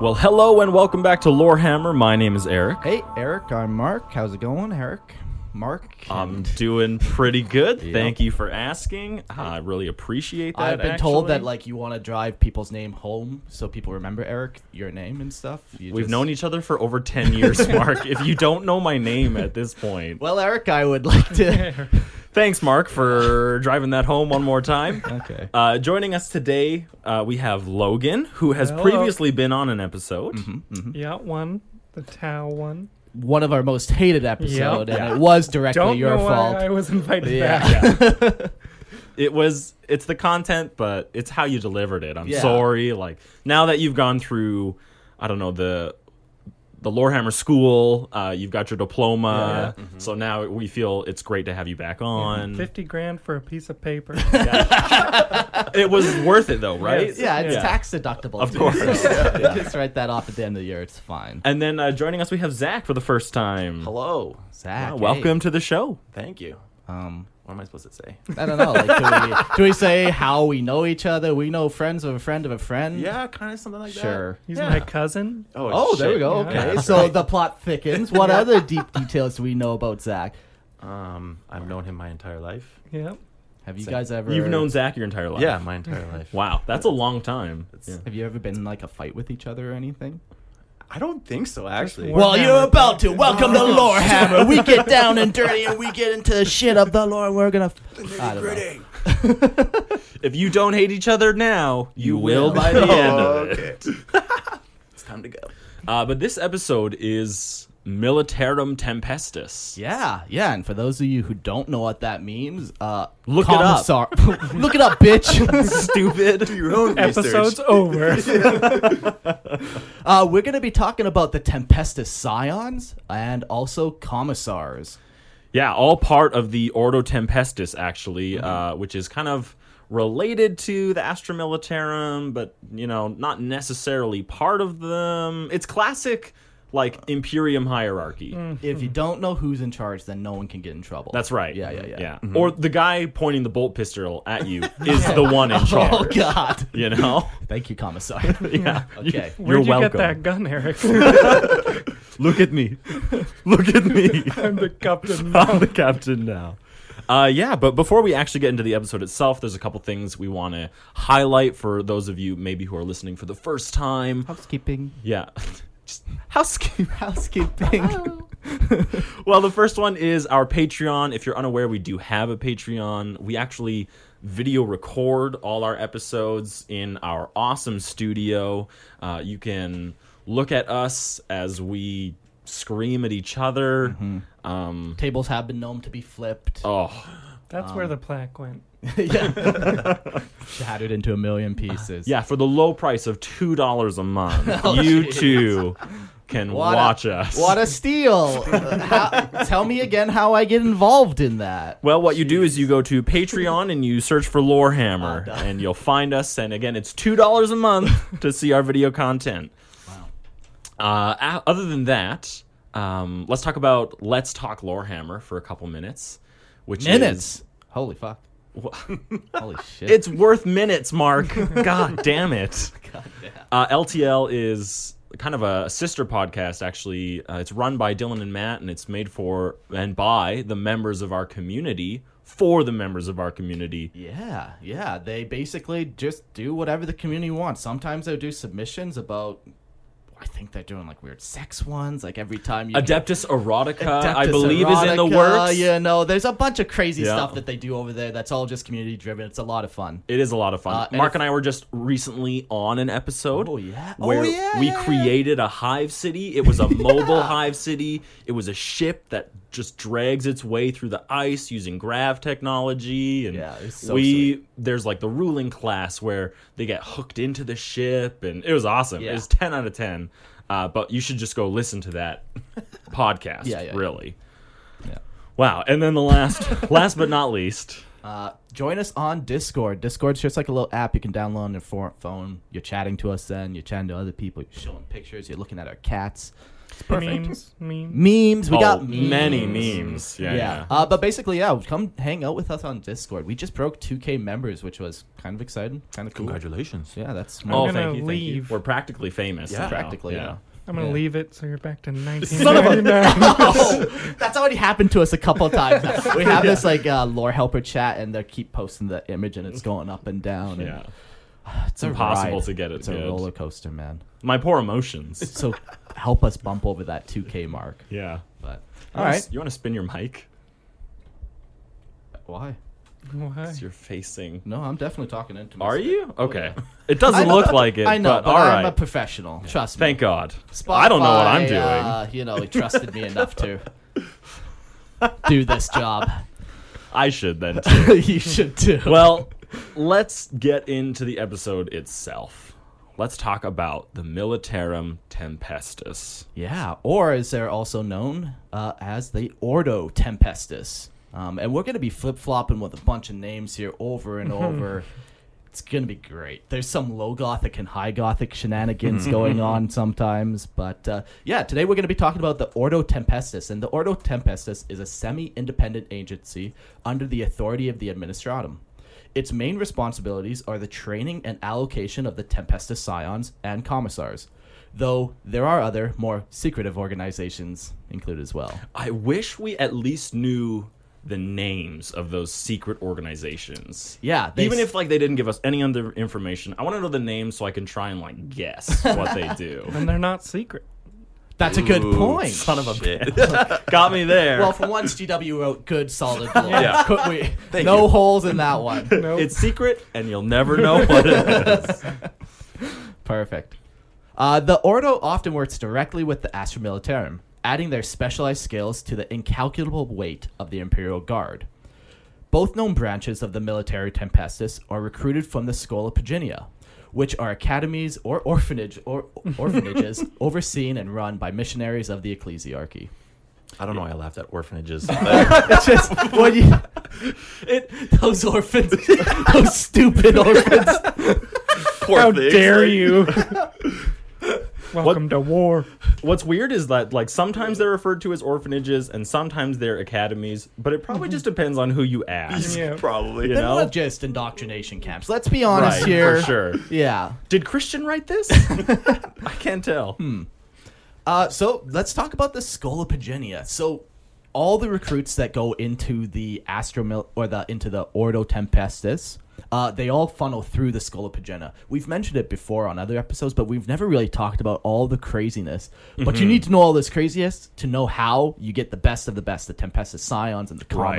Well, hello and welcome back to Lorehammer. My name is Eric. Hey, Eric, I'm Mark. How's it going, Eric? Mark? I'm doing pretty good. Thank you for asking. I really appreciate that. I've been told that like you want to drive people's name home so people remember Eric, your name and stuff. You we've just- known each other for over 10 years, Mark. if you don't know my name at this point, Well, Eric, I would like to. thanks, Mark, for driving that home one more time. okay. Uh, joining us today, uh, we have Logan, who has Hello. previously been on an episode. Mm-hmm. Yeah, one. The Tau one. One of our most hated episode, Yep. and it was directly Don't your know fault. why I was invited Yeah. back. it was it's the content but it's how you delivered it i'm Yeah. sorry like now that you've gone through i don't know the the lorehammer school uh, you've got your diploma Yeah. so now we feel it's great to have you back on Fifty grand for a piece of paper. it was worth it though right Yes. yeah, it's Yeah. tax deductible. Of too, course. so Just write that off at the end of the year. It's fine. and then uh, joining us we have zach for the first time Hello. Zach, Wow, hey. welcome to the show Thank you. Um, What am I supposed to say? I don't know. Like, do, we, do we say how we know each other? We know friends of a friend of a friend. yeah, kind of something like that. Sure. He's Yeah. my cousin. Oh, Oh, there we shit. go. Yeah. Okay, That's so right. the plot thickens. What other deep details do we know about Zach? Um, I've known him my entire life. Yep. Have you Same. guys ever? you've known zach your entire life Yeah, my entire life. wow that's a long time Yeah. Have you ever been in like a fight with each other or anything? I don't think so, actually. Well, you're about to. talking. Welcome to Lorehammer. We get down and dirty, and we get into the shit of the lore. We're gonna. I don't know. if you don't hate each other now you, will will. by the end of it okay. it's time to go. Uh, but this episode is Militarum Tempestus. Yeah, yeah. And for those of you who don't know what that means, uh, Look it up. commissar- Look it up, bitch. Stupid. Do your own Episode's over. Uh, we're gonna be talking about the Tempestus Scions and also commissars. Yeah, all part of the Ordo Tempestus, actually, uh, which is kind of related to the Astra Militarum, but, you know, not necessarily part of them. It's classic, like, Imperium hierarchy. If you don't know who's in charge, then no one can get in trouble. That's right. Yeah, yeah, yeah. yeah. Or the guy pointing the bolt pistol at you is the one in charge. Oh God! You know? Thank you, commissar. Yeah. Okay. Where'd you welcome. get that gun, Eric? Look at me. Look at me. I'm the captain. I'm the captain now. Uh, yeah, but before we actually get into the episode itself, there's a couple things we want to highlight for those of you maybe who are listening for the first time. Housekeeping. Yeah. Just housekeeping. Housekeeping. Well, the first one is our Patreon. If you're unaware, we do have a Patreon. We actually video record all our episodes in our awesome studio. Uh, you can look at us as we scream at each other. Um, Tables have been known to be flipped. oh, That's where the plaque went. yeah. Shattered into a million pieces. Yeah, for the low price of two dollars a month, Oh, you jeez. too can What watch a, us. What a steal! Uh, how- tell me again how I get involved in that. well, what you do is you go to Patreon and you search for Lorehammer, Oh, and you'll find us. And again, it's two dollars a month to see our video content. Wow. Uh, other than that, um, let's talk about Let's Talk Lorehammer for a couple minutes. Which Minutes. Holy fuck. Is Holy shit. it's worth minutes, Mark. God damn it. God damn. Uh, LTL is kind of a sister podcast, actually. Uh, it's run by Dylan and Matt, and it's made for and by the members of our community for the members of our community. Yeah, yeah. They basically just do whatever the community wants. Sometimes they do submissions about I think they're doing like weird sex ones. Like every time you Adeptus Erotica, I Adeptus believe, is in the Erotica, works. You know, there's a bunch of crazy Yeah. stuff that they do over there. That's all just community driven. It's a lot of fun. It is a lot of fun. Uh, and Mark if- and I were just recently on an episode. Oh, yeah? Oh, where yeah, we yeah. created a hive city. It was a mobile hive city. It was a ship that just drags its way through the ice using grav technology. And Yeah, so we sweet. there's like the ruling class where they get hooked into the ship, and it was awesome. Yeah. It was ten out of ten. Uh, but you should just go listen to that podcast. Yeah, yeah, yeah. really. Yeah. Wow. And then the last, last but not least, Uh, join us on Discord. Discord's just like a little app you can download on your phone. You're chatting to us then. You're chatting to other people. You're showing pictures. You're looking at our cats. It's perfect. Memes, memes. Memes. We Oh, got memes. many memes. Yeah, Yeah. yeah. Uh, but basically, yeah, come hang out with us on Discord. We just broke 2K members, which was kind of exciting. Kind of cool. Congratulations. Yeah, that's I'm oh, gonna thank you, thank you. leave. We're practically famous. Yeah. now. Practically, yeah. I'm gonna Yeah. leave it so you're back to Son of a- 1999. Oh, that's already happened to us a couple of times. now. We have this like uh, lore helper chat, and they keep posting the image, and it's going up and down. And Yeah. it's impossible to get it It's a good. roller coaster, man. My poor emotions. So help us bump over that 2K mark. yeah. But You all wanna- You want to spin your mic? why? Why? 'Cause You're facing. No, I'm definitely talking into. my Are stick. you? Oh, Okay. yeah. It doesn't know, look like it. I know, but, but, all I'm a professional. Trust me. Thank God. Spotify, I don't know what I'm doing. Uh, you know, he trusted me enough to do this job. I should then too. you should too. well, let's get into the episode itself. Let's talk about the Militarum Tempestus. Yeah, or is they're also known uh, as the Ordo Tempestus. Um, and we're going to be flip flopping with a bunch of names here over and over. It's going to be great. There's some low Gothic and high Gothic shenanigans going on sometimes. But uh, yeah, today we're going to be talking about the Ordo Tempestus. And the Ordo Tempestus is a semi independent agency under the authority of the Administratum. Its main responsibilities are the training and allocation of the Tempestus Scions and Commissars, though there are other, more secretive organizations included as well. I wish we at least knew the names of those secret organizations. Yeah, they Even s- if like they didn't give us any other information, I want to know the names so I can try and like guess what they do. and they're not secret. That's a good Ooh, point. Son of a bitch. Got me there. Well, for once, GW wrote good, solid lore. Yeah. Could we- Thank no you. holes in that one. Nope. it's secret and you'll never know what it is. Perfect. Uh, the Ordo often works directly with the Astra Militarum, adding their specialized skills to the incalculable weight of the Imperial Guard. Both known branches of the Militarum Tempestus are recruited from the Schola Progenium, which are academies or orphanage or orphanages overseen and run by missionaries of the ecclesiarchy. I don't know why I laughed at orphanages. It's just what you, it, those orphans, those stupid orphans. Poor How things, dare like- you? Welcome to war. What's weird is that like sometimes they're referred to as orphanages and sometimes they're academies, but it probably just depends on who you ask. Yeah. Probably. You They're know? not just indoctrination camps. Let's be honest Right, here. for sure. Yeah. Did Christian write this? I can't tell. Hmm. Uh, so let's talk about the Schola Progenium. So all the recruits that go into the Astromil or the into the Ordo Tempestus, uh, they all funnel through the Schola Progenium. We've mentioned it before on other episodes, but we've never really talked about all the craziness. But Mm-hmm. you need to know all this craziness to know how you get the best of the best, the Tempestus Scions and the Right.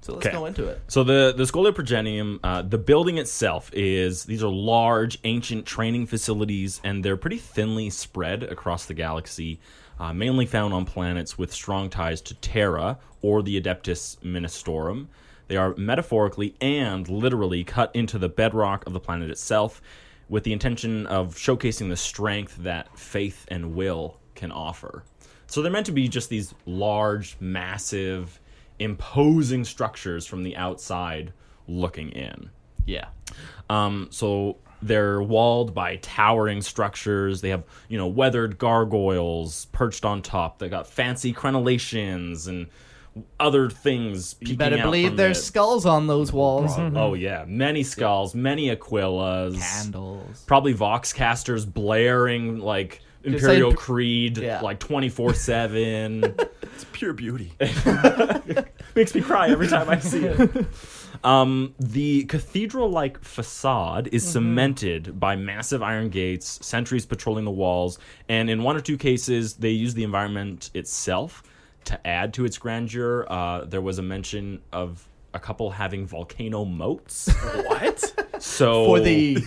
So let's Okay. go into it. So the the Schola Progenium, uh, the building itself is these are large ancient training facilities, and they're pretty thinly spread across the galaxy, uh, mainly found on planets with strong ties to Terra or the Adeptus Ministorum. They are metaphorically and literally cut into the bedrock of the planet itself, with the intention of showcasing the strength that faith and will can offer. So they're meant to be just these large, massive, imposing structures from the outside looking in. Yeah. Um, so they're walled by towering structures. They have, you know, weathered gargoyles perched on top. They got fancy crenellations and other things. You better out believe there's it. skulls on those walls. Oh yeah, many skulls, many Aquilas, Candles. probably Voxcasters blaring like Just Imperial saying- Creed Yeah. like twenty four seven. It's pure beauty. Makes me cry every time I see it. Um, the cathedral-like facade is cemented by massive iron gates, sentries patrolling the walls, and in one or two cases, they use the environment itself to add to its grandeur. Uh, there was a mention of a couple having volcano moats. what? So For the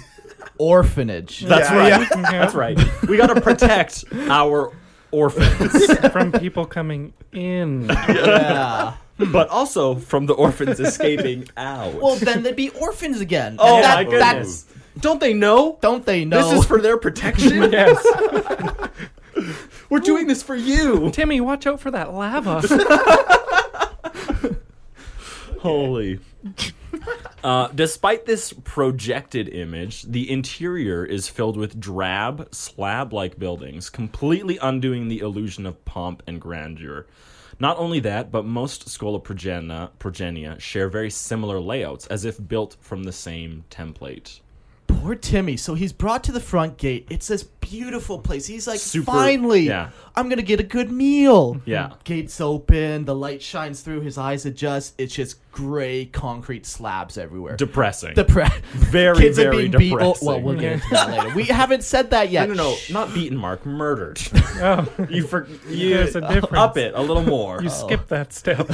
orphanage. that's Yeah, right. That's right. We got to protect our orphans, From people coming in. yeah. but also from the orphans escaping out. Well, then they'd be orphans again. Oh And that- my goodness! Don't they know? Don't they know? This is for their protection. yes. We're doing this for you. Timmy, watch out for that lava. Holy. Uh, despite this projected image, the interior is filled with drab, slab like buildings, completely undoing the illusion of pomp and grandeur. Not only that, but most Schola Progenia, Progenia share very similar layouts, as if built from the same template. Poor Timmy. So he's brought to the front gate. It's this beautiful place. He's like, Super- finally, yeah. I'm gonna get a good meal. Yeah. Gates open. The light shines through. His eyes adjust. It's just gray concrete slabs everywhere. Depressing. Depre- Very, Kids are very being beat. Oh, depressing. well, we'll get into that later. We haven't said that yet. no, no, Shh. not beaten, Mark. Murdered. Oh, you for you There's a difference. up it a little more. you skipped that step.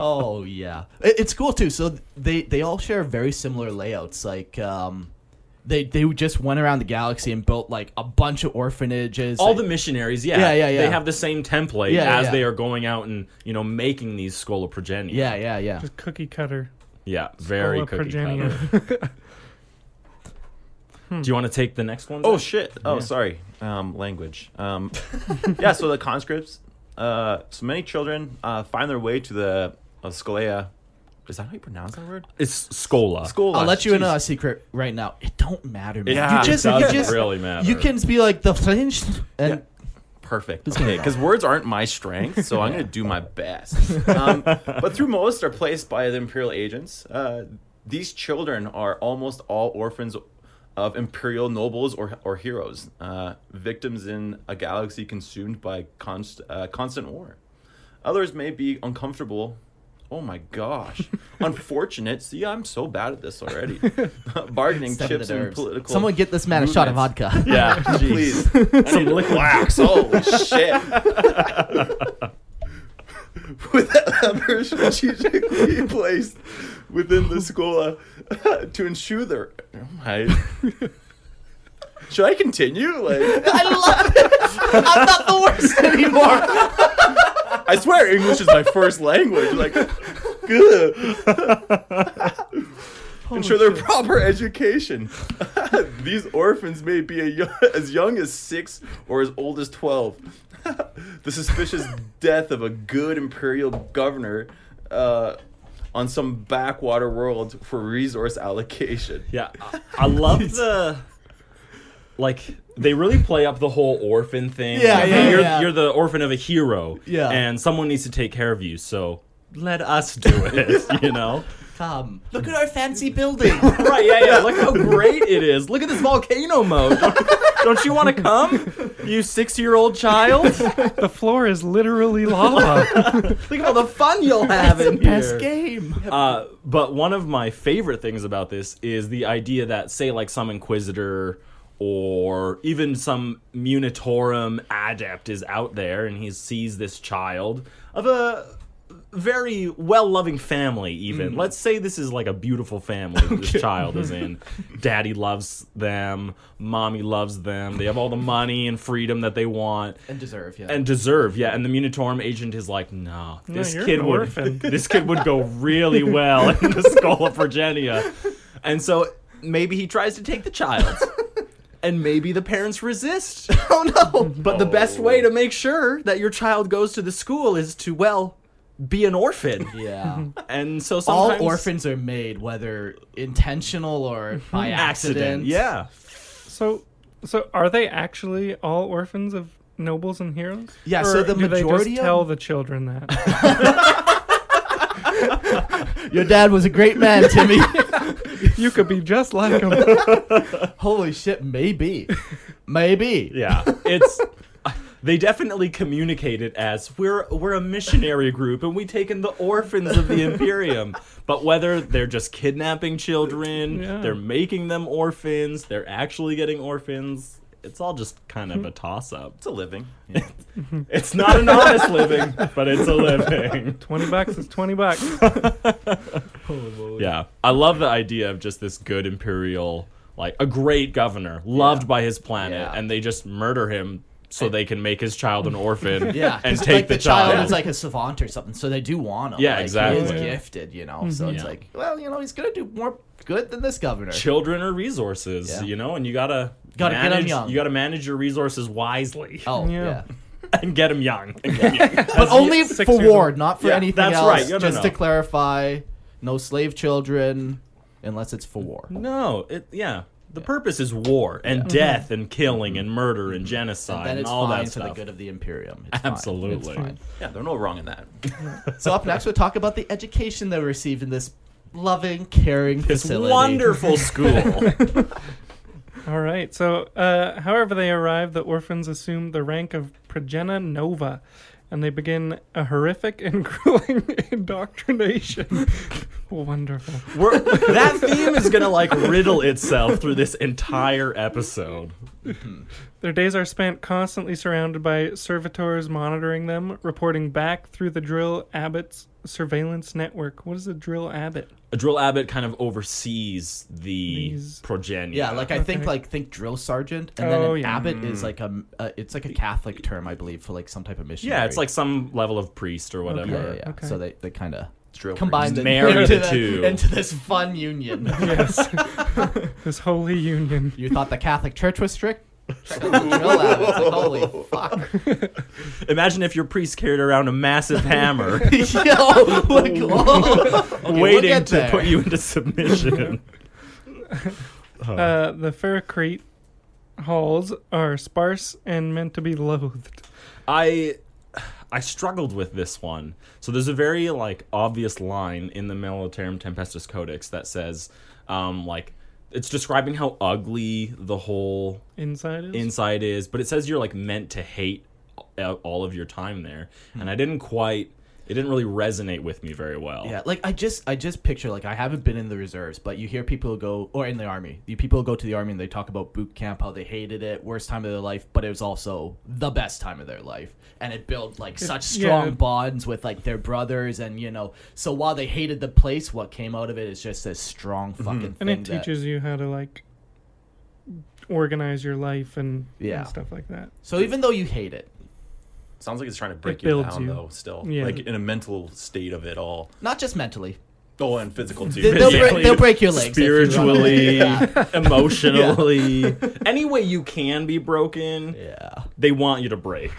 Oh yeah, It- it's cool too. So they they all share very similar layouts. Like um, they they just went around the galaxy and built like a bunch of orphanages. all the missionaries, yeah, Yeah, yeah, yeah. They have the same template Yeah, as yeah. they are going out and you know making these Schola Progenia. yeah yeah yeah. Just cookie cutter. yeah, very Schola cookie Progenia. cutter. Do you want to take the next one? Oh Zach? shit! Oh sorry. Um, language. Um, yeah. So the conscripts. Uh, so many children uh, find their way to the uh, Scolea. Is that how you pronounce that word? it's Schola. School. I'll let you in on a secret right now. It don't matter, man. Yeah, you just it you doesn't just really matter. you can be like the French and Perfect. Okay, because words aren't my strength, so I'm going to do my best. Um, but through most are placed by the imperial agents. Uh, these children are almost all orphans of imperial nobles or or heroes, uh, victims in a galaxy consumed by const, uh, constant war. Others may be uncomfortable. Oh my gosh! Unfortunate. See, I'm so bad at this already. Bargaining Step chips and political. Someone get this man a shot of movements. vodka. yeah, please. Some liquid wax. Holy shit. With that ever strategically placed within the school uh, to ensure their. Oh my. Should I continue? Like, I love it. I'm not the worst anymore. I swear English is my first language. Like, good. Ensure their proper education. These orphans may be young, as young as six or as old as twelve. the suspicious death of a good imperial governor uh, on some backwater world for resource allocation. Yeah, I, I love the like they really play up the whole orphan thing. Yeah, Like, yeah, you're, yeah. you're the orphan of a hero. Yeah. and someone needs to take care of you. So let us do it. You know. Come, look at our fancy building. right? Yeah, yeah. Look how great it is. Look at this volcano mode. Don't, don't you want to come, you six-year-old child? the floor is literally lava. Look at all the fun you'll have in Best here. game. Uh, but one of my favorite things about this is the idea that, say, like some Inquisitor or even some Munitorum adept is out there and he sees this child of a very well-loving family even. Mm-hmm. Let's say this is like a beautiful family that this child is in. Daddy loves them mommy loves them they have all the money and freedom that they want. And deserve, yeah. and deserve yeah and the munitorum agent is like no this you're kid would this kid would go really well in the Schola Progenia. And so maybe he tries to take the child and maybe the parents resist oh no but the best way to make sure that your child goes to the school is to well be an orphan yeah. and so All orphans are made, whether intentional or hmm. by accident. accident yeah so, so are they actually all orphans of nobles and heroes? Yeah, Or so the do they majority just of- tell the children that Your dad was a great man, Timmy. You could be just like him? Holy shit, maybe. Maybe. Yeah, it's they definitely communicate it as we're we're a missionary group and we take in the orphans of the Imperium. But whether they're just kidnapping children, Yeah. they're making them orphans, they're actually getting orphans, it's all just kind of a toss up. It's a living. It's not an honest living, but it's a living. 20 bucks is 20 bucks. Yeah. I love the idea of just this good imperial like a great governor, loved by his planet, Yeah. and they just murder him so they can make his child an orphan Yeah, and 'cause, take like, the, child child. is like a savant or something, so they do want him. Yeah, like, exactly. He is Yeah. gifted, you know. So mm-hmm. it's Yeah. like, well, you know, he's gonna do more good than this governor. children are resources, Yeah. you know, and you gotta Gotta get 'em manage, young. You gotta manage your resources wisely Oh Yeah. yeah, and get them young. And young. but only for years war, not for Yeah, anything that's else. right. No, no, Just no. to clarify, no slave children unless it's for war. no, it yeah. The purpose is war and death and mm-hmm. killing and murder and mm-hmm. genocide And then and, all fine that for the good of the Imperium. It's fine. Absolutely. It's fine. Yeah, there's no wrong in that. So up next, we'll talk about the education they received in this loving, caring This facility. wonderful school. All right. So, uh, however they arrive, the orphans assume the rank of Progena Nova, and they begin a horrific and grueling indoctrination. Wonderful. We're, that theme is gonna like riddle itself through this entire episode. Their days are spent constantly surrounded by servitors monitoring them, reporting back through the Drill Abbot's surveillance network. What is a Drill Abbot? A drill abbot kind of oversees the These- progenia. Yeah, like I think Okay. like think drill sergeant, and Oh, then an yeah. abbot is like a uh, it's like a Catholic term, I believe, for like some type of missionary. yeah, it's like some level of priest or whatever. yeah, yeah, yeah. Okay. So they they kind of Drill combine the Marry into the two. into this fun union. Yes. this holy union. you thought the Catholic Church was strict? Check the drill abbots. Like, holy fuck! Imagine if your priest carried around a massive hammer, Yo, like, whoa. Okay, we'll waiting get to there. put you into submission. Uh, the Ferrocrete halls are sparse and meant to be loathed. I I struggled with this one. So there's a very like obvious line in the Militarum Tempestus Codex that says, um, like it's describing how ugly the whole Inside is. inside is, but it says you're like meant to hate all of your time there, and I didn't quite. It didn't really resonate with me very well. Yeah, like I just I just picture like I haven't been in the reserves, but you hear people go or in the army. You people go to the army and they talk about boot camp, how they hated it, worst time of their life, but it was also the best time of their life. And it built like such strong yeah. bonds with like their brothers and you know, so while they hated the place, what came out of it is just this strong mm-hmm. fucking and thing it that- teaches you how to like organize your life and, Yeah. and stuff like that. So even though you hate it, Sounds like it's trying to break It you builds down, you. though. Still, Yeah. like in a mental state of it all. not just mentally, Oh, and physical too. They- they'll, Physically, break, they'll break your legs if you run spiritually, Yeah. emotionally, any way you can be broken, yeah. they want you to break.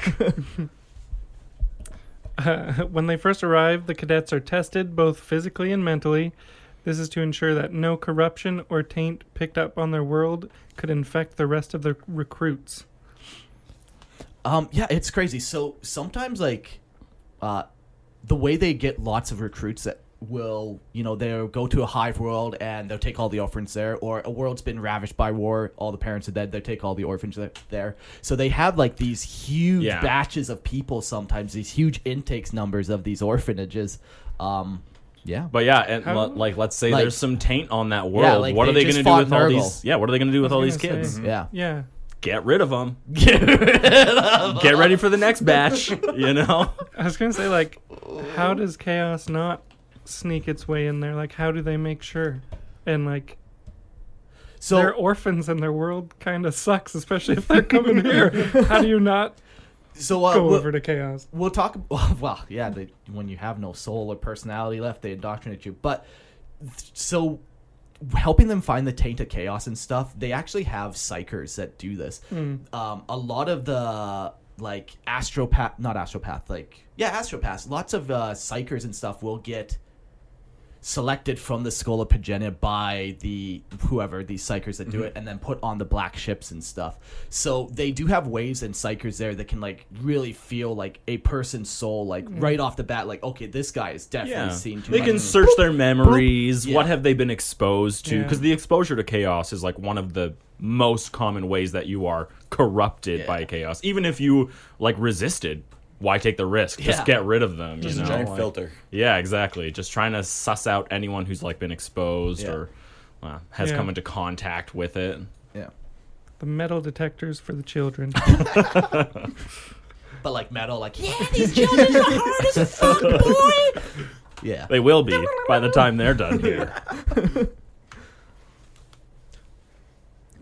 Uh, when they first arrive, the cadets are tested both physically and mentally. This is to ensure that no corruption or taint picked up on their world could infect the rest of the recruits. Um, yeah, it's crazy. So sometimes, like, uh, the way they get lots of recruits that will, you know, they'll go to a hive world and they'll take all the orphans there, or a world's been ravished by war, all the parents are dead, they take all the orphans there. So they have like these huge Yeah. batches of people. Sometimes these huge intakes numbers of these orphanages. Um, yeah. But yeah, and How- le- like let's say Like- there's some taint on that world. like, what are they they going to do fought with all Nurgle. these? Yeah, what are they going to do with all these gonna kids? say. yeah. Yeah. Get rid of them. Get rid of get ready for the next batch. You know. I was going to say, like, how does chaos not sneak its way in there? Like, how do they make sure? And, like, So they're orphans and their world kind of sucks, especially if they're coming here. How do you not so uh, go we'll- over to chaos? we'll talk well yeah they, when you have no soul or personality left they indoctrinate you but so helping them find the taint of chaos and stuff they actually have psykers that do this. Um, a lot of the like astropath not astropath like yeah astropaths. Lots of uh, psykers and stuff will get selected from the Schola Progenia by the whoever these psykers that do mm-hmm. it and then put on the black ships and stuff so they do have waves and psykers there that can like really feel like a person's soul like right off the bat like okay this guy is definitely Yeah. seen too They much. can search their memories. Yeah. What have they been exposed to? Yeah. Because the exposure to chaos is like one of the most common ways that you are corrupted Yeah. by chaos. Even if you like resisted, why take the risk? Just Yeah. get rid of them. Just you a giant Like- filter. Yeah, exactly. Just trying to suss out anyone who's like been exposed Yeah. or uh, has Yeah. come into contact with it. Yeah. The metal detectors for the children. But like metal, like yeah, these children are hard as fuck, boy. Yeah. They will be by the time they're done here.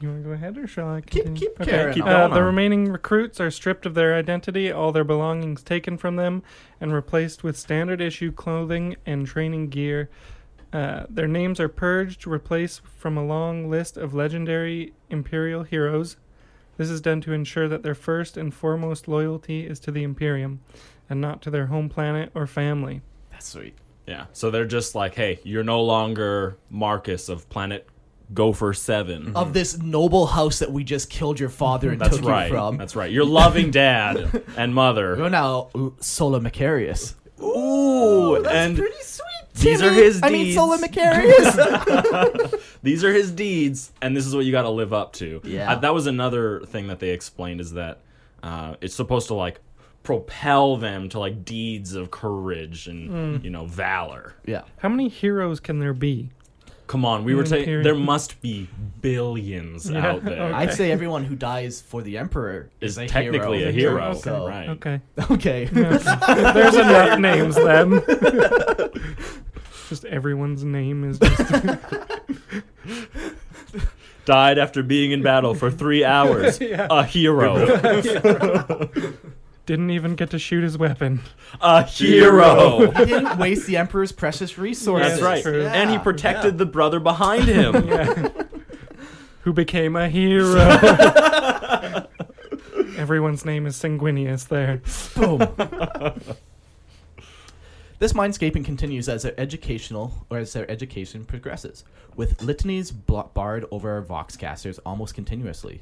You want to go ahead or shall I Keep continue? keep carrying keep on. Uh, going the remaining recruits are stripped of their identity, all their belongings taken from them, and replaced with standard issue clothing and training gear. Uh, their names are purged, replaced from a long list of legendary Imperial heroes. This is done to ensure that their first and foremost loyalty is to the Imperium, and not to their home planet or family. That's sweet. Yeah. So they're just like, hey, you're no longer Marcus of planet Gopher 7. Of this noble house that we just killed your father and That's took right. you from. That's right. Your loving dad and mother. You're now L- Solar Macharius. Ooh, and pretty sweet. these are Timmy. his deeds. I mean, deeds. Solar Macharius. these are his deeds, and this is what you got to live up to. Yeah. Uh, that was another thing that they explained is that uh, it's supposed to like propel them to like deeds of courage and you know valor. yeah. How many heroes can there be? Come on, we were saying Imperium. there must be billions Yeah, out there. okay. I'd say everyone who dies for the emperor Is is, a technically hero. a hero, So, right? Okay. Okay. There's enough names then. just everyone's name is just Died after being in battle for three hours. Yeah. A hero. Didn't even get to shoot his weapon. A hero. he didn't waste the emperor's precious resources. That's right. true. And he Yeah. protected the brother behind him. Yeah. Who became a hero. Everyone's name is Sanguinius there. Boom. this mindscaping continues as their educational or as their education progresses, with litanies bl- barred over voxcasters almost continuously.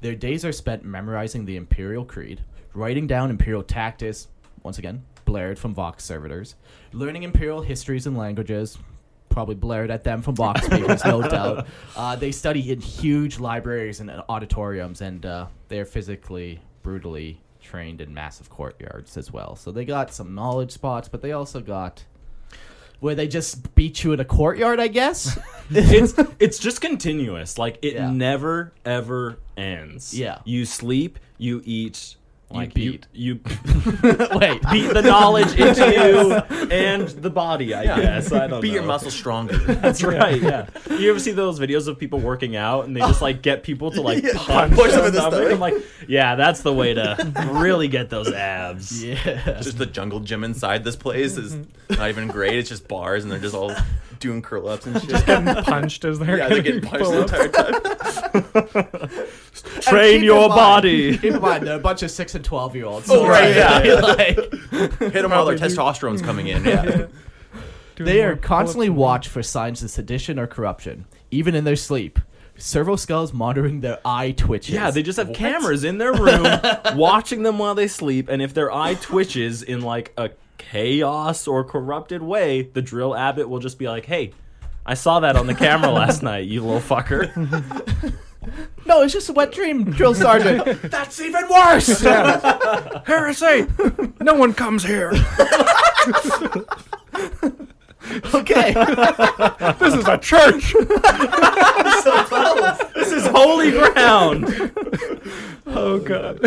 Their days are spent memorizing the Imperial Creed, writing down Imperial tactics, once again, blared from Vox servitors, learning Imperial histories and languages, probably blared at them from Vox speakers, no doubt. Uh, they study in huge libraries and auditoriums, and uh, they're physically, brutally trained in massive courtyards as well. So they got some knowledge spots, but they also got where they just beat you in a courtyard, I guess. it's it's just continuous. Like it Yeah. never ever ends. Yeah. You sleep, you eat, like beat. you, you Wait, beat the knowledge into you and the body, I guess. I don't Be know. your muscles stronger. That's right, yeah. You ever see those videos of people working out and they just like get people to like punch, Push them in the stomach? I'm like, yeah, that's the way to really get those abs. yeah. just the jungle gym inside this place is mm-hmm. not even great. It's just bars, and they're just all doing curl ups and shit. Punched as they're yeah, they're getting getting punched the entire time. Train your body. Keep in mind, a bunch of six and twelve year olds. Oh, right, yeah. like, Hit them while their testosterone's coming in. Yeah. doing They are constantly pull-ups watched for signs of sedition or corruption, even in their sleep. Servo skulls monitoring their eye twitches. Yeah, they just have cameras in their room watching them while they sleep, and if their eye twitches in like a chaos or corrupted way, the drill abbot will just be like, "Hey, I saw that on the camera last night, you little fucker." No, it's just a wet dream, drill sergeant. That's even worse. Heresy! no one comes here. okay, This is a church. this is holy ground. Oh god.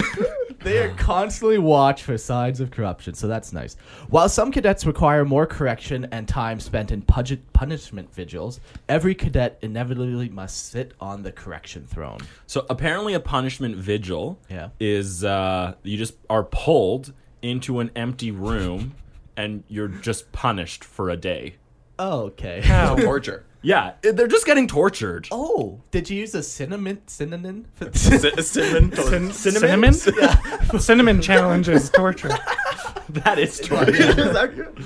they are constantly watched for signs of corruption, so that's nice. While some cadets require more correction and time spent in pudge- punishment vigils, every cadet inevitably must sit on the correction throne. So apparently, a punishment vigil Yeah. is uh, you just are pulled into an empty room, and you're just punished for a day. Oh, okay. How? Torture. Yeah, they're just getting tortured. Oh, did you use a cinnamon synonym? for- Cin- Cinnamon. Cin- cinnamon? Cinnamon challenges torture. That is torture. Is that good?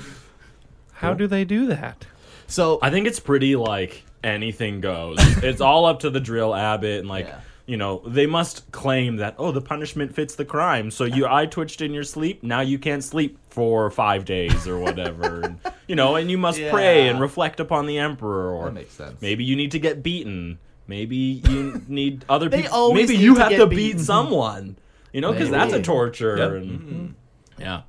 How do they do that? so I think it's pretty like anything goes. it's all up to the drill abbot and like Yeah. You know they must claim that oh the punishment fits the crime. So you eye twitched in your sleep, now you can't sleep for five days or whatever. and, you know, and you must pray and reflect upon the emperor or That makes sense. maybe you need to get beaten Maybe you need other people. always Maybe need you to have get to beat. beat someone. You know, because that's a torture. Yep. And, Yeah.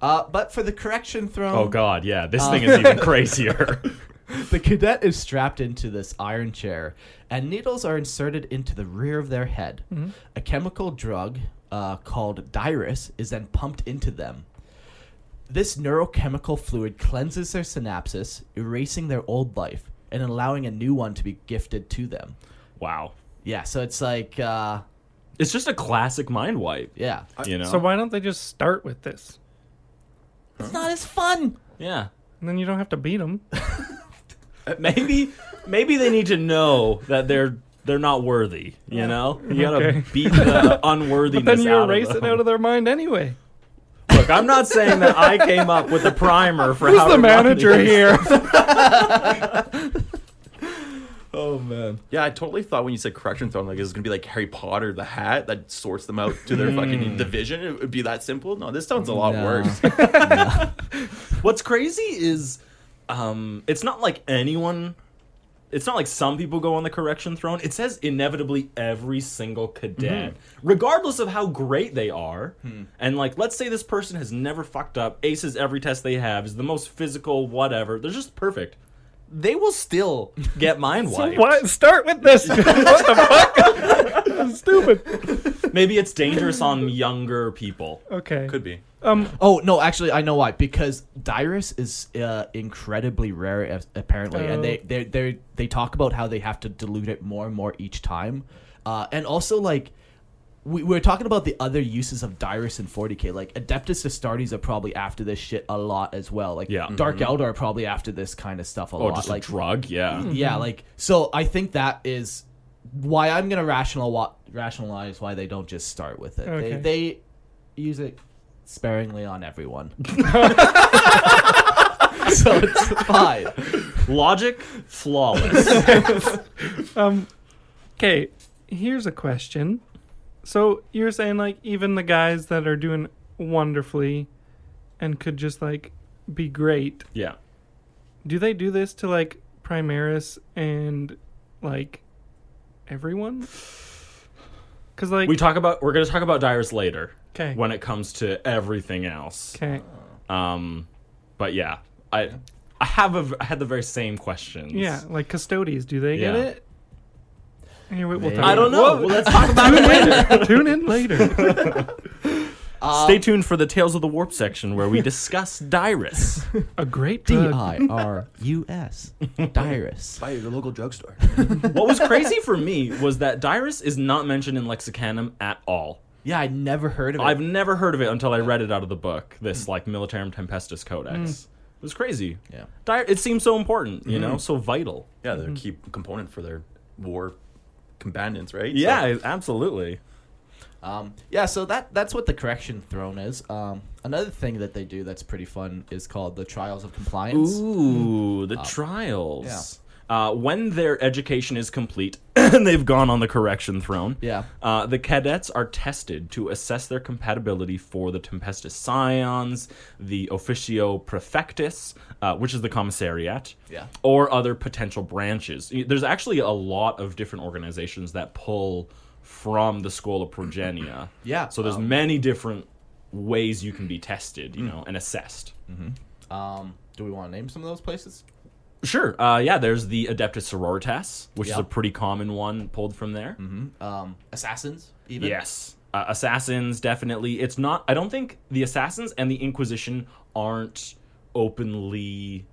Uh, but for the correction throne, Oh God, yeah. This thing is even crazier. the cadet is strapped into this iron chair, and needles are inserted into the rear of their head. A chemical drug uh, called Dirus is then pumped into them. This neurochemical fluid cleanses their synapses, erasing their old life and allowing a new one to be gifted to them. wow. Yeah, so it's like, uh, It's just a classic mind wipe. yeah, You know. So why don't they just start with this? it's not as fun. yeah. And then you don't have to beat them. Maybe maybe they need to know that they're they're not worthy. You know. You gotta Okay. beat the unworthiness. But then you out erase of it them. out of their mind anyway. Look, I'm not saying that I came up with the primer for Who's how the to run manager these. here? Oh man. Yeah, I totally thought when you said correction throne, like it was gonna be like Harry Potter, the hat that sorts them out to their hmm. fucking division. It would be that simple. No, this sounds a lot No. worse. What's crazy is, um, it's not like anyone. It's not like some people go on the correction throne. It says inevitably every single cadet, regardless of how great they are. And like, let's say this person has never fucked up, aces every test they have, is the most physical, whatever. They're just perfect. They will still get mind wiped. what? Start with this. what the fuck? That's stupid. Maybe it's dangerous on younger people. Okay. Could be. Um. Oh no, actually I know why. Because Dirus is uh, incredibly rare, as- apparently, and they Oh. they they they talk about how they have to dilute it more and more each time, uh, and also like. We, we're talking about the other uses of Dirus in 40k. Like Adeptus Astartes are probably after this shit a lot as well. Like Yeah. Dark Eldar are probably after this kind of stuff a Oh, lot. just like a drug, yeah. yeah, like so. I think that is why I'm gonna rational rationalize why they don't just start with it. Okay. They they use it sparingly on everyone, so it's fine. Logic, flawless. Um. Okay. Here's a question. So you're saying like even the guys that are doing wonderfully, and could just like be great. yeah. Do they do this to like Primaris and like everyone? Because like We talk about we're gonna talk about Dirus later okay when it comes to everything else. okay Um, but yeah, I I have a I had the very same questions. yeah like Custodes do they get Yeah. it? Anyway, we'll talk I don't know. Well, let's talk about it later. Tune in later. Uh, Stay tuned for the Tales of the Warp section where we discuss Dirus. A great D drug. I R U S Dirus. Buy your local drugstore. what was crazy for me was that Dirus is not mentioned in Lexicanum at all. Yeah, I'd never heard of it. I've never heard of it until I read it out of the book, this mm. like Militarum Tempestus Codex. Mm. It was crazy. Yeah. Dy- it seems so important, you know, mm. so vital. Yeah, they're a mm-hmm. key component for their war combatants, right? So- Yeah, absolutely. Um, yeah, so that that's what the correction throne is. Um, another thing that they do that's pretty fun is called the trials of compliance. Ooh, Uh, the trials. Uh, when their education is complete and they've gone on the correction throne, Yeah. uh, the cadets are tested to assess their compatibility for the Tempestus Scions, the Officio Prefectus, uh, which is the commissariat, Yeah. or other potential branches. There's actually a lot of different organizations that pull from the school of Progenia. Yeah, So there's um, many different ways you can be tested, you know, and assessed. Um, do we want to name some of those places? Sure. Uh, yeah, there's the Adeptus Sororitas, which is a pretty common one pulled from there. Um, assassins, even. Yes. Uh, assassins, definitely. It's not, I don't think the Assassins and the Inquisition aren't openly,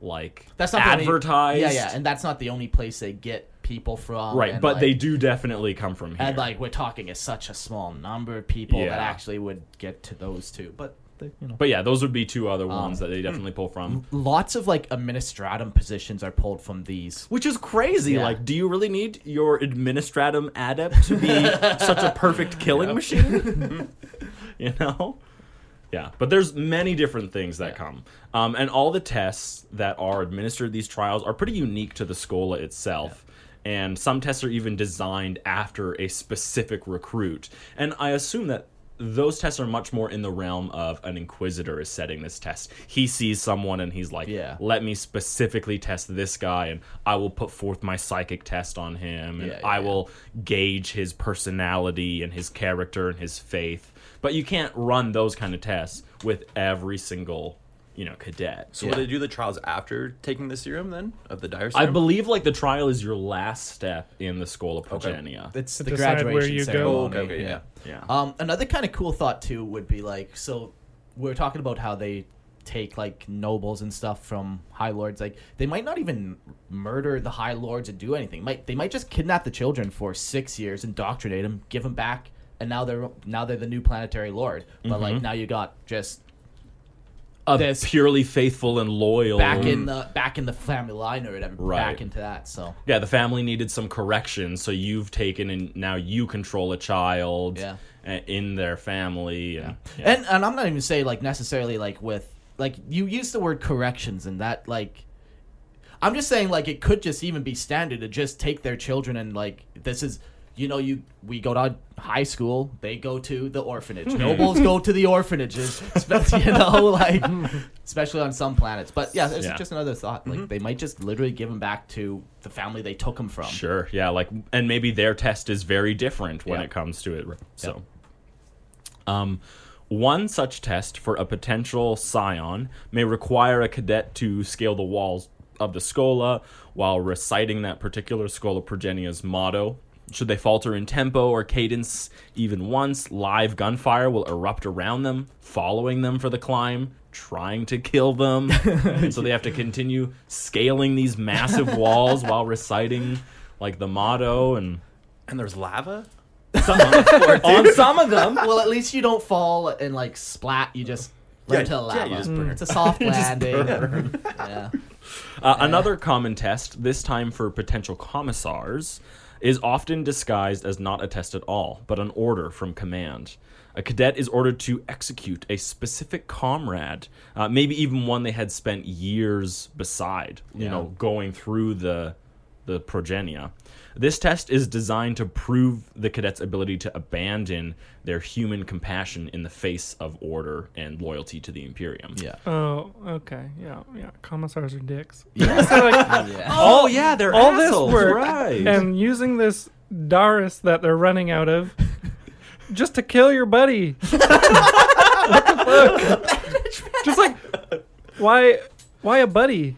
like, That's not the only- advertised. yeah, yeah, and that's not the only place they get people from. right, and, but like, they do definitely come from here. And like we're talking is such a small number of people Yeah. that actually would get to those two, but they, you know. but yeah, those would be two other Um, ones that they definitely pull from. Lots of like administratum positions are pulled from these. Which is crazy. Yeah. Like, do you really need your administratum adept to be such a perfect killing machine? you know? Yeah, but there's many different things that Yeah. come. Um, and all the tests that are administered these trials are pretty unique to the Schola itself. And some tests are even designed after a specific recruit. And I assume that those tests are much more in the realm of an inquisitor is setting this test. He sees someone and he's like, Yeah. "Let me specifically test this guy, and I will put forth my psychic test on him, and Yeah, yeah, I will gauge his personality and his character and his faith." But you can't run those kind of tests with every single, you know, cadet. So will they do the trials after taking the serum then of the dire serum? I believe like the trial is your last step in the school of Progenia. It's To the decide where graduation you go. ceremony. Oh, okay, okay, yeah. Yeah. Um, another kind of cool thought too would be like, so we're talking about how they take like nobles and stuff from high lords. Like they might not even murder the high lords and do anything. Might they might just kidnap the children for six years, indoctrinate them, give them back, and now they're now they're the new planetary lord. But like now you got just a this- purely faithful and loyal. back in the back in the family line or whatever, Right. back into that. So yeah, the family needed some correction, so you've taken and now you control a child Yeah. in their family. And, And and I'm not even saying like necessarily like with like you use the word corrections and that like I'm just saying like it could just even be standard to just take their children and like this is you know you we go to high school they go to the orphanage nobles go to the orphanages you know like especially on some planets but yeah it's Yeah. just another thought like they might just literally give them back to the family they took them from Sure, yeah, like, and maybe their test is very different when Yeah. it comes to it. So, um, one such test for a potential scion may require a cadet to scale the walls of the Schola while reciting that particular Schola Progenia's motto. Should they falter in tempo or cadence even once, live gunfire will erupt around them, following them for the climb, trying to kill them. and so they have to continue scaling these massive walls while reciting like the motto and and there's lava. on some of them. well at least you don't fall and like splat. You just learn Yeah, to yeah, lava. you just burn. it's a soft landing. yeah. Uh, another common test, this time for potential commissars, is often disguised as not a test at all, but an order from command. A cadet is ordered to execute a specific comrade, uh, maybe even one they had spent years beside, you Yeah. know, going through the the progenia. This test is designed to prove the cadet's ability to abandon their human compassion in the face of order and loyalty to the Imperium. yeah Oh, okay. Yeah, yeah. Commissars are dicks. yeah So, like, yeah Oh yeah, they're all this assholes, work right? and using this Dirus that they're running out of just to kill your buddy. what the fuck? just like why? Why a buddy?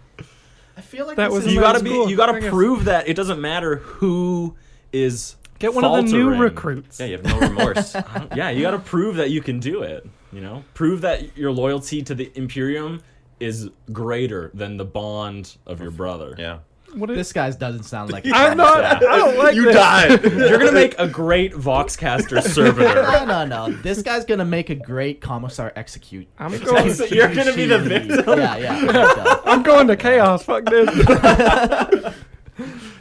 I feel like That this was is you gotta like- be school, you gotta prove that it doesn't matter who is Get one of the new recruits. Yeah, you have no remorse. yeah you gotta prove that you can do it you know prove that your loyalty to the imperium is greater than the bond of your brother yeah. What is, This guy doesn't sound like I'm not. I don't like you this. died you're gonna make a great voxcaster servitor No, no, no. This guy's gonna make a great commissar execute. I'm going. So you're gonna be the victim Yeah, yeah. I'm going to chaos. Fuck this.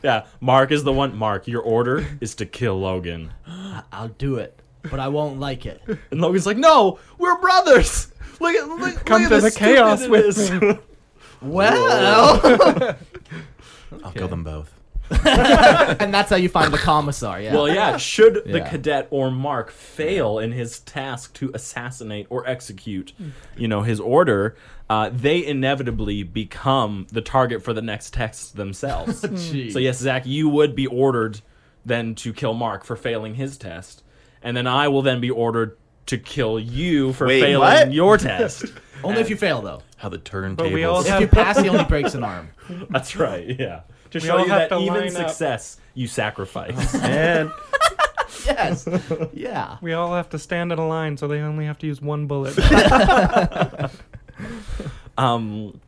yeah mark is the one mark your order is to kill logan I'll do it, but I won't like it. and logan's like no we're brothers look at look, Come look at to the the chaos with it is. me. Well, I'll kill them both. and that's how you find the commissar. Yeah. Well, yeah. Should the Yeah. cadet or Mark fail in his task to assassinate or execute, you know, his order, uh, they inevitably become the target for the next text themselves. Jeez. so yes, Zach, you would be ordered then to kill Mark for failing his test, and then I will then be ordered to kill you for Wait, failing what? your test. Only if you fail, though. How the turntables. But we all If you pass, he only breaks an arm. That's right. Yeah. To We show all you have that to even line up. success you sacrifice. and Yes. Yeah. We all have to stand in a line, so they only have to use one bullet. Um,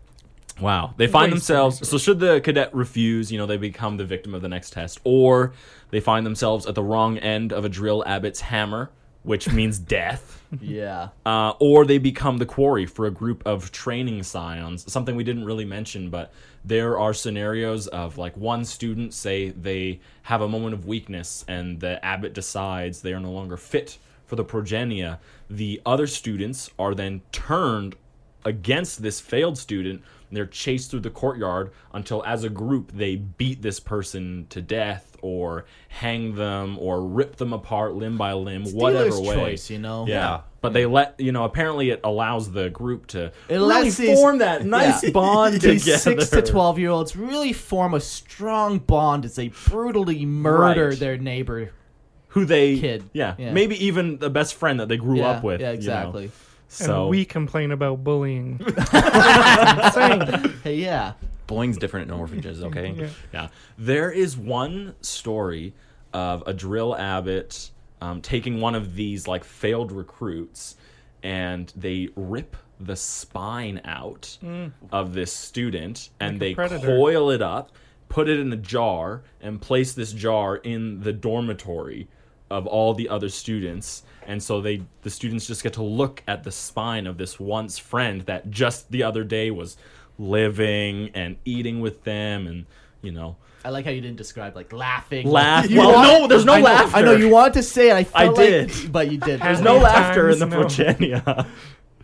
wow. They find Waste themselves. So, should the cadet refuse, you know, they become the victim of the next test, or they find themselves at the wrong end of a drill abbot's hammer, which means death. Yeah. Uh, or they become the quarry for a group of training scions. Something we didn't really mention, but there are scenarios of like one student say they have a moment of weakness, and the abbot decides they are no longer fit for the progenia. The other students are then turned against this failed student, and they're chased through the courtyard until, as a group, they beat this person to death or hang them or rip them apart limb by limb, whatever dealer's way. choice, you know? Yeah. Yeah. But they let you know. Apparently, it allows the group to It really these- form that nice Yeah. bond These together. six to twelve year olds really form a strong bond as they brutally murder Right. their neighbor. who they Kid. Yeah, Yeah. maybe even the best friend that they grew yeah, up with. Yeah, you know. exactly. And So we complain about bullying. Insane. Hey, yeah. Bullying's different in orphanages, okay? Yeah. Yeah. There is one story of a drill abbot um, taking one of these like failed recruits and they rip the spine out of this student and Like they coil it up, put it in a jar, and place this jar in the dormitory of all the other students. And so they the students just get to look at the spine of this once friend that just the other day was living and eating with them and you know I like how you didn't describe like laughing. Laugh- You well, want- no, there's no I know, laughter. I know you wanted to say it. I, felt like- did. but you did. there's no many laughter in the times? No. Virginia.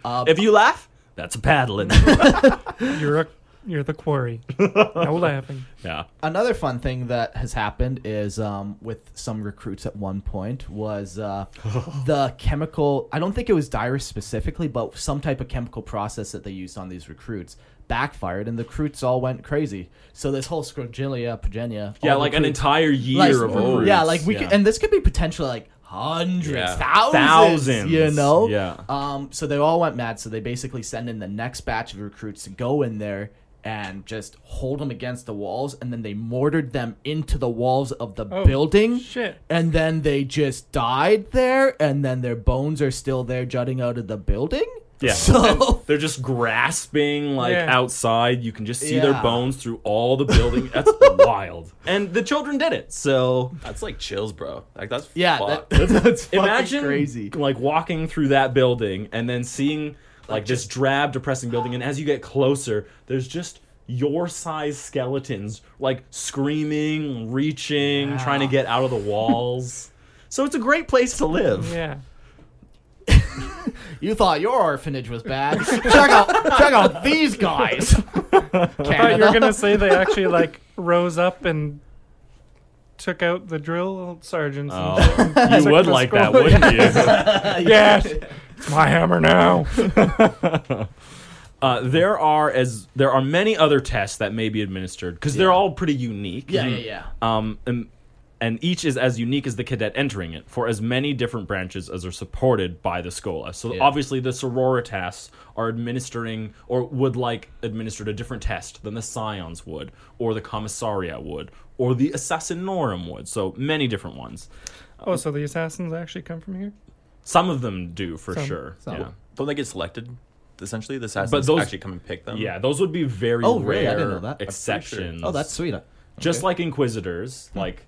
Um, if you laugh, that's paddling. You're a, you're the quarry. No laughing. yeah. another fun thing that has happened is um, with some recruits at one point was uh, the chemical i don't think it was Dirus specifically but some type of chemical process that they used on these recruits backfired and the recruits all went crazy so this whole Schola progenia Yeah, like an entire year like- of recruits. yeah like we yeah. could, and this could be potentially like hundreds Yeah. thousands, Thousands, you know yeah. um so they all went mad so they basically send in the next batch of recruits to go in there and just hold them against the walls and then they mortared them into the walls of the Oh, building shit. and then they just died there and then their bones are still there jutting out of the building Yeah. so They're just grasping like Yeah. outside. You can just see their Yeah. bones through all the building. That's wild. And the children did it. So That's like chills, bro. Like that's yeah fucked. that, that's fucking imagine crazy like walking through that building and then seeing like this drab depressing building and as you get closer there's just your size skeletons like screaming reaching trying to get out of the walls so it's a great place to live Yeah. You thought your orphanage was bad. Check out check out these guys. I thought you were gonna say they actually like rose up and took out the drill sergeants. Oh, and you would the like that wouldn't you? Yes, it's my hammer now. Uh, there are as there are many other tests that may be administered because they're all pretty unique. yeah yeah yeah. Um, and, and each is as unique as the cadet entering it for as many different branches as are supported by the Schola. So Yeah. obviously the sororitas are administering or would like administered a different test than the scions would, or the commissaria would, or the assassinorum would. So many different ones. Oh, so the assassins actually come from here? Some of them do for Some. sure. Some. Yeah. Don't they get selected? Essentially, the assassins But those- actually come and pick them. Yeah, those would be very Oh, rare really? I didn't know that. I'm sure. oh that's sweet just like inquisitors hmm. like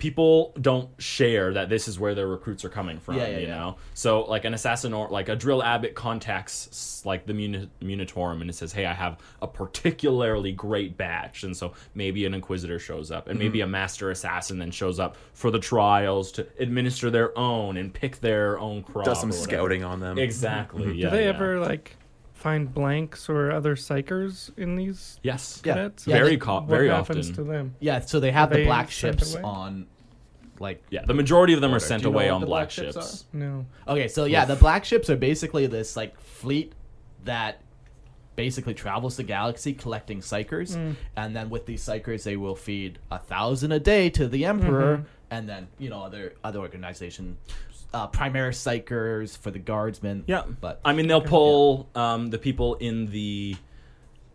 people don't share that this is where their recruits are coming from Yeah, yeah, you yeah. know so like an assassin or like a drill abbot contacts like the Muni- munitorum and it says hey i have a particularly great batch and so maybe an inquisitor shows up and Mm-hmm. maybe a master assassin then shows up for the trials to administer their own and pick their own crop Does some scouting on them. exactly yeah, Do they yeah. ever like find blanks or other psykers in these yes Yeah. cadets? Yeah, very they- co- What very happens often to them? Yeah, so they have Are the they black sent ships away? on, like. yeah the majority of them are sent Do you know away what on the black black ships ships No. Okay, so yeah, the black ships are basically this like fleet that basically travels the galaxy collecting psykers, Mm. and then with these psychers, they will feed a thousand a day to the emperor, and then you know other other organization, uh, Primaris psykers for the guardsmen. Yeah, but I mean they'll pull um, the people in the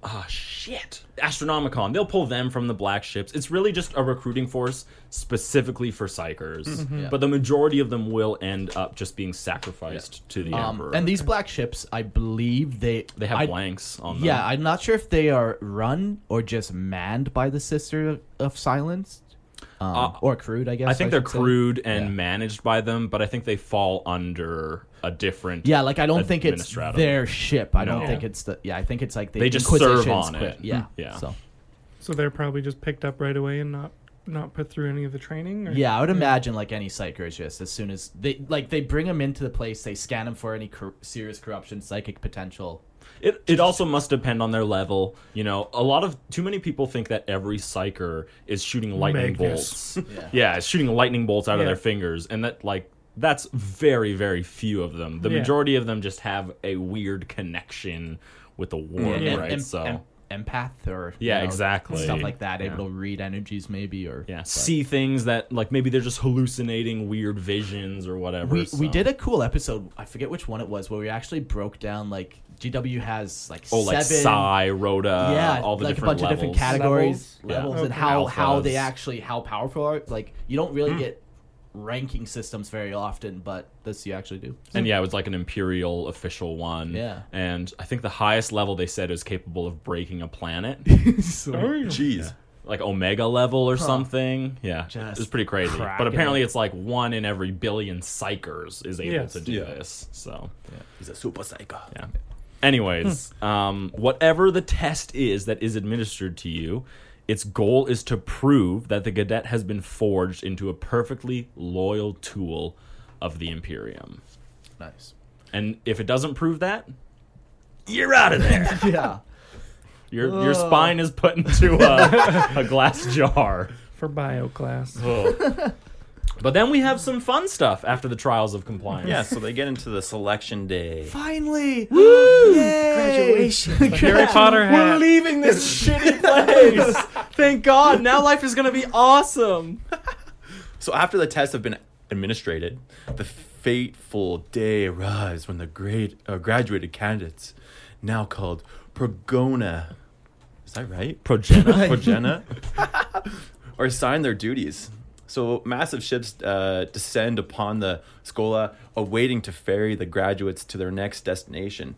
ah shit Astronomicon. They'll pull them from the black ships. It's really just a recruiting force specifically for psykers, Mm-hmm. Yeah. but the majority of them will end up just being sacrificed to the um, emperor. and these black ships, I believe they they have I- blanks on them. Yeah, I'm not sure if they are run or just manned by the Sister of Silence, um, Uh, or crude, I guess I think they're crude say. and Yeah. managed by them, but I think they fall under a different. Yeah, like I don't think it's their ship. I don't No. think it's the. Yeah, I think it's like the They just serve Inquisition's on quit- it. Yeah, Yeah. So So they're probably just picked up right away and not not put through any of the training. Or? yeah, I would imagine like any psyker is just as soon as they like they bring them into the place, they scan them for any cor- serious corruption, psychic potential, It it also must depend on their level. You know, a lot of too many people think that every psyker is shooting lightning Magnus. bolts. yeah. shooting lightning bolts out of their fingers, and that like that's very very few of them. The Yeah. majority of them just have a weird connection with the world, And- right? and- so and empath or Yeah, know, exactly. stuff like that, Yeah. able to read energies maybe or yeah, but- see things that like maybe they're just hallucinating weird visions or whatever. We, we did a cool episode. I forget which one it was, where we actually broke down like GW has like oh like seven, Psi, Rhoda, yeah, all the like different a bunch of different levels. categories, Levels? levels, Yeah. and Okay. how how they actually how powerful are. Like you don't really hmm. get ranking systems very often, but this you actually do. And yeah, it was like an imperial official one. Yeah. And I think the highest level they said is capable of breaking a planet, oh, Jeez. like Omega level or something. Yeah, Just it was pretty crazy. cracking But apparently, it. it's like one in every billion psykers is able Yes. to do Yeah. this. So He's a super psycho. yeah. Anyways, um, whatever the test is that is administered to you, its goal is to prove that the cadet has been forged into a perfectly loyal tool of the Imperium. Nice. And if it doesn't prove that, you're out of there. yeah. Your your spine is put into a, a glass jar. for bio class. But then we have some fun stuff after the trials of compliance. Yeah, so they get into the selection day. Finally. Woo! Yay! Harry Potter We're leaving this shitty place. Thank God. Now life is gonna be awesome. So after the tests have been administrated, the fateful day arrives when the great uh, graduated candidates, now called Progona, is that right? Progena. Progena, are assigned their duties. So massive ships uh, descend upon the Schola, awaiting to ferry the graduates to their next destination.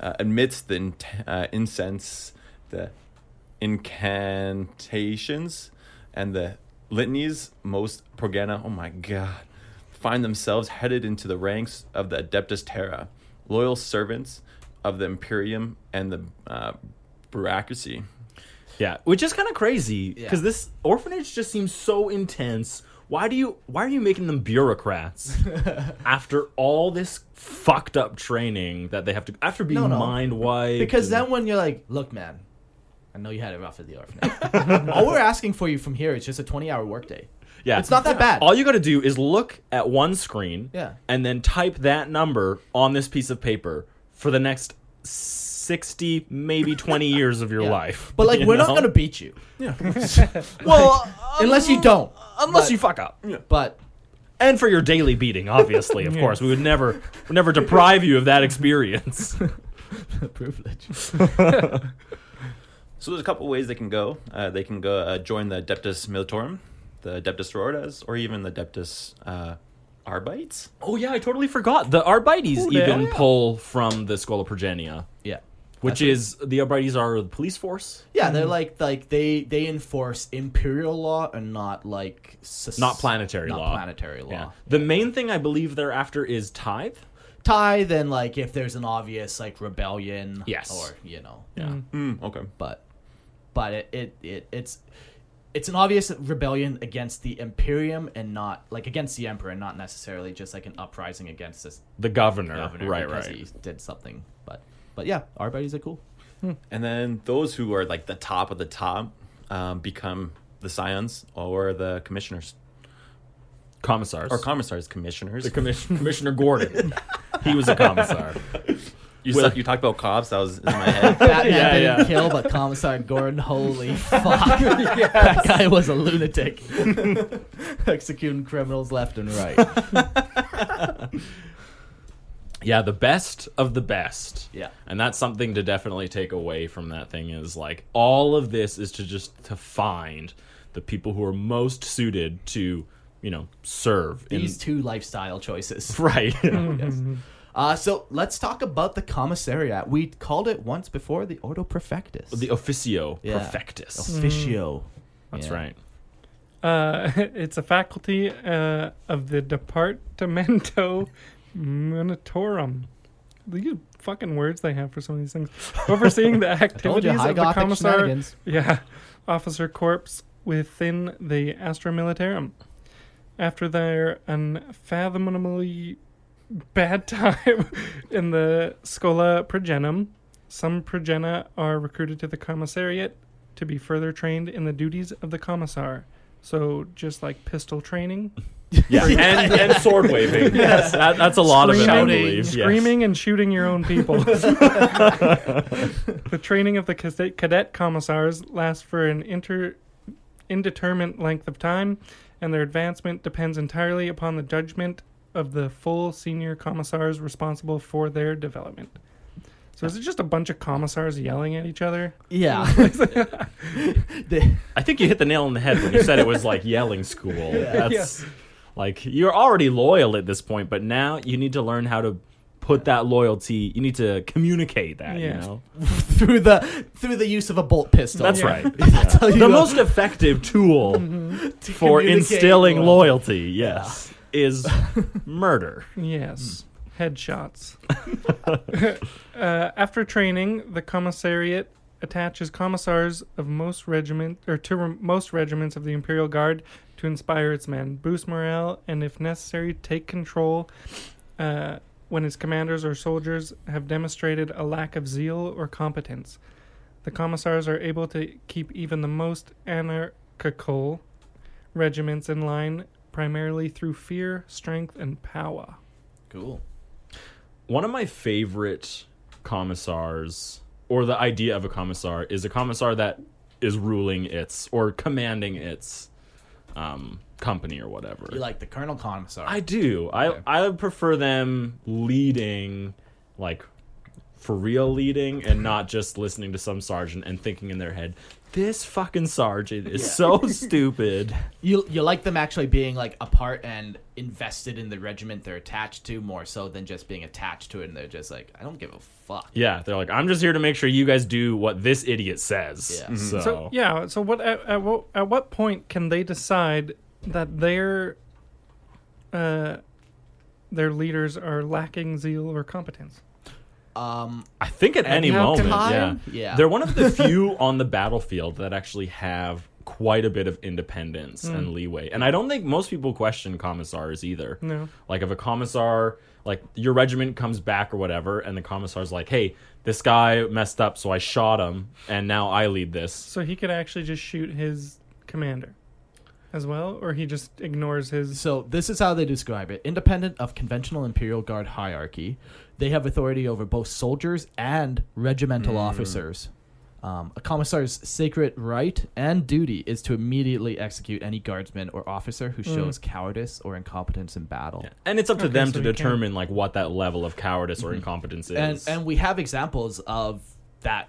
Uh, amidst the in- uh, incense, the incantations, and the litanies, most Progena, oh my god, find themselves headed into the ranks of the Adeptus Terra, loyal servants of the Imperium and the uh, bureaucracy. Yeah, which is kind of crazy because Yeah. this orphanage just seems so intense. Why do you? Why are you making them bureaucrats after all this fucked up training that they have to after being No, no. mind wiped? Because and- then when you're like, look, man, I know you had it rough at the orphanage. All we're asking for you from here is just a 20 hour workday. yeah, It's not that bad. All you got to do is look at one screen, Yeah. and then type that number on this piece of paper for the next sixty, maybe twenty years of your Yeah. life. But like, you we're not know? gonna beat you Yeah. well, unless you don't. unless But- you fuck up. But and for your daily beating, obviously, of course, we would never, would never deprive you of that experience. privilege. So there's a couple ways they can go. Uh, they can go uh, join the Adeptus Militorum, the Adeptus Sororitas, or even the Adeptus uh, Arbites. oh yeah, I totally forgot. The Arbites Oh, even yeah. pull from the Schola Progenia, Yeah. Which is the Arbites are the police force, Yeah, they're like like they they enforce imperial law and not like soc- not planetary not law. planetary law. Yeah. The main thing I believe they're after is tithe. Tithe and like if there's an obvious like rebellion. Yes. Or you know. Yeah. Mm, okay. But but it, it, it it's it's an obvious rebellion against the Imperium and not like against the Emperor and not necessarily just like an uprising against this The governor. governor right, because right. he did something. But but yeah, Arbites are cool. And then those who are like the top of the top um, become the scions or the commissioners Commissars. or commissars, commissioners. the commission, Commissioner Gordon. he was a commissar. you, Well- said, you talked about cops. That was in my head. Batman Yeah, didn't yeah. kill, but Commissar Gordon, holy fuck, that guy was a lunatic, executing criminals left and right. Yeah, the best of the best. Yeah. And that's something to definitely take away from that thing is like all of this is to just to find the people who are most suited to, you know, serve in- These two lifestyle choices. right. Yes. Uh, so let's talk about the commissariat. We called it once before the Ordo Perfectus. the officio Yeah. perfectus. officio. That's Yeah. right. Uh, it's a faculty uh, of the Departamento Munitorum. These fucking words they have for some of these things. Overseeing the Told you, activities of the commissar, yeah, officer corps within the Astra Militarum. After their unfathomably bad time in the Schola Progenium, some progena are recruited to the commissariat to be further trained in the duties of the commissar. So just like pistol training, Yeah, and, and sword waving. Yes, that, that's a lot of it. I screaming, believe. Yes. screaming and shooting your own people. the training of the cadet cadet commissars lasts for an inter, indeterminate length of time, and their advancement depends entirely upon the judgment of the full senior commissars responsible for their development. So is it just a bunch of commissars yelling at each other? Yeah. I think you hit the nail on the head when you said it was like yelling school. That's like you're already loyal at this point, but now you need to learn how to put that loyalty. You need to communicate that. You know, through the through the use of a bolt pistol. that's Yeah. right. That's how you the most effective tool to for instilling loyalty. loyalty, yes, is murder. Yes. Headshots. uh, after training, the commissariat attaches commissars of most regiment or to most regiments of the Imperial Guard to inspire its men, boost morale, and if necessary, take control uh, when its commanders or soldiers have demonstrated a lack of zeal or competence. The commissars are able to keep even the most anarchical regiments in line primarily through fear, strength, and power. Cool. One of my favorite commissars, or the idea of a commissar, is a commissar that is ruling its or commanding its um, company or whatever. You like the Colonel Commissar? I do. I Okay. I prefer them leading, like for real leading, and not just listening to some sergeant and thinking in their head, "This fucking sergeant is so stupid." You you like them actually being like a part and invested in the regiment they're attached to more so than just being attached to it and they're just like I don't give a fuck. Yeah, they're like, "I'm just here to make sure you guys do what this idiot says." Yeah. So, So yeah, so what at, at what at what point can they decide that their uh their leaders are lacking zeal or competence? Um I think at any moment, can- yeah. Yeah. They're one of the few on the battlefield that actually have quite a bit of independence and leeway. And I don't think most people question commissars either. No. Like if a commissar, like your regiment comes back or whatever, and the commissar's like, "Hey, this guy messed up, so I shot him, and now I lead this." So he could actually just shoot his commander as well, or he just ignores his. So this is how they describe it. Independent of conventional Imperial Guard hierarchy, they have authority over both soldiers and regimental hmm. officers. Um, a commissar's sacred right and duty is to immediately execute any guardsman or officer who hmm. shows cowardice or incompetence in battle. And it's up to Okay, them so to he can- determine like what that level of cowardice or mm-hmm. incompetence and is. and we have examples of that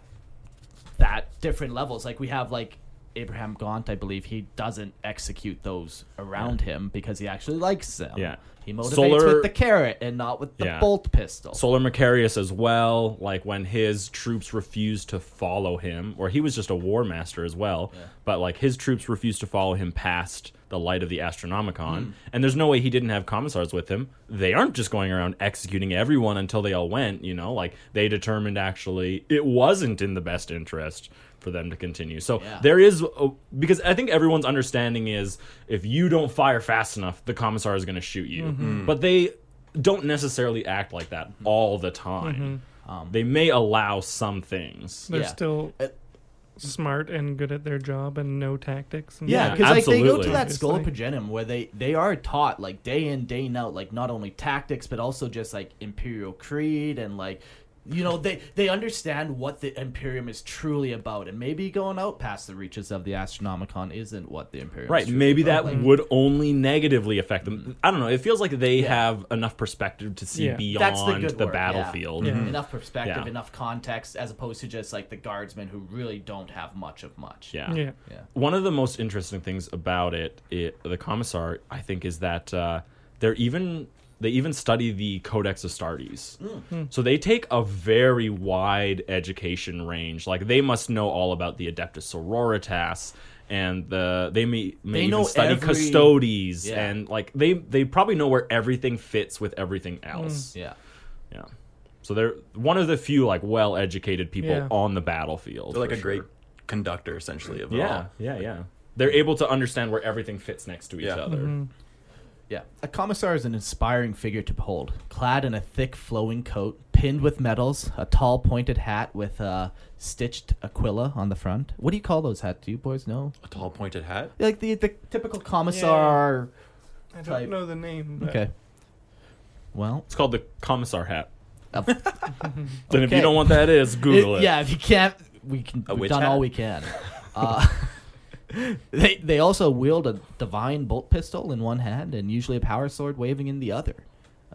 that different levels like we have like Ibram Gaunt i believe he doesn't execute those around him because he actually likes them Yeah. He motivates Solar- with the carrot and not with the Yeah. bolt pistol Solar Macharius as well, like when his troops refused to follow him, or he was just a war master as well, but like his troops refused to follow him past the light of the Astronomicon, mm. and there's no way he didn't have commissars with him. They aren't just going around executing everyone until they all went, you know, like they determined actually it wasn't in the best interest for them to continue. So Yeah. there is a, because I think everyone's understanding is if you don't fire fast enough, the commissar is going to shoot you. But they don't necessarily act like that all the time. Um, they may allow some things. They're Yeah. still Uh, smart and good at their job and no tactics. And yeah Yeah, because like they go to that school of Obviously. Where they they are taught like day in day out like not only tactics but also just like imperial creed and like you know they they understand what the imperium is truly about and maybe going out past the reaches of the astronomicon isn't what the imperium Right, is truly maybe about. that Like, would only negatively affect them. I don't know. It feels like they have enough perspective to see Yeah. beyond That's the good the work, yeah. battlefield. Yeah. enough perspective Yeah. enough context as opposed to just like the guardsmen who really don't have much of much Yeah. yeah. yeah One of the most interesting things about it, it the commissar, I think, is that uh, they're even they even study the Codex Astartes. Mm. Hmm. So they take a very wide education range. Like they must know all about the Adeptus Sororitas. And the they may, may They even know study every- custodes Yeah. and like they they probably know where everything fits with everything hmm. else. yeah Yeah. So they're one of the few like well educated people Yeah. on the battlefield. They're like for a great conductor, essentially, of it Yeah, all. yeah, yeah. They're able to understand where everything fits next to each Yeah. other. Mm-hmm. Yeah. A commissar is an inspiring figure to behold. Clad in a thick, flowing coat, pinned with medals, a tall, pointed hat with a stitched aquila on the front. What do you call those hats? Do you boys know? A tall pointed hat. Like the, the typical commissar. I don't Type. know the name. But Okay. Well, It's called the commissar hat. uh, Then if you don't want that is, Google it. Yeah, if you can't, we can. A we've done hat? all we can. Uh, they they also wield a divine bolt pistol in one hand and usually a power sword waving in the other.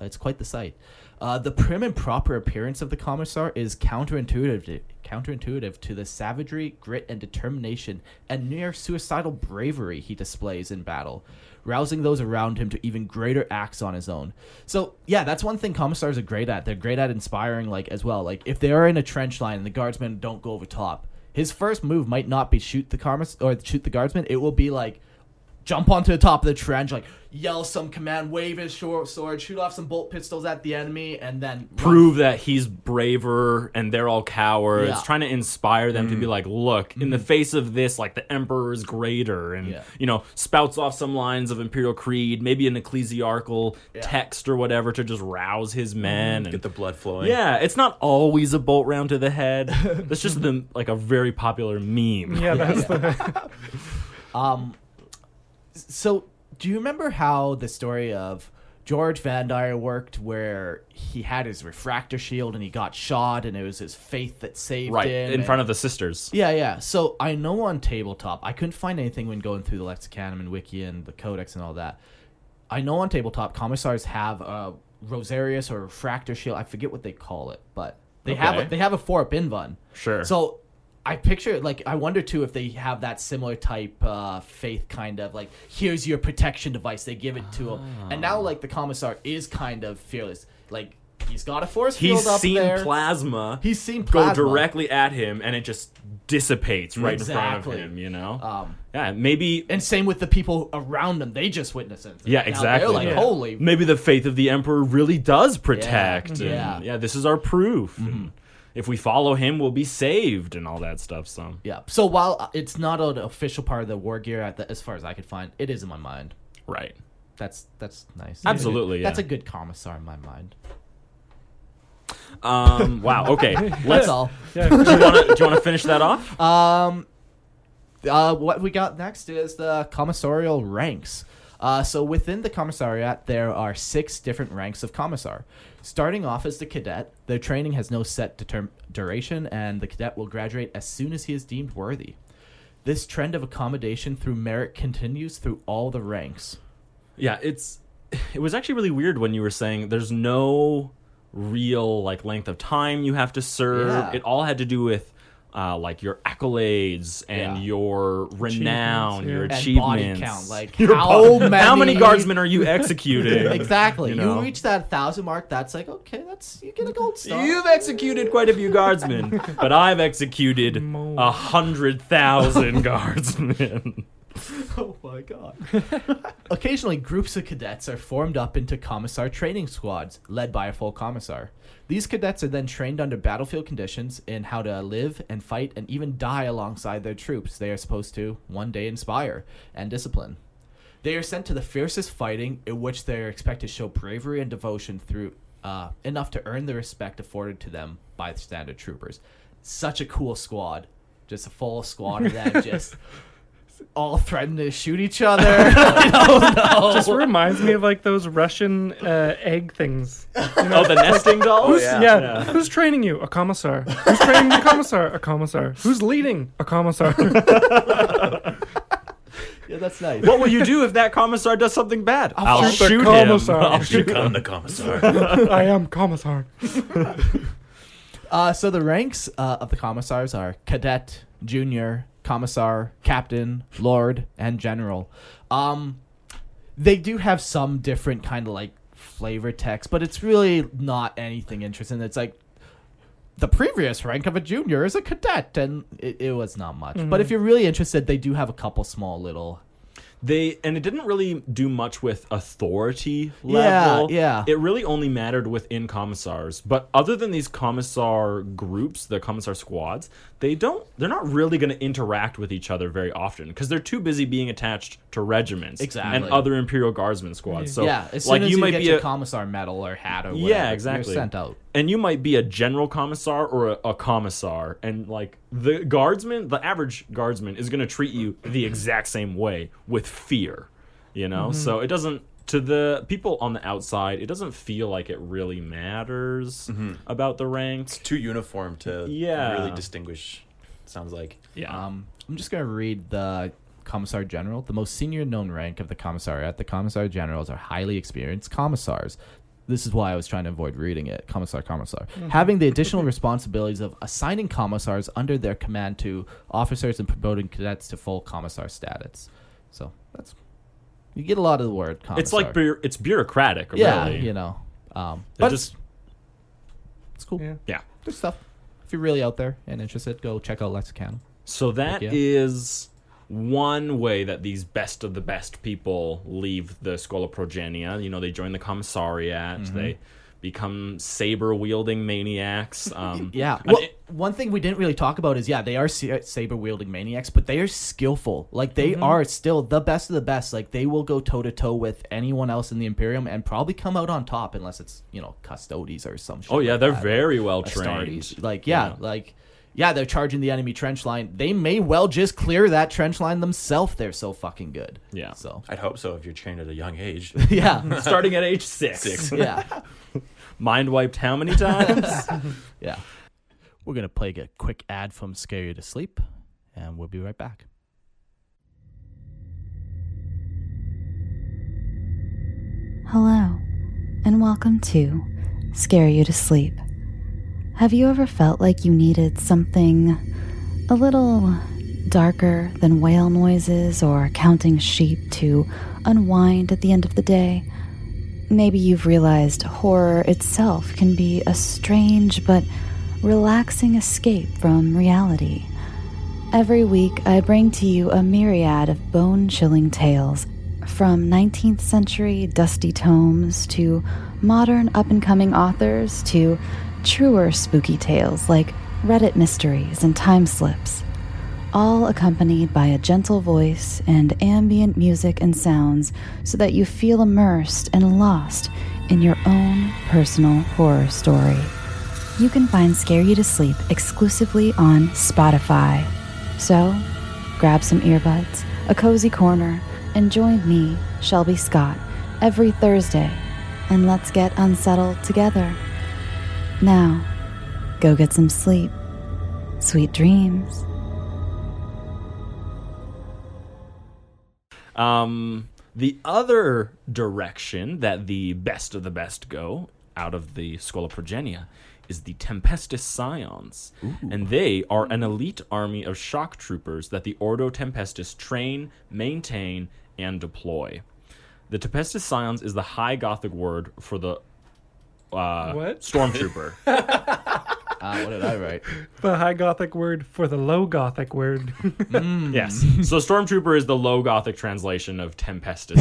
Uh, it's quite the sight. Uh, the prim and proper appearance of the commissar is counterintuitive to, counterintuitive to the savagery, grit, and determination and near suicidal bravery he displays in battle, rousing those around him to even greater acts on his own. So yeah, that's one thing commissars are great at. They're great at inspiring, like as well. Like if they are in a trench line and the guardsmen don't go over top, his first move might not be shoot the commiss or shoot the guardsman. It will be like jump onto the top of the trench, like yell some command, wave his short sword, shoot off some bolt pistols at the enemy, and then run Prove that he's braver and they're all cowards. Yeah. Trying to inspire them to be mm. like, look, in the mm. face of this, like the emperor is greater, and Yeah. you know, spouts off some lines of imperial creed, maybe an ecclesiarchal text or whatever to just rouse his mm-hmm. men. and Get the blood flowing. Yeah, it's not always a bolt round to the head. That's just the like a very popular meme. yeah, that's the. Um, so do you remember how the story of Goge Vandire worked, where he had his refractor shield and he got shot, and it was his faith that saved Right him in and- front of the sisters. Yeah, yeah. So I know on tabletop, I couldn't find anything when going through the Lexicanum and Wiki and the Codex and all that. I know on tabletop, commissars have a Rosarius or refractor shield. I forget what they call it, but they have a, they have a four up invuln. Sure. So I picture like I wonder too if they have that similar type uh, faith kind of like here's your protection device. They give it to him, and now like the commissar is kind of fearless. Like he's got a force field He's up seen there. plasma. He's seen go plasma. directly at him, and it just dissipates right in Exactly. front of him. You know. Um, yeah, maybe. and same with the people around them. They just witness it. Yeah, Now exactly. They're like, Yeah. holy. Maybe the faith of the emperor really does protect. and, Yeah. yeah. This is our proof. and if we follow him, we'll be saved, and all that stuff. So. Yeah. So while it's not an official part of the war gear, at the, as far as I could find, it is in my mind. Right. That's that's nice. Absolutely, That's yeah. a good commissar in my mind. Um. Wow. Okay. Let's. all. Yeah, do you want to? Do you want to finish that off? Um, uh, what we got next is the commissarial ranks. Uh, so within the commissariat, there are six different ranks of commissar. Starting off as the cadet, their training has no set determ- duration, and the cadet will graduate as soon as he is deemed worthy. This trend of accommodation through merit continues through all the ranks. Yeah, it's it was actually really weird when you were saying there's no real like length of time you have to serve. Yeah. It all had to do with uh, like your accolades and Yeah. your renown, yeah. your And body achievements. count, like Your how bo- many, how many guardsmen are you executing? exactly. You You, reach that thousand mark, that's like okay, that's you get a gold star. You've executed quite a few guardsmen, but I've executed a hundred thousand guardsmen. Oh my god. Occasionally, groups of cadets are formed up into commissar training squads, led by a full commissar. These cadets are then trained under battlefield conditions in how to live and fight and even die alongside their troops they are supposed to one day inspire and discipline. They are sent to the fiercest fighting, in which they are expected to show bravery and devotion through uh, enough to earn the respect afforded to them by the standard troopers. Such a cool squad, just a full squad of them, just all threaten to shoot each other. I don't know. just reminds me of like those Russian uh, egg things. oh, the nesting dolls. yeah. Yeah. Who's training you? A commissar. Who's training the commissar? A commissar. Who's leading? A commissar. yeah, that's nice. What will you do if that commissar does something bad? I'll, shoot the shoot him. commissar. I'll I'll shoot him. the commissar. I am commissar. Uh, so the ranks uh, of the commissars are cadet, junior, commissar, captain, lord, and general. Um, they do have some different kind of like flavor text, but it's really not anything interesting. It's like the previous rank of a junior is a cadet, and it, it was not much. But if you're really interested, they do have a couple small little they and it didn't really do much with authority level. yeah. yeah. It really only mattered within commissars. But other than these commissar groups, the commissar squads, they don't. They're not really going to interact with each other very often because they're too busy being attached to regiments Exactly. and other imperial guardsmen squads. So yeah, as soon like as you, you, might get be your a commissar medal or hat or whatever, yeah, you're exactly. sent out. And you might be a general commissar or a, a commissar, and like the guardsman, the average guardsman is going to treat you the exact same way with fear, you know. So it doesn't to the people on the outside, it doesn't feel like it really matters about the rank. Too uniform to Yeah. really distinguish. Sounds like. Yeah, Um, I'm just gonna read the commissar general. The most senior known rank of the commissariat. The commissar generals are highly experienced commissars. This is why I was trying to avoid reading it. Commissar, commissar, having the additional responsibilities of assigning commissars under their command to officers and promoting cadets to full commissar status. So that's you get a lot of the word commissar. it's like bu- it's bureaucratic. yeah, you know. Um, but just it's cool. Yeah. yeah. Good stuff. If you're really out there and interested, go check out Lexicon. So that yeah. is one way that these best of the best people leave the Scola Progenia. You know, they join the commissariat. Mm-hmm. They become saber wielding maniacs. Um, Yeah. Well, it- one thing we didn't really talk about is yeah, they are saber wielding maniacs, but they are skillful. Like they Mm-hmm. are still the best of the best. Like they will go toe to toe with anyone else in the Imperium and probably come out on top unless it's you know Custodes or some. Shit oh yeah, like they're that. very well trained. Like yeah, Yeah. like. Yeah, they're charging the enemy trench line. They may well just clear that trench line themselves. They're so fucking good. Yeah. So I'd hope so if you're trained at a young age. yeah, Starting at age six. Six. yeah. Mind wiped how many times? Yeah. We're going to play a quick ad from Scare You to Sleep, and we'll be right back. Hello, and welcome to Scare You to Sleep. Have you ever felt like you needed something a little darker than whale noises or counting sheep to unwind at the end of the day? Maybe you've realized horror itself can be a strange but relaxing escape from reality. Every week, I bring to you a myriad of bone chilling tales, from 19th century dusty tomes to modern up and coming authors to truer spooky tales like Reddit mysteries and time slips, all accompanied by a gentle voice and ambient music and sounds so that you feel immersed and lost in your own personal horror story. You can find Scare You to Sleep exclusively on Spotify. So, grab some earbuds, a cozy corner, and join me, Shelby Scott, every Thursday, and let's get unsettled together. Now, go get some sleep. Sweet dreams. Um, the other direction that the best of the best go out of the Scola Progenia is the Tempestus Scions. And they are an elite army of shock troopers that the Ordo Tempestus train, maintain, and deploy. The Tempestus Scions is the high Gothic word for the uh, What? stormtrooper. Ah, what did I write? The high Gothic word for the low Gothic word. yes. So stormtrooper is the low Gothic translation of Tempestus.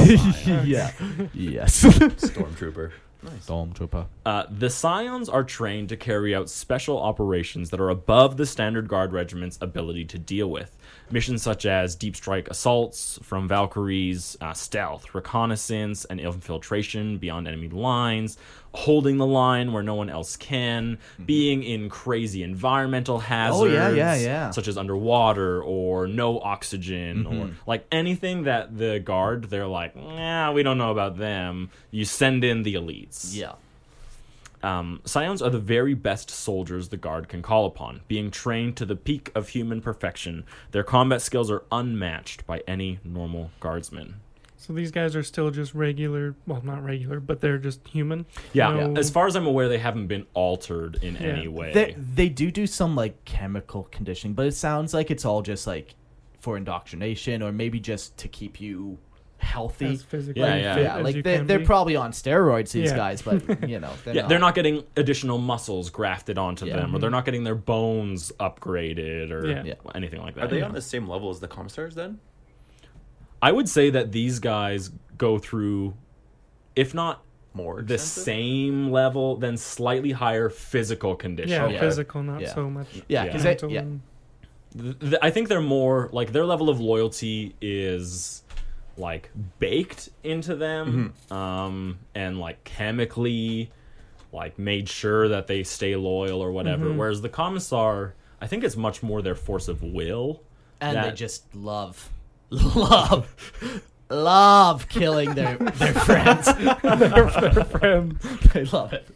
Yeah. yes. Stormtrooper. Nice. Stormtrooper. Uh, the Scions are trained to carry out special operations that are above the standard guard regiment's ability to deal with. Missions such as deep strike assaults from Valkyries, uh, stealth, reconnaissance, and infiltration beyond enemy lines, holding the line where no one else can, being in crazy environmental hazards, Oh, yeah, yeah, yeah. such as underwater or no oxygen or like anything that the guard they're like, nah, we don't know about them. You send in the elites. Yeah. Um, Scions are the very best soldiers the Guard can call upon, being trained to the peak of human perfection. Their combat skills are unmatched by any normal Guardsman. so these guys are still just regular, well, not regular, but they're just human. Yeah, No- as far as I'm aware, they haven't been altered in Yeah. any way. They, they do do some like chemical conditioning, but it sounds like it's all just like for indoctrination or maybe just to keep you healthy. As physically Yeah, yeah. fit yeah, as like you they, can they're be. probably on steroids, these Yeah. guys, but you know, they're yeah, not. they're not getting additional muscles grafted onto Yeah. them, or they're mm-hmm. not getting their bones upgraded, or Yeah. Yeah. anything like that. Are they on the same level as the commissars then? I would say that these guys go through, if not More the expensive? same level, then slightly higher physical condition. Yeah, Yeah. physical, not Yeah. so much. Yeah, Yeah. because mental yeah. and- Th- th- I think they're more like their level of loyalty is like baked into them, um, and like chemically, like made sure that they stay loyal or whatever. Whereas the commissar, I think it's much more their force of will. and they just love, love, love killing their their friends. their friends. they love it.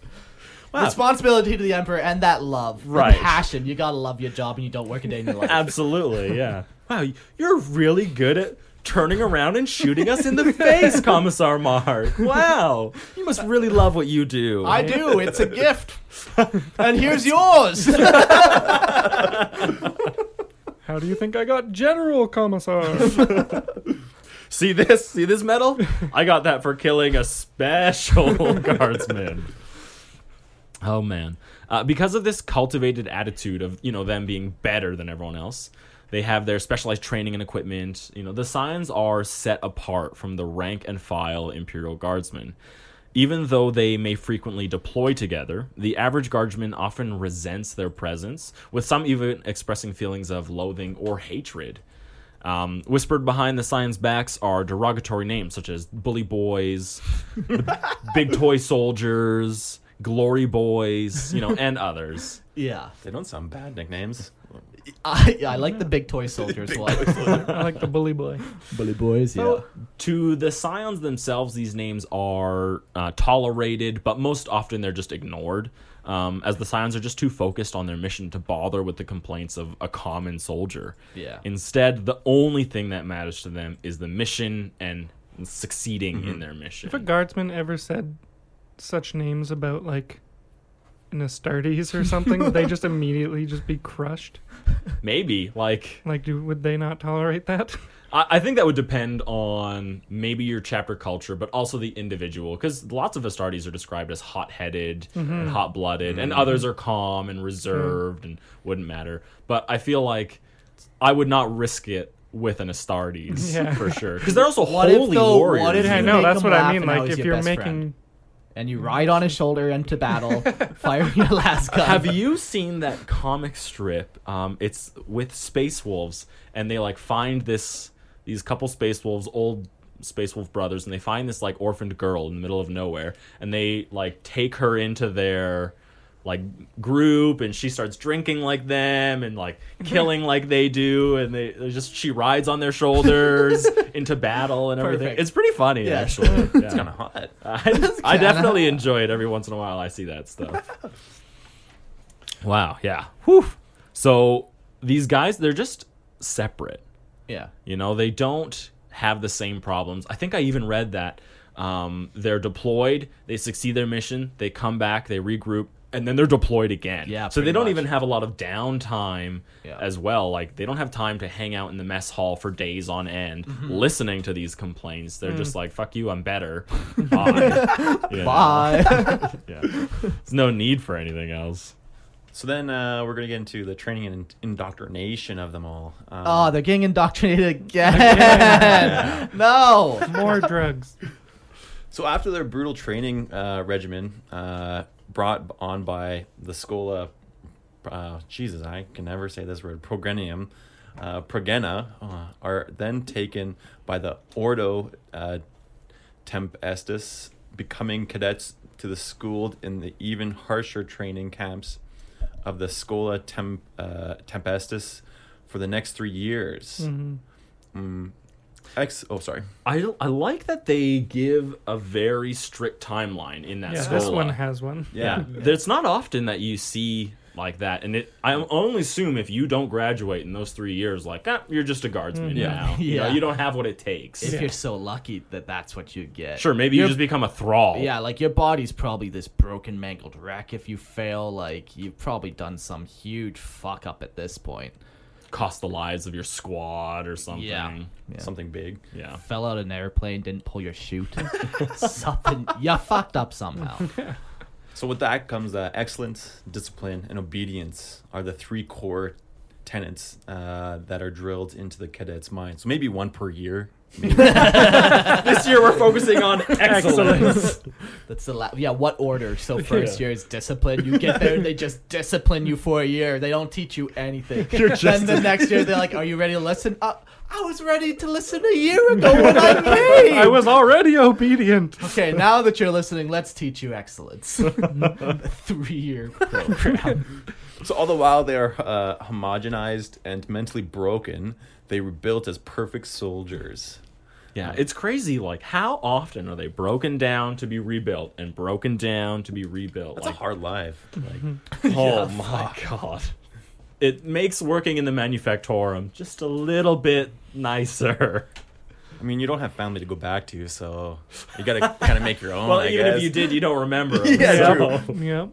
Responsibility to the emperor and that love, the Right. passion. You gotta love your job, and you don't work a day in your life. Absolutely, yeah. Wow, you're really good at turning around and shooting us in the face, Commissar Mark. Wow, you must really love what you do. I do. It's a gift, and here's yours. How do you think I got General Commissar? See this? See this medal? I got that for killing a special guardsman. Oh man. Uh, because of this cultivated attitude of, you know, them being better than everyone else, they have their specialized training and equipment. You know, the signs are set apart from the rank and file Imperial Guardsmen. Even though they may frequently deploy together, the average guardsman often resents their presence, with some even expressing feelings of loathing or hatred. Um, whispered behind the Scions' backs are derogatory names such as bully boys, big toy soldiers, glory boys, you know, and others. yeah, They don't sound bad nicknames. I, I like the big toy soldiers one. I like the bully boy. Bully boys. Yeah. So, to the Scions themselves, these names are uh, tolerated, but most often they're just ignored, um, as the Scions are just too focused on their mission to bother with the complaints of a common soldier. Yeah. Instead, the only thing that matters to them is the mission and succeeding in their mission. If a guardsman ever said such names about like an Astartes or something, would they just immediately just be crushed? Maybe, like, Like, do would they not tolerate that? I, I think that would depend on maybe your chapter culture, but also the individual. Because lots of Astartes are described as hot headed and mm-hmm. hot blooded, and mm-hmm. others are calm and reserved and wouldn't matter. But I feel like I would not risk it with an Astartes Yeah. for sure. Because they're also What if, holy though, warriors. what if Yeah, I know make that's him what I laugh mean. and now Like, he's if your you're best making, friend. And you ride on his shoulder into battle, firing your last gun. Have you seen that comic strip? Um, it's with space wolves, and they like find this these couple space wolves, old space wolf brothers, and they find this like orphaned girl in the middle of nowhere, and they like take her into their like group, and she starts drinking like them and like killing like they do, and they just she rides on their shoulders into battle and everything. Perfect. It's pretty funny Yeah. actually. It's kind of hot. I, I definitely enjoy it every once in a while. I see that stuff. wow. Yeah. Whew. So these guys, they're just separate. Yeah. You know, they don't have the same problems. I think I even read that um, they're deployed, they succeed their mission, they come back, they regroup, and then they're deployed again. Yeah, So they don't much. even have a lot of downtime Yeah. as well. Like they don't have time to hang out in the mess hall for days on end, Mm-hmm. listening to these complaints. They're Mm. just like, "Fuck you, I'm better." Bye. You? Bye. Yeah. There's no need for anything else. So then uh, we're going to get into the training and indoctrination of them all. Um, oh, they're getting indoctrinated again. no. more drugs. So after their brutal training uh, regimen uh, brought on by the Schola, uh, Jesus, I can never say this word, Progrenium, uh, Progena, uh, are then taken by the Ordo uh, Tempestus, becoming cadets to the schooled in the even harsher training camps of the Schola Temp, uh, Tempestus for the next three years. Mm. Ex- oh, sorry. I, I like that they give a very strict timeline in that Yeah, Schola. this one has one. Yeah, it's not often that you see like that, and it. I only assume if you don't graduate in those three years, like ah, you're just a guardsman Yeah. now. You, know, Yeah. you don't have what it takes. If you're so lucky that that's what you get. Sure, maybe you You're- just become a thrall. Yeah, like your body's probably this broken, mangled wreck. If you fail, like you've probably done some huge fuck up at this point. Cost the lives of your squad or something. Yeah. Yeah. Something big. Yeah. Fell out of an airplane, didn't pull your chute. Something you fucked up somehow. So with that comes uh, excellence, discipline, and obedience are the three core tenets uh, that are drilled into the cadet's mind. So maybe one per year this year we're focusing on excellence. That's the la- yeah. What order? So first year is discipline. You get there, they just discipline you for a year. They don't teach you anything. You're then the next year they're like, "Are you ready to listen?" Uh, I was ready to listen a year ago when I came. I was already obedient. okay, now that you're listening, let's teach you excellence. Three-year program. So all the while they are uh, homogenized and mentally broken, they were built as perfect soldiers. Yeah, it's crazy. Like, how often are they broken down to be rebuilt and broken down to be rebuilt? That's like, a hard life. Mm-hmm. oh Yeah, my god! It makes working in the manufactorum just a little bit nicer. I mean, you don't have family to go back to, so you gotta kind of make your own. well, I even guess. if you did, you don't remember. 'em, Yeah, so- Yep.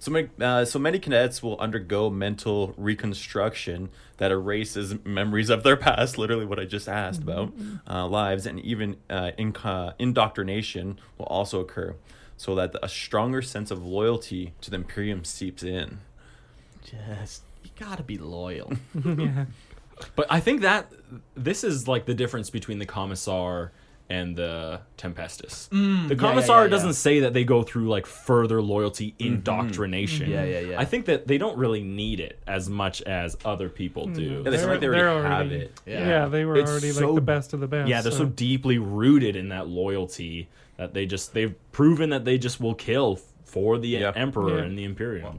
So many, uh, so many cadets will undergo mental reconstruction that erases memories of their past, literally what I just asked about, uh, lives, and even uh, inco- indoctrination will also occur, so that a stronger sense of loyalty to the Imperium seeps in. Just you gotta be loyal. yeah. But I think that this is like the difference between the Commissar and the Tempestus. the Mm, yeah, Commissar yeah, doesn't yeah. say that they go through like further loyalty indoctrination. Yeah, yeah, yeah. I think that they don't really need it as much as other people do. Yeah, they seem like they They're already, have it. Yeah. Yeah. they were It's already so- like the best of the best. Yeah, they're so deeply rooted in that loyalty that they just they've proven that they just will kill for the Yeah. emperor Yeah. and the imperium.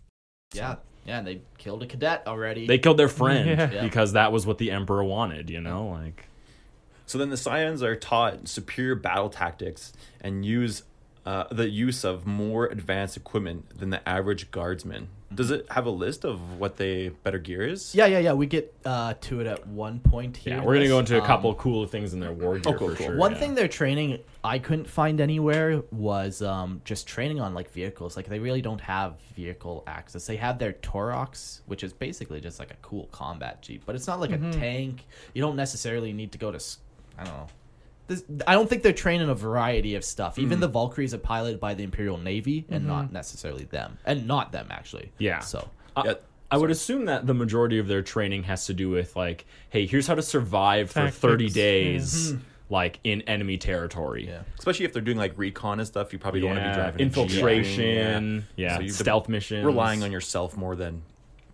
Yeah, yeah. And they killed a cadet already. They killed their friend Yeah. because that was what the emperor wanted, you know? Like So then the Scions are taught superior battle tactics and use uh, the use of more advanced equipment than the average guardsman. Does it have a list of what they better gear is? yeah, yeah, yeah. We get uh, to it at one point here. Yeah, we're gonna go into a Um, couple cool things in their war gear Oh, cool, for cool. sure. One yeah. thing they're training I couldn't find anywhere was um, just training on like vehicles. Like they really don't have vehicle access. They have their Taurox, which is basically just like a cool combat jeep, but it's not like a tank. You don't necessarily need to go to. I don't know. This, I don't think they're trained in a variety of stuff. Even mm. the Valkyries are piloted by the Imperial Navy and mm-hmm. not necessarily them, and not them actually. Yeah. So I- Yeah, uh, I would assume that the majority of their training has to do with like, hey, here's how to survive for 30 Tactics, days, like in enemy territory. yeah. Especially if they're doing like recon and stuff, you probably don't want to be Yeah, driving a Jeep. infiltration, yeah, So you've stealth missions, relying on yourself more than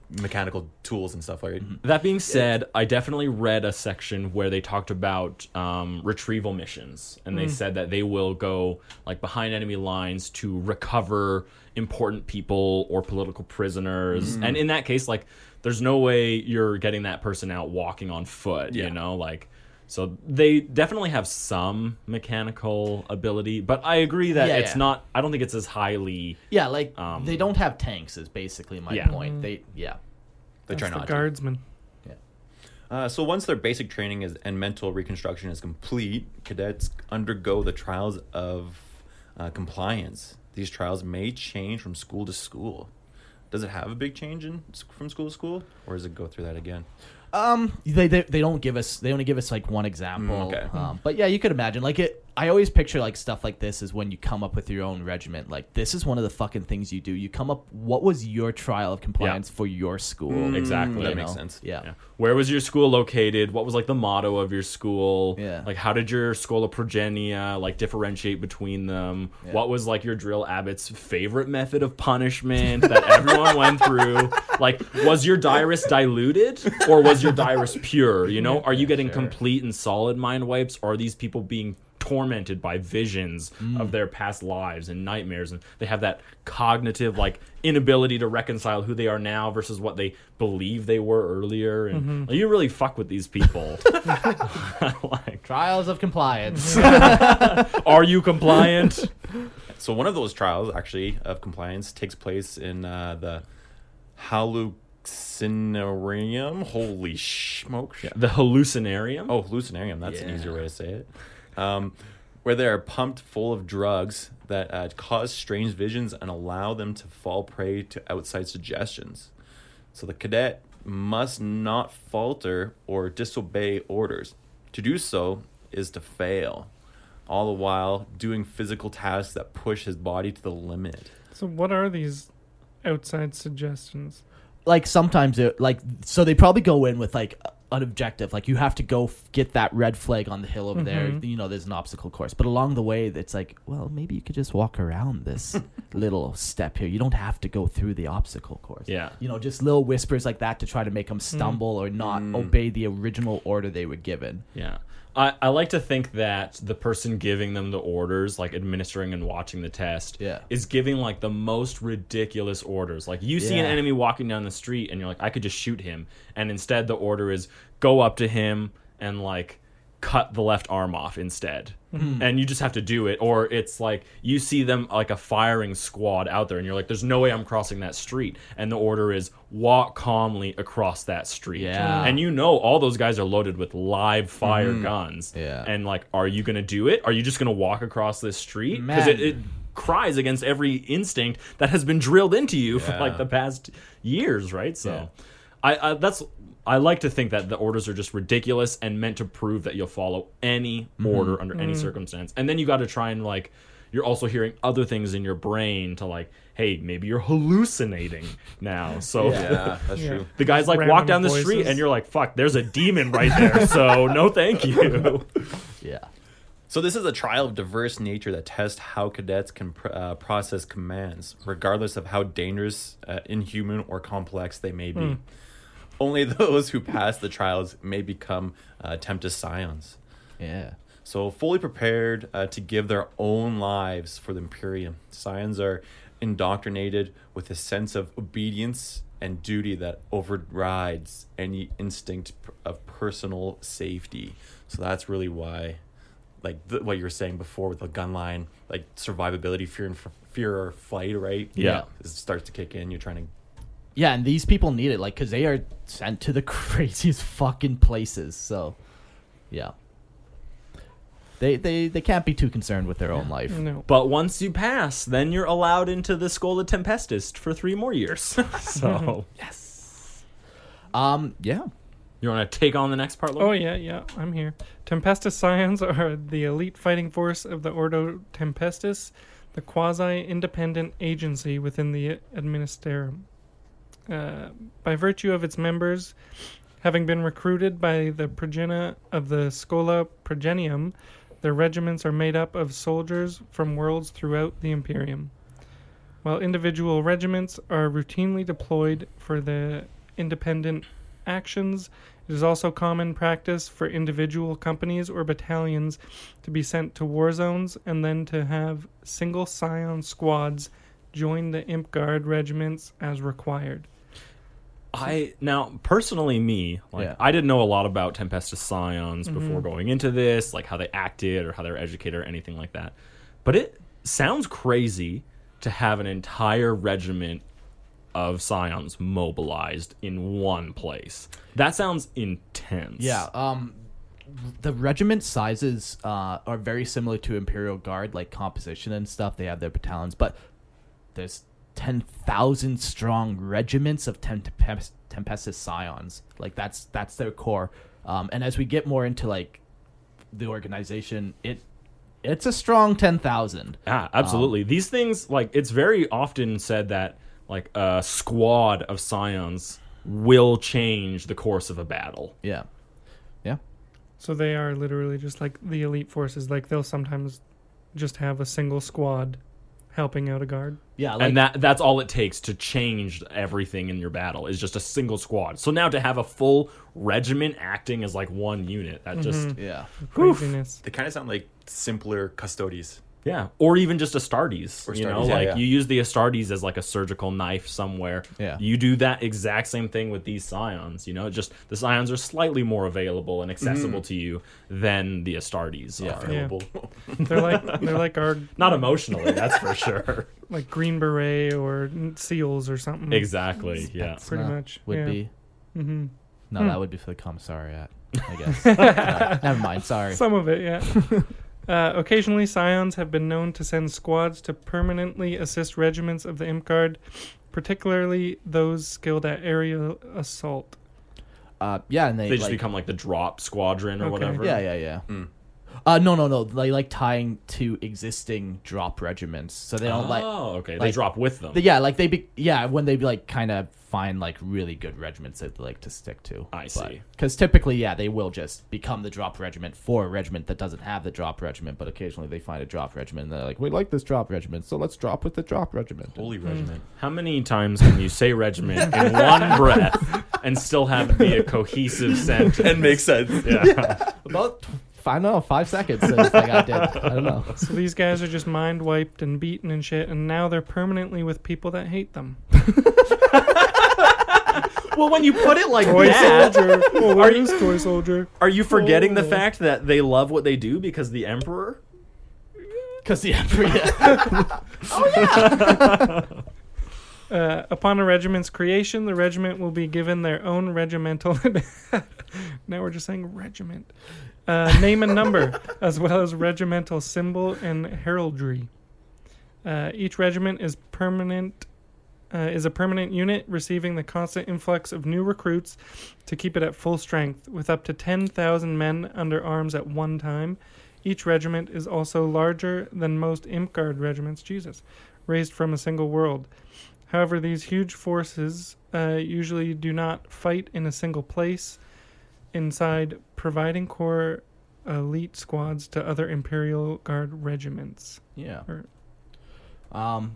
mechanical tools and stuff, like mm-hmm. That being said, I definitely read a section where they talked about um, retrieval missions, and they mm. said that they will go like behind enemy lines to recover important people or political prisoners. Mm. And in that case, like, there's no way you're getting that person out walking on foot. Yeah. You know, like. So they definitely have some mechanical ability, but I agree that Yeah, it's yeah. not. I don't think it's as highly. Yeah, like Um, they don't have tanks. Is basically my Yeah. point. They yeah. They That's try the not to. guardsmen. Yeah. Uh, so once their basic training is and mental reconstruction is complete, cadets undergo the trials of uh, compliance. These trials may change from school to school. Does it have a big change in from school to school, or does it go through that again? Um, they, they they don't give us they only give us like one example. Mm, okay. Um, but yeah, you could imagine like it. I always picture like stuff like this is when you come up with your own regiment. Like this is one of the fucking things you do. You come up. What was your trial of compliance for your school? Mm. Exactly. You That makes sense. Yeah. Yeah. Where was your school located? What was like the motto of your school? Yeah. Like how did your Schola Progenia like differentiate between them? What was like your drill abbot's favorite method of punishment that everyone went through? Like was your Dirus diluted or was your Dirus pure? You know, are you getting complete and solid mind wipes? Or are these people being tormented by visions of their past lives and nightmares and they have that cognitive like inability to reconcile who they are now versus what they believe they were earlier and like, you really fuck with these people like Trials of compliance. are you compliant So one of those trials, actually, of compliance takes place in uh, the hallucinarium. Holy smokes! the hallucinarium Oh, hallucinarium. That's an easier way to say it. Um, where they are pumped full of drugs that uh, cause strange visions and allow them to fall prey to outside suggestions. So the cadet must not falter or disobey orders. To do so is to fail, all the while doing physical tasks that push his body to the limit. So what are these outside suggestions? like sometimes it like so they probably go in with like an objective like you have to go f- get that red flag on the hill over there. Mm-hmm. You know there's an obstacle course. But along the way it's like well maybe you could just walk around this little step here you don't have to go through the obstacle course Yeah. you know just little whispers like that to try to make them hmm. stumble or not hmm. obey the original order they were given Yeah. I, I like to think that the person giving them the orders, like administering and watching the test, Yeah. is giving like the most ridiculous orders. Like you see an enemy walking down the street and you're like, I could just shoot him. And instead the order is go up to him and like cut the left arm off instead. Hmm. And you just have to do it. Or it's like you see them like a firing squad out there and you're like, there's no way I'm crossing that street. And the order is walk calmly across that street. Yeah. And you know all those guys are loaded with live fire hmm. guns. Yeah. And like, are you gonna do it? Are you just gonna walk across this street? Because it, it cries against every instinct that has been drilled into you for like the past years, right? So, Yeah. I, I that's I like to think that the orders are just ridiculous and meant to prove that you'll follow any Mm-hmm. order under any circumstance. And then you got to try and like. You're also hearing other things in your brain to like, hey, maybe you're hallucinating now. So Yeah, that's true. the guys like walk Random down the street and you're like, fuck, there's a demon right there. So no thank you. yeah So this is a trial of diverse nature that tests how cadets can pr- uh, process commands, regardless of how dangerous, uh, inhuman, or complex they may be. Only those who pass the trials may become uh, Tempest Scions. yeah So fully prepared uh, to give their own lives for the Imperium. Scions are indoctrinated with a sense of obedience and duty that overrides any instinct of personal safety. So that's really why, like th- what you were saying before with the gun line, like survivability, fear and f- fear or flight, right? Yeah. it starts to kick in. You're trying to yeah and these people need it like because they are sent to the craziest fucking places so yeah they they they can't be too concerned with their own life No. But once you pass, then you're allowed into the Schola Tempestus for three more years. so yes, um yeah you want to take on the next part? Logan? Oh yeah, yeah, I'm here. Tempestus Scions are the elite fighting force of the Ordo Tempestus, the quasi-independent agency within the Administratum. Uh, by virtue of its members having been recruited by the progena of the Schola Progenium, their regiments are made up of soldiers from worlds throughout the Imperium. While individual regiments are routinely deployed for the independent actions, it is also common practice for individual companies or battalions to be sent to war zones and then to have single scion squads join the Imp Guard regiments as required. I now personally me like Yeah. I didn't know a lot about Tempestus Scions before going into this, like how they acted or how they're educated or anything like that. But it sounds crazy to have an entire regiment of Scions mobilized in one place. That sounds intense. Yeah, um, the regiment sizes uh, are very similar to Imperial Guard, like composition and stuff. They have their battalions, but there's ten thousand strong regiments of Tempest- Tempestus Scions. Like that's that's their core. Um, and as we get more into like the organization, it it's a strong ten thousand. Yeah, absolutely. These things, like, it's very often said that, like, a squad of scions will change the course of a battle. Yeah, yeah, So they are literally just like the elite forces. Like they'll sometimes just have a single squad helping out a guard. yeah. Like, and that that's all it takes to change everything in your battle is just a single squad. So now to have a full regiment acting as like one unit, that just mm-hmm. yeah, Craziness. They kind of sound like simpler Custodes. Yeah, or even just Astartes. Or you know, yeah, like yeah. you use the Astartes as like a surgical knife somewhere. Yeah. you do that exact same thing with these scions. You know, just the scions are slightly more available and accessible to you than the Astartes Yeah. are. Yeah. Available. They're like they're like our Not emotionally, that's for sure. like Green Beret or seals or something. Exactly. Yeah. Pretty Nah, much, would yeah. be. hmm No, that would be for the commissariat. I guess. No, never mind. Sorry. Some of it, yeah. Uh, occasionally, scions have been known to send squads to permanently assist regiments of the Imp Guard, particularly those skilled at aerial assault. Uh, yeah, and they, They just like, become like the drop squadron or Okay. whatever. Yeah, yeah, yeah. Uh, no, no, no. They like tying to existing drop regiments, so they don't like. Oh, okay. they drop with them. Yeah, like they be yeah when they like kind of find like really good regiments that they like to stick to. I see. Because typically, yeah, they will just become the drop regiment for a regiment that doesn't have the drop regiment, but occasionally they find a drop regiment and they're like, we like this drop regiment, so let's drop with the drop regiment. Holy regiment. How many times can you say regiment in one breath and still have it be a cohesive sentence? And make sense. yeah. About I don't know, five seconds. I think I did. I don't know. So these guys are just mind wiped and beaten and shit, and now they're permanently with people that hate them. Well, when you put it like Toy that, soldier. Oh, Are you- is toy soldier? are you forgetting the Oh. fact that they love what they do because the emperor? Because the emperor. Oh, yeah. Uh, upon a regiment's creation, the regiment will be given their own regimental. now we're just saying regiment. Uh, name and number, as well as regimental symbol and heraldry. Uh, each regiment is permanent. Uh, is a permanent unit receiving the constant influx of new recruits to keep it at full strength, with up to 10,000 men under arms at one time. Each regiment is also larger than most Imp Guard regiments, Jesus, raised from a single world. However, these huge forces uh, usually do not fight in a single place, inside providing core elite squads to other Imperial Guard regiments. Yeah. Or- Um,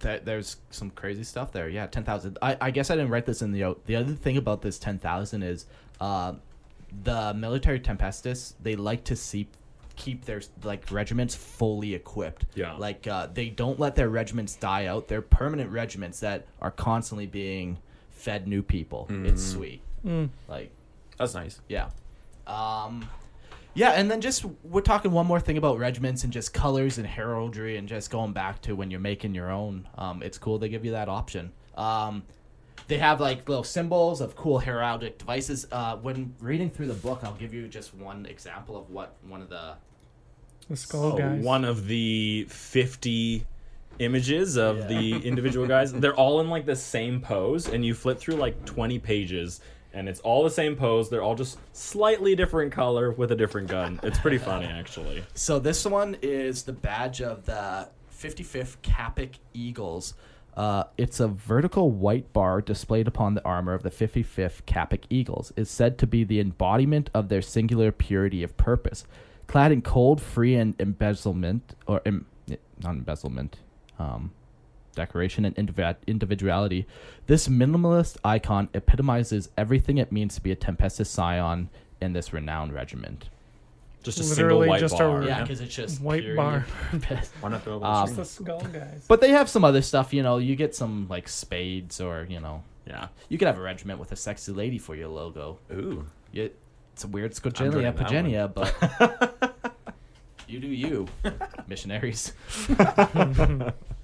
that there's some crazy stuff there. Yeah, ten thousand. I, I guess I didn't write this in the note. The other thing about this ten thousand is, uh, the Militarum Tempestus they like to see keep their like regiments fully equipped. Yeah. Like uh, they don't let their regiments die out. They're permanent regiments that are constantly being fed new people. It's sweet. Mm. Like That's nice. yeah. Um, yeah, and then just we're talking one more thing about regiments and just colors and heraldry and just going back to when you're making your own. Um, it's cool they give you that option. Um, they have like little symbols of cool heraldic devices. Uh, when reading through the book, I'll give you just one example of what one of the The skull Oh, guys. one of the 50 images of Yeah. the individual guys. They're all in like the same pose, and you flip through like 20 pages, and it's all the same pose. They're all just slightly different color with a different gun. It's pretty funny, actually. So this one is the badge of the 55th Kappic Eagles. Uh, it's a vertical white bar displayed upon the armor of the 55th Kappic Eagles. Is said to be the embodiment of their singular purity of purpose. Clad in cold, free, and embezzlement, or em, not embezzlement, um, decoration and individuality, this minimalist icon epitomizes everything it means to be a Tempestus Scion in this renowned regiment. Just a Literally single white just a- bar. Yeah, because it's just White purity bar. Why not throw Um, the skull guys. But they have some other stuff, you know. You get some like spades, or you know, Yeah. you could have a regiment with a sexy lady for your logo. Ooh. You, it's a weird joining Scogenia that Pagenia, but you do you, missionaries.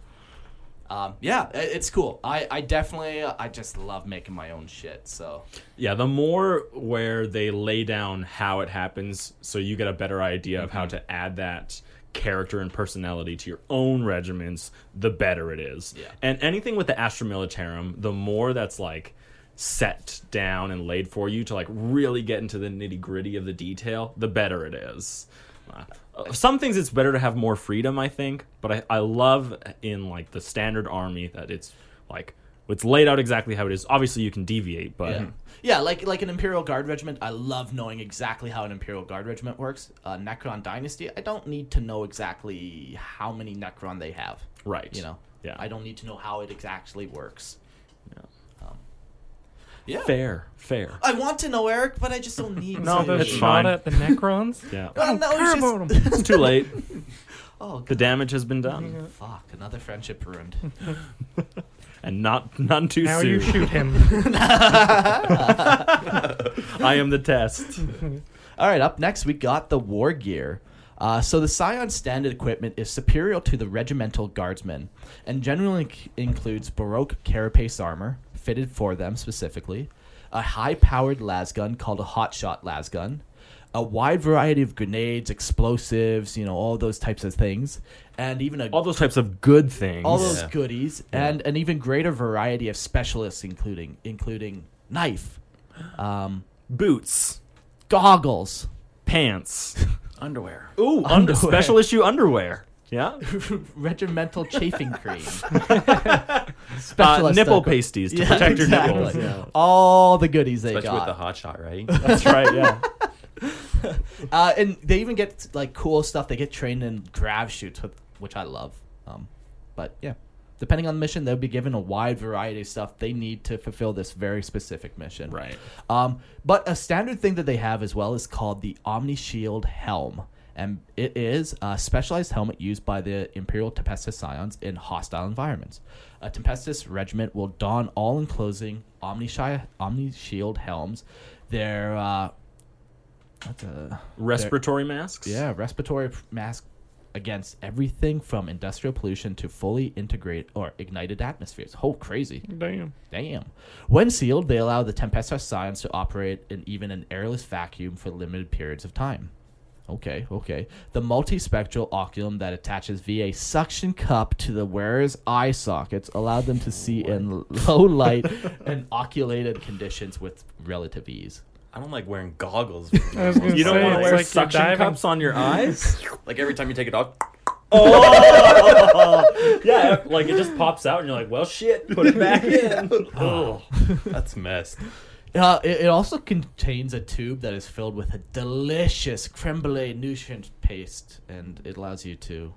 um, yeah, it's cool. I, I definitely, I just love making my own shit. So Yeah, the more where they lay down how it happens, so you get a better idea of Mm-hmm. how to add that character and personality to your own regiments, the better it is. Yeah. And anything with the Astra Militarum, the more that's like set down and laid for you to like really get into the nitty gritty of the detail, the better it is. Uh, some things it's better to have more freedom, I think, but I, I love in like the standard army that it's like it's laid out exactly how it is. Obviously, you can deviate, but Yeah. Yeah, like like an Imperial Guard regiment, I love knowing exactly how an Imperial Guard regiment works. Uh, Necron Dynasty, I don't need to know exactly how many Necron they have. right, You know, yeah, I don't need to know how it exactly works. Yeah, fair, fair. I want to know Eric, but I just don't need. No, to. the It's shot fine. at the Necrons. Yeah, Oh, no, care it's about just- 'em. it's too late. Oh, The damage has been done, fuck! Another friendship ruined. and not none too soon. Now soon. you shoot him. I am the test. All right, up next we got the war gear. Uh, so the Scion standard equipment is superior to the regimental guardsmen, and generally c- includes Baroque carapace armor fitted for them specifically, a high-powered lasgun called a hotshot lasgun, a wide variety of grenades, explosives, you know, all those types of things, and even a All those types of good things. all those Yeah. goodies, and an even greater variety of specialists, including including knife, um, boots, goggles, pants. Underwear. Ooh, under, Underwear. special issue underwear. Yeah, regimental chafing cream, uh, Specialist nipple stuff. pasties to Yeah, protect your exactly. nipples. Yeah. all the goodies they Especially with the hot shot, right? That's right. Yeah. Uh, and they even get like cool stuff. They get trained in grav chutes, with, which I love. Um, but yeah, depending on the mission, they'll be given a wide variety of stuff they need to fulfill this very specific mission. Right. Um, but a standard thing that they have as well is called the Omni Shield Helm. And it is a specialized helmet used by the Imperial Tempestus Scions in hostile environments. A Tempestus regiment will don all enclosing Omni, Shi- Omni Shield helms. They're, uh, what's a, Respiratory masks. yeah, respiratory p- mask against everything from industrial pollution to fully integrated or ignited atmospheres. Oh, crazy. Damn. Damn. When sealed, they allow the Tempestus Scions to operate in even an airless vacuum for limited periods of time. Okay, okay. The multispectral oculum that attaches via suction cup to the wearer's eye sockets allowed them to see in low light and oculated conditions with relative ease. I don't like wearing goggles. I You don't say, want to wear like suction cups on your eyes. like every time you take it off. oh, yeah. Like it just pops out, and you're like, "Well, shit, put it back in." oh, That's messed. Uh, it, it also contains a tube that is filled with a delicious creme brulee nutrient paste, and it allows you to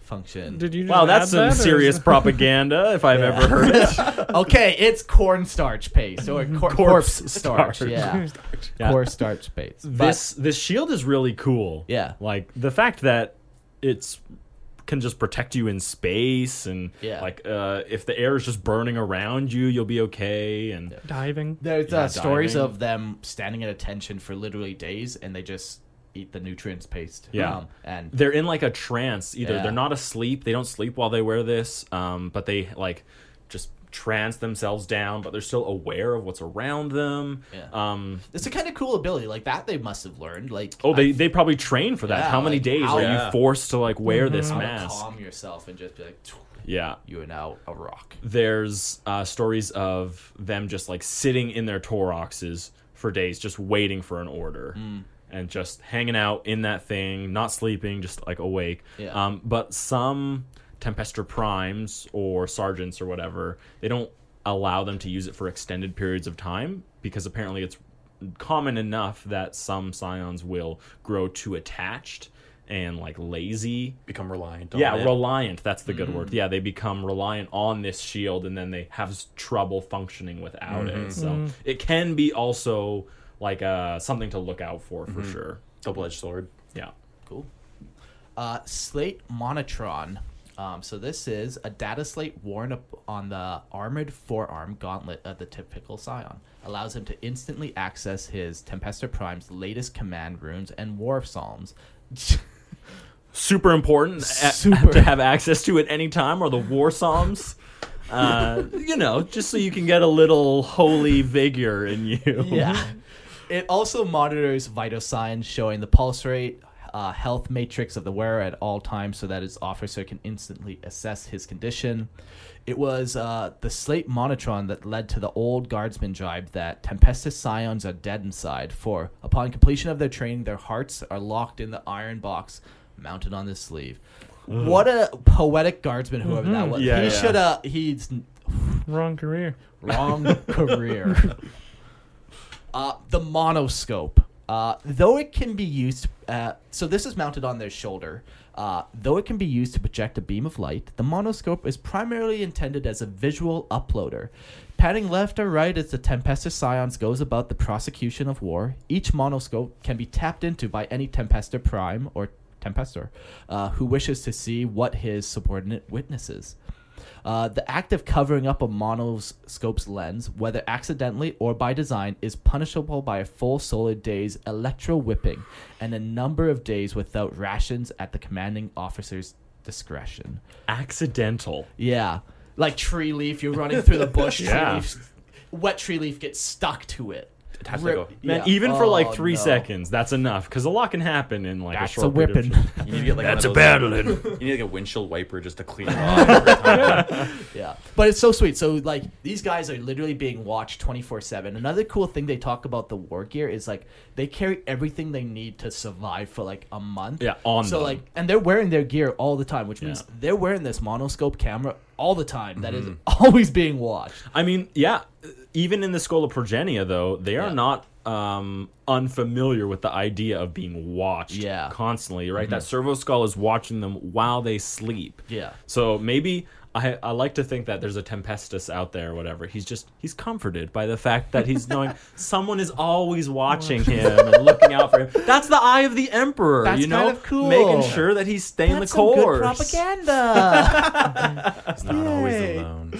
function. Did you? Just wow, that's some that, serious propaganda if I've ever heard it. okay, it's cornstarch paste or cor- corpse, Corpse starch. starch. Yeah, Yeah. corpse starch paste. But- This this shield is really cool. Yeah. like the fact that it's can just protect you in space and Yeah. like uh, if the air is just burning around you, you'll be okay. And diving. There's Yeah, uh, stories diving. of them standing at attention for literally days, and they just eat the nutrients paste. Yeah. um, and they're in like a trance. Either Yeah. they're not asleep, they don't sleep while they wear this, um, but they like just trance themselves down, but they're still aware of what's around them. Yeah. Um, it's a kind of cool ability like that. They must have learned. Like oh, they I- they probably train for that. Yeah, how many like, days how- are Yeah. you forced to like wear this how mask? calm yourself and just be like, Yeah. you are now a rock. there's uh, stories of them just like sitting in their Tauroxes for days, just waiting for an order. Mm. And just hanging out in that thing, not sleeping, just like awake. Yeah. Um, but some Tempestor Primes or Sergeants or whatever, they don't allow them to use it for extended periods of time because apparently it's common enough that some Scions will grow too attached and like lazy Become reliant on it. yeah, it. reliant. That's the good Mm. word. Yeah, they become reliant on this shield, and then they have trouble functioning without Mm-hmm. it. So it can be also like uh, something to look out for for sure. Double edged sword. Yeah. Cool. Uh, slate Monitron. Um, so this is a data slate worn up on the armored forearm gauntlet of the typical Scion. Allows him to instantly access his Tempestor Prime's latest command runes and war psalms. Super important a- to have access to at any time, or the war psalms. Uh, you know, just so you can get a little holy vigor in you. yeah. It also monitors vital signs showing the pulse rate, uh, health matrix of the wearer at all times so that his officer can instantly assess his condition. It was uh, the slate monitron that led to the old guardsman jibe that Tempestus scions are dead inside, for upon completion of their training, their hearts are locked in the iron box mounted on the sleeve. What a poetic guardsman, whoever that was. Yeah, he yeah. should have. He's Wrong career. Wrong career. Uh, the monoscope. Uh, though it can be used, uh, so this is mounted on their shoulder. Uh, though it can be used to project a beam of light, the monoscope is primarily intended as a visual uploader. Panning left or right as the Tempestus Scions goes about the prosecution of war, each monoscope can be tapped into by any Tempestor Prime or Tempestor uh, who wishes to see what his subordinate witnesses. Uh, the act of covering up a monoscope's lens, whether accidentally or by design, is punishable by a full solar day's electro whipping and a number of days without rations at the commanding officer's discretion. Accidental. Yeah. Like tree leaf, you're running through the bush, Yeah. tree leaf, wet tree leaf gets stuck to it. It has to Rip- go. Man, yeah. even for like three no. seconds, that's enough because a lot can happen in like That's a a short period of whipping. time. You need to get like That's a one battling. those, You need like a windshield wiper just to clean it off. every. Yeah, but it's so sweet. So like these guys are literally being watched twenty four seven. Another cool thing they talk about the war gear is like they carry everything they need to survive for like a month. Yeah, on So them. like, and they're wearing their gear all the time, which means they're wearing this monoscope camera all the time. That is Mm-hmm. always being watched. I mean, yeah, even in the Schola Progenia, though, they are Yeah. not um, unfamiliar with the idea of being watched Yeah. Mm-hmm. constantly, right? That Servo Skull is watching them while they sleep. Yeah. So maybe I, I like to think that there's a Tempestus out there or whatever. He's just, he's comforted by the fact that he's knowing someone is always watching him and looking out for him. That's the eye of the Emperor, That's you know? kind of cool. Making sure that he's staying That's the some good course. propaganda. It's not always alone.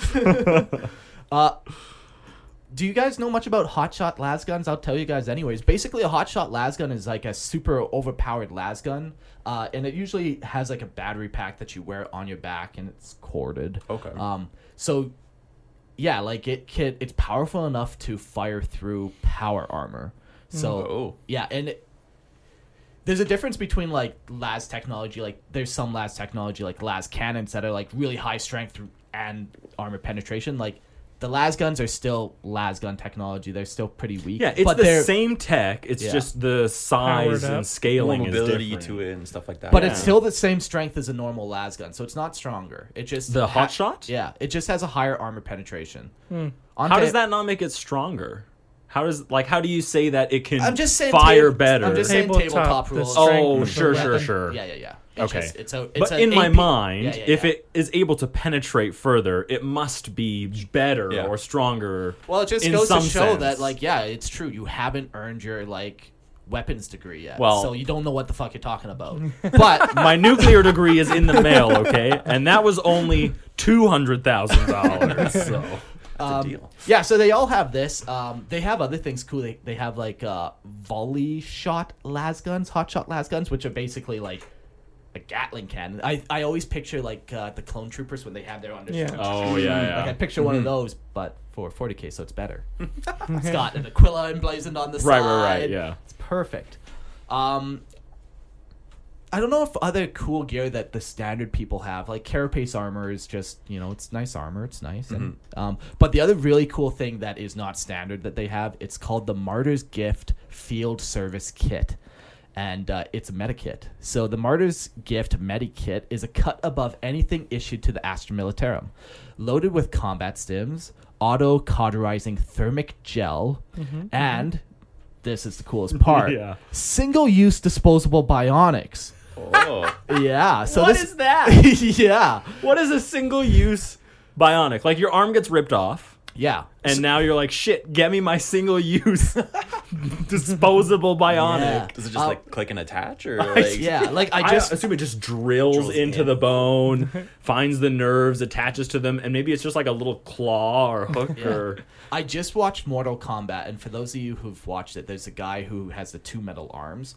Uh, do you guys know much about hotshot las guns? I'll tell you guys anyways. Basically, a hotshot las gun is like a super overpowered las gun, uh, and it usually has like a battery pack that you wear on your back, and it's corded. Okay. Um, so yeah, like it can, it's powerful enough to fire through power armor. So Oh. yeah, and it, there's a difference between like las technology. Like there's some las technology like las cannons that are like really high strength and armor penetration. Like the las guns are still las gun technology. They're still pretty weak. Yeah, it's but the they're, same tech. It's Yeah. just the size and scaling is mobility to it and stuff like that. But Yeah. it's still the same strength as a normal las gun, so it's not stronger. It just The ha- hot shot? Yeah, it just has a higher armor penetration. On How ta- does that not make it stronger? How does like how do you say that it can I'm just saying fire tab- better? I'm just saying Tabletop, tabletop rules. oh, sure, sure, weapon. sure. Yeah, yeah, yeah. It's Okay. just- it's a, it's but a in my mind, Yeah, yeah, if yeah. it is able to penetrate further, it must be better Yeah. or stronger. well, it just in goes to some show sense. that, like, yeah, it's true. You haven't earned your like weapons degree yet, Well- so you don't know what the fuck you're talking about. but my nuclear degree is in the mail, okay, and that was only two hundred thousand dollars. So That's a deal. yeah, so they all have this. Um, they have other things cool. They they have like uh, volley shot las guns, hot shot las guns, which are basically like a Gatling cannon. I, I always picture like uh, the clone troopers when they have their under. Yeah. Oh, yeah, yeah. Like I picture one of those, but for 40k, so it's better. it's got an Aquila emblazoned on the Right, side. right, right, yeah. it's perfect. Um, I don't know if other cool gear that the standard people have, like Carapace armor, is just you know it's nice armor, it's nice. And, um, but the other really cool thing that is not standard that they have, it's called the Martyr's Gift Field Service Kit, and uh, it's a meta kit. So the Martyr's Gift meta kit is a cut above anything issued to the Astra Militarum, loaded with combat stims, auto cauterizing thermic gel, and this is the coolest part: Yeah. single-use disposable bionics. Oh. Yeah. So What this is that? yeah. what is a single use bionic? Like your arm gets ripped off. Yeah. And now you're like, shit, get me my single use disposable bionic. Yeah. Does it just Uh, like click and attach or like yeah. Like I I just assume it just drills, Drills into in. the bone, finds the nerves, attaches to them, and maybe it's just like a little claw or hook or I just watched Mortal Kombat, and for those of you who've watched it, there's a guy who has the two metal arms.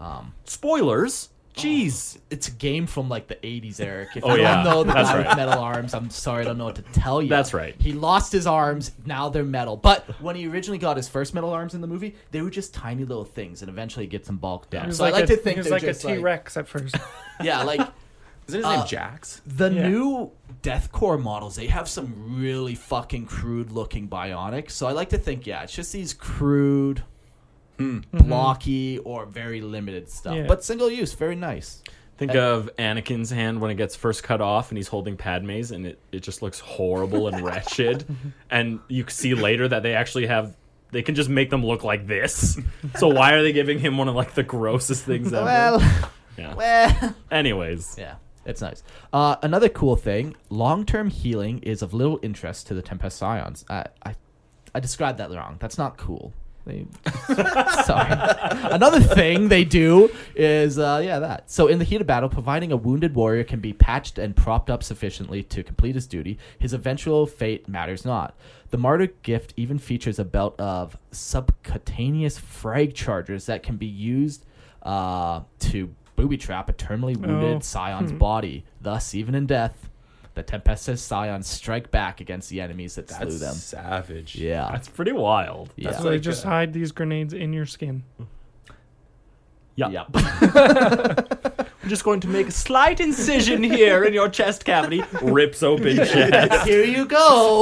Um, spoilers. Jeez. It's a game from like the 80s, Eric. If Oh, you yeah. don't know the That's guy right. with metal arms, I'm sorry, I don't know what to tell you. That's right. He lost his arms, now they're metal. But when he originally got his first metal arms in the movie, they were just tiny little things, and eventually gets them bulked down. So like I like a, to think he was like a just T Rex at first. yeah, like Isn't his Uh, name Jax? the Yeah. new Death Korps models, they have some really fucking crude looking bionics. So I like to think, yeah, it's just these crude, blocky, or very limited stuff. Yeah. But single use, very nice. Think of Anakin's hand when it gets first cut off and he's holding Padme's and it, it just looks horrible and wretched. and you see later that they actually have they can just make them look like this. So why are they giving him one of like the grossest things ever? Well, yeah. well. Anyways. Yeah, it's nice. Uh, another cool thing: long-term healing is of little interest to the Tempest Scions. I, I, I described that wrong. That's not cool. They, sorry. Another thing they do is, uh, yeah, that. So in the heat of battle, providing a wounded warrior can be patched and propped up sufficiently to complete his duty, his eventual fate matters not. The martyr gift even features a belt of subcutaneous frag chargers that can be used uh, to booby trap a terminally wounded Oh. scion's body. Thus, even in death, the Tempestus scions strike back against the enemies that slew That's them. savage. Yeah. That's pretty wild. yeah. so they like, just uh, hide these grenades in your skin. Yeah. yeah. I'm just going to make a slight incision here in your chest cavity. Rips open chest. Here you go.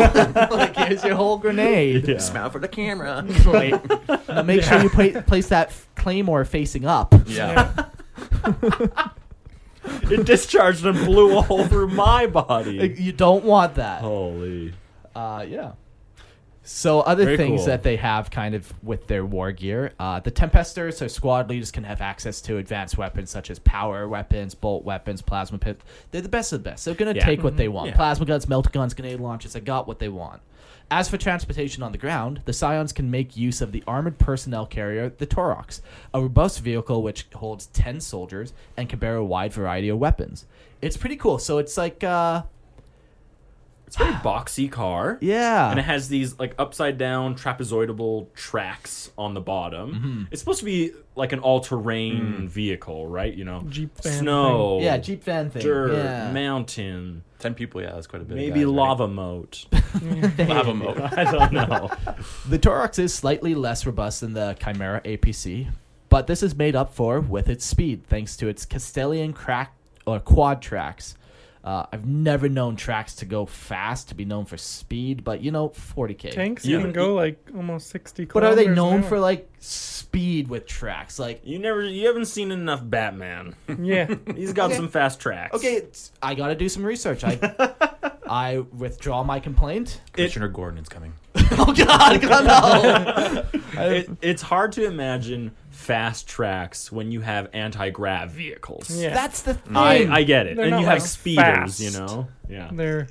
like, here's your whole grenade. Yeah. Smile for the camera. Like, now make sure you pla- place that f- claymore facing up. yeah. It discharged and blew a hole through my body. You don't want that. Holy. Uh, yeah. So other Very things cool. that they have kind of with their war gear, uh, the Tempesters so squad leaders can have access to advanced weapons such as power weapons, bolt weapons, plasma pit. They're the best of the best. They're gonna Yeah. take what they want. Plasma guns, melt guns, grenade launchers. They got what they want. As for transportation on the ground, the Scions can make use of the armored personnel carrier, the Taurox, a robust vehicle which holds 10 soldiers and can bear a wide variety of weapons. It's pretty cool. So it's like, uh, It's a very boxy car. yeah. And it has these like upside down trapezoidal tracks on the bottom. Mm-hmm. It's supposed to be like an all Mm. terrain vehicle, right? You know, Jeep van snow, yeah, Jeep van thing. dirt, yeah. mountain, Ten people, yeah, that's quite a bit. of maybe guys, right? lava moat. Lava moat. I don't know. The Taurox is slightly less robust than the Chimera APC, but this is made up for with its speed thanks to its Castellian crack or quad tracks. Uh, I've never known tracks to go fast to be known for speed, but you know, 40k. Tanks You can go like almost 60 But are they known for like speed with tracks? Like, You never, you haven't seen enough Batman. Yeah. He's got Okay. some fast tracks. okay, it's, I gotta do some research. I I withdraw my complaint. Commissioner Gordon is coming. oh God, God no! It, it's hard to imagine fast tracks when you have anti grav vehicles. Yeah. That's the thing. I, I get it. They're and not, you have like, speeders, fast. you know? Yeah. They're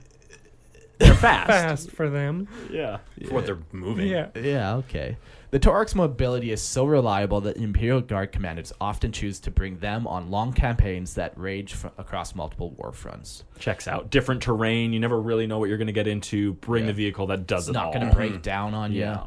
They're fast. fast for them. Yeah. For what they're moving. Yeah. Yeah, okay. The Taurox's mobility is so reliable that Imperial Guard commanders often choose to bring them on long campaigns that rage fr- across multiple war fronts. Checks out. Different terrain. You never really know what you're going to get into. Bring Yeah. the vehicle that does It's it not going to break down on you. Yeah.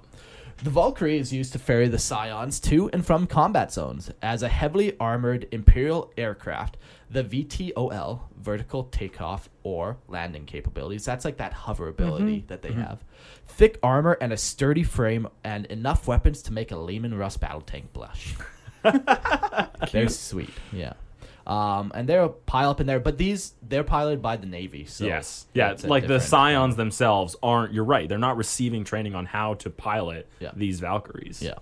The Valkyrie is used to ferry the Scions to and from combat zones. As a heavily armored Imperial aircraft, the VTOL, vertical takeoff or landing capabilities, that's like that hover mm-hmm. ability that they mm-hmm. have. Thick armor and a sturdy frame, and enough weapons to make a Leman Russ battle tank blush. they're sweet, yeah. Um, and they're a pile up in there, but these they're piloted by the Navy. So yes. Yeah. Like the different- Scions themselves aren't, you're right. They're not receiving training on how to pilot Yeah. these Valkyries. Yeah.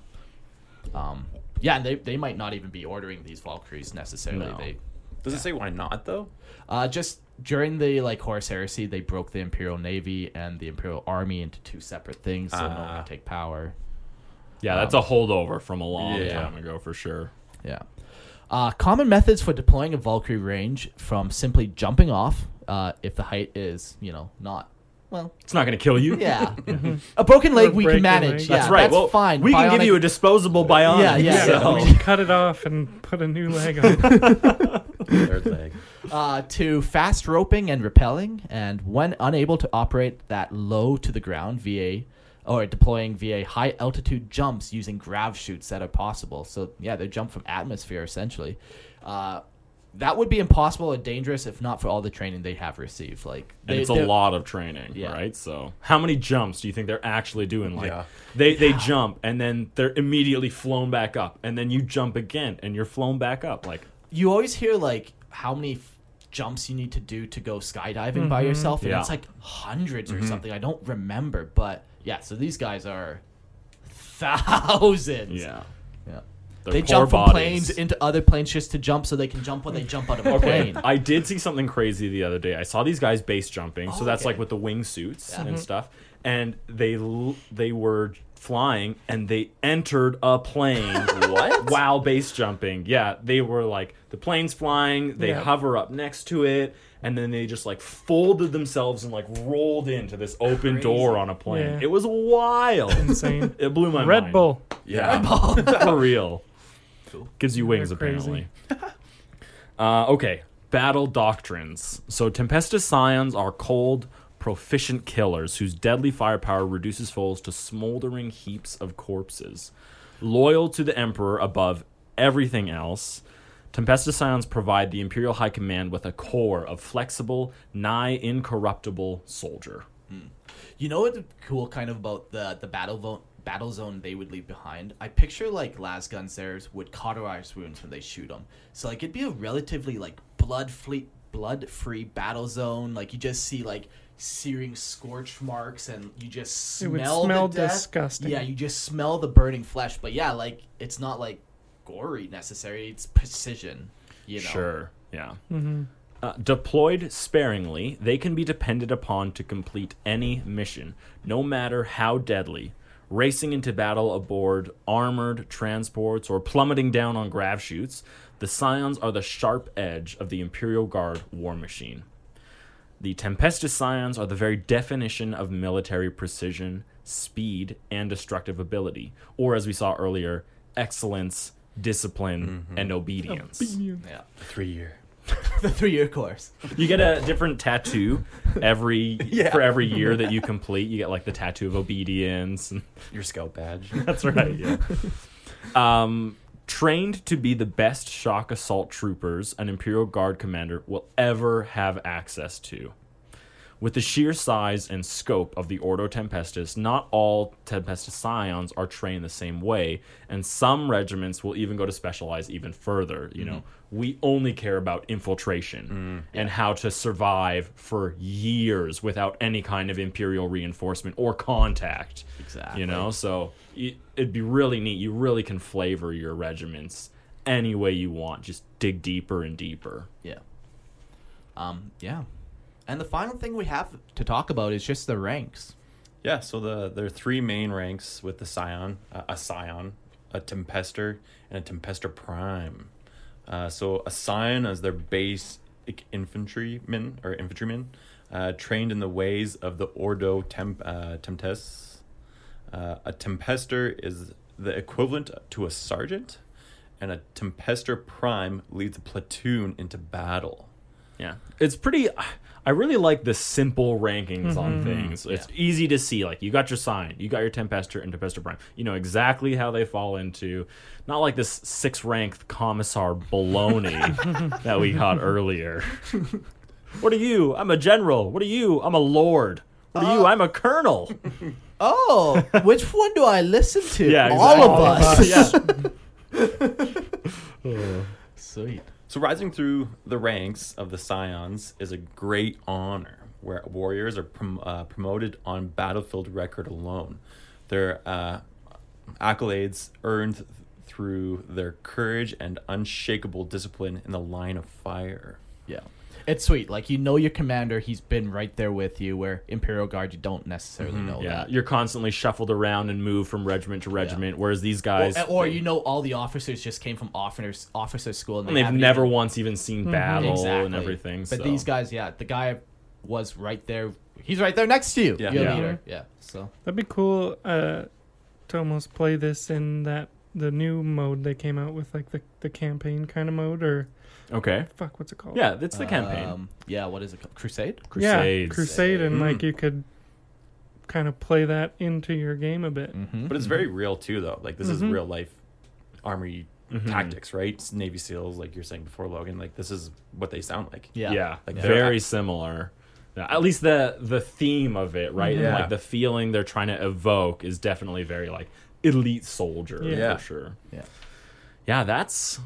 Um, yeah, and they, they might not even be ordering these Valkyries necessarily. No. They Does it say why not though? uh, just during the like Horus Heresy, they broke the Imperial Navy and the Imperial Army into two separate things, so no one Ah. could take power. Yeah. That's a holdover from a long Yeah. time ago for sure. Yeah. Uh, common methods for deploying a Valkyrie range from simply jumping off, uh, if the height is you know not well. It's not going to kill you. Yeah, a broken leg Or we can manage. Yeah, That's right. That's well, fine. We can give you a disposable bionic. Yeah, yeah, so- We cut it off and put a new leg on. Third leg. uh, to fast roping and rappelling, and when unable to operate that low to the ground via or deploying via high altitude jumps using grav chutes that are possible. So yeah, they jump from atmosphere essentially. Uh, that would be impossible or dangerous if not for all the training they have received. Like, And they, it's a lot of training, Yeah. right? So, how many jumps do you think they're actually doing? Like, Yeah. they they jump and then they're immediately flown back up, and then you jump again and you're flown back up. Like, You always hear like how many f- jumps you need to do to go skydiving by yourself, and Yeah. it's like 100s Mm-hmm. or something. I don't remember, but yeah. So these guys are thousands. yeah, Yeah. Their They jump from bodies. planes into other planes just to jump, so they can jump when they jump out of a Okay, plane. I did see something crazy the other day. I saw these guys base jumping, so Oh, that's okay. like with the wingsuits Yeah. and mm-hmm. stuff. And they they were flying and they entered a plane. What? While base jumping, yeah, they were like the plane's flying. They Yeah. hover up next to it, and then they just like folded themselves and like rolled into this open door on a plane. Yeah. It was wild. Insane. it blew my mind. Red mind. Bull. Yeah, for real. Gives you wings, They're apparently. uh, okay, battle doctrines. So Tempestus Scions are cold, proficient killers whose deadly firepower reduces foes to smoldering heaps of corpses. Loyal to the Emperor above everything else, Tempestus Scions provide the Imperial High Command with a core of flexible, nigh incorruptible soldier. Hmm. You know what's cool kind of about the the battle vo- battle zone they would leave behind? I picture like las gunsers would cauterize wounds when they shoot them. So like it'd be a relatively like blood free blood free battle zone. Like you just see like searing scorch marks and you just It would smell smell the death. disgusting. Yeah, you just smell the burning flesh. But yeah, like it's not like gory necessarily. It's precision. You know. Sure. Yeah. Mm-hmm. Uh, deployed sparingly, they can be depended upon to complete any mission, no matter how deadly. Racing into battle aboard armored transports or plummeting down on grav chutes, the Scions are the sharp edge of the Imperial Guard war machine. The Tempestus Scions are the very definition of military precision, speed, and destructive ability, or as we saw earlier, excellence, discipline, and obedience. Yeah. Three year. the three year course. You get a different tattoo every for every year that you complete. You get like the tattoo of obedience. And, Your scout badge. that's right. Yeah. Um, trained to be the best shock assault troopers an Imperial Guard commander will ever have access to. With the sheer size and scope of the Ordo Tempestus, not all Tempestus Scions are trained the same way, and some regiments will even go to specialize even further. You know, we only care about infiltration and how to survive for years without any kind of Imperial reinforcement or contact. Exactly. You know, so it'd be really neat. You really can flavor your regiments any way you want. Just dig deeper and deeper. Yeah. Um, yeah. And the final thing we have to talk about is just the ranks. Yeah, so the there are three main ranks with the Scion, uh, a Scion, a Tempester, and a Tempester Prime. Uh, so a Scion is their basic infantryman or infantryman, uh, trained in the ways of the Ordo Temp uh, Tempest. Uh, a Tempester is the equivalent to a sergeant, and a Tempester Prime leads a platoon into battle. Yeah, it's pretty. I really like the simple rankings on mm-hmm. things. It's easy to see. Like you got your Scion, you got your Tempester and Tempester Prime. You know exactly how they fall into. Not like this six ranked commissar baloney that we got earlier. what are you? I'm a general. What are you? I'm a lord. What are you? Uh, I'm a colonel. Oh, which one do I listen to? Yeah, all of exactly. us. Uh, yeah. Oh, sweet. So rising through the ranks of the Scions is a great honor, where warriors are prom- uh, promoted on battlefield record alone. Their uh, accolades earned th- through their courage and unshakable discipline in the line of fire. Yeah. It's sweet. Like you know your commander, he's been right there with you. Where Imperial Guard, you don't necessarily know Yeah, that. you're constantly shuffled around and moved from regiment to regiment, whereas these guys, Or, or you know all the officers just came from officers officer school and, and they they've never even- once even seen battle Exactly. and everything. But so. these guys, yeah, the guy was right there. He's right there next to you. Yeah. Your Yeah. leader. Yeah. So That'd be cool uh, to almost play this in that the new mode they came out with, like the the campaign kind of mode, or okay, fuck, what's it called? yeah, it's the campaign. Um, yeah. What is it called? Crusade. Crusades. Yeah, Crusade, and like Mm. you could kind of play that into your game a bit. Mm-hmm. But it's very real too, though. Like this is Mhm. real life army tactics, right? It's Navy SEALs, like you're saying before, Logan. Like this is what they sound like. Yeah. Yeah, Like very they're- similar. Yeah, At least the the theme of it, right? Yeah. Like the feeling they're trying to evoke is definitely very like elite soldier Yeah. for sure. Yeah. Yeah, that's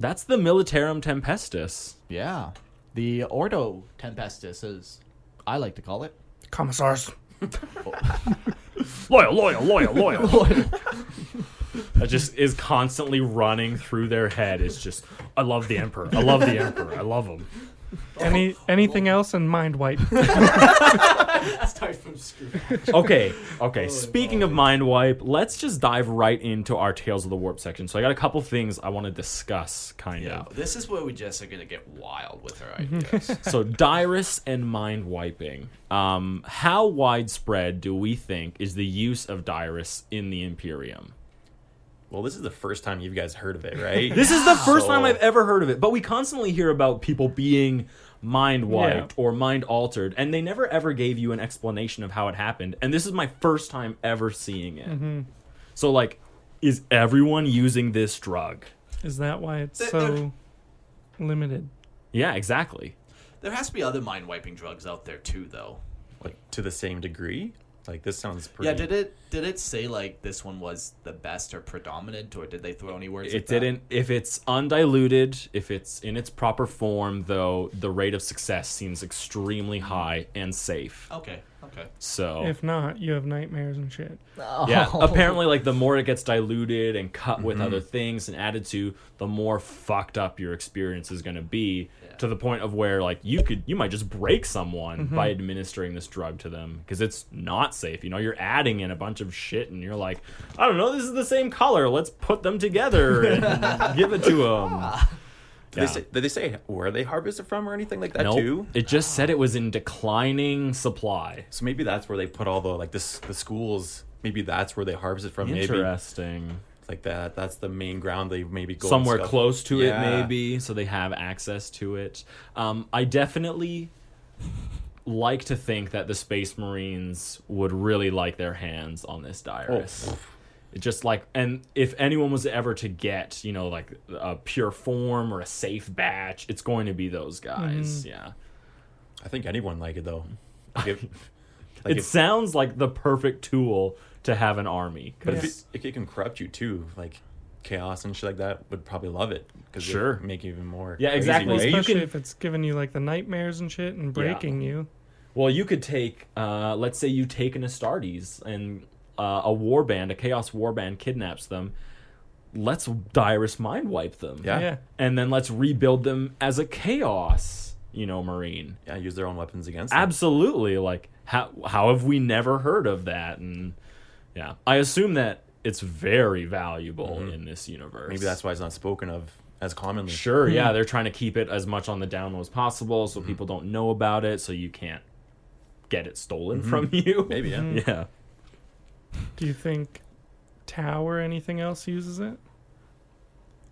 that's the Militarum Tempestus. Yeah. The Ordo Tempestus, as I like to call it. Commissars. Loyal, loyal, loyal, loyal. that just is constantly running through their head. It's just, I love the Emperor. I love the Emperor. I love him. Any anything else in mind wipe? Start from scratch. okay, okay. Speaking of mind wipe, let's just dive right into our Tales of the Warp section. So I got a couple things I want to discuss, kind Yeah. of. This is where we just are going to get wild with our ideas. So Dirus and mind wiping. Um, how widespread do we think is the use of Dirus in the Imperium? Well, this is the first time you guys heard of it, right? This is the first So- time I've ever heard of it, but we constantly hear about people being mind wiped or mind altered, and they never ever gave you an explanation of how it happened. And this is my first time ever seeing it. Mm-hmm. So, like, is everyone using this drug? Is that why it's There- so limited? Yeah, exactly. there has to be other mind wiping drugs out there too, though. like to the same degree. Like this sounds pretty. Yeah, did it did it say like this one was the best or predominant, or did they throw any words? It at didn't. If it's undiluted, if it's in its proper form, though, the rate of success seems extremely high and safe. Okay. Okay. So If not, you have nightmares and shit. Yeah, apparently, like the more it gets diluted and cut with Mm-hmm. other things and added to, the more fucked up your experience is going to be. To the point of where, like, you could, you might just break someone Mm-hmm. by administering this drug to them because it's not safe. You know, you're adding in a bunch of shit, and you're like, I don't know, this is the same color. Let's put them together and give it to them. Did, they say, did they say where they harvested from or anything like that Nope. too? It just said it was in declining supply. So maybe that's where they put all the like this the schools. Maybe that's where they harvested from. Maybe Interesting. Like that. That's the main ground they maybe go and somewhere close to Yeah. it maybe so they have access to it um, i definitely like to think that the space marines would really like their hands on this Dirus. It just like and if anyone was ever to get you know like a pure form or a safe batch it's going to be those guys yeah I think anyone like it though. Like if, like it if, sounds like the perfect tool to have an army but if 'cause- it, if it can corrupt you too, like chaos and shit like that, would probably love it because Sure. make you even more. Yeah, crazy, exactly. right? You Especially if it's giving you like the nightmares and shit and breaking you. Well, you could take, uh, let's say you take an Astartes and uh, a warband, a Chaos warband kidnaps them. Let's Dirus mind wipe them. Yeah. Yeah. And then let's rebuild them as a Chaos, you know, Marine. Yeah, use their own weapons against. them. Absolutely. Like, how, how have we never heard of that? And yeah, I assume that it's very valuable in this universe. Mm-hmm. Maybe that's why it's not spoken of as commonly. Sure, Hmm. yeah, they're trying to keep it as much on the down low as possible so people don't know about it, so you can't get it stolen from you. Mm-hmm. Maybe, yeah. Yeah. Do you think Tau or anything else uses it?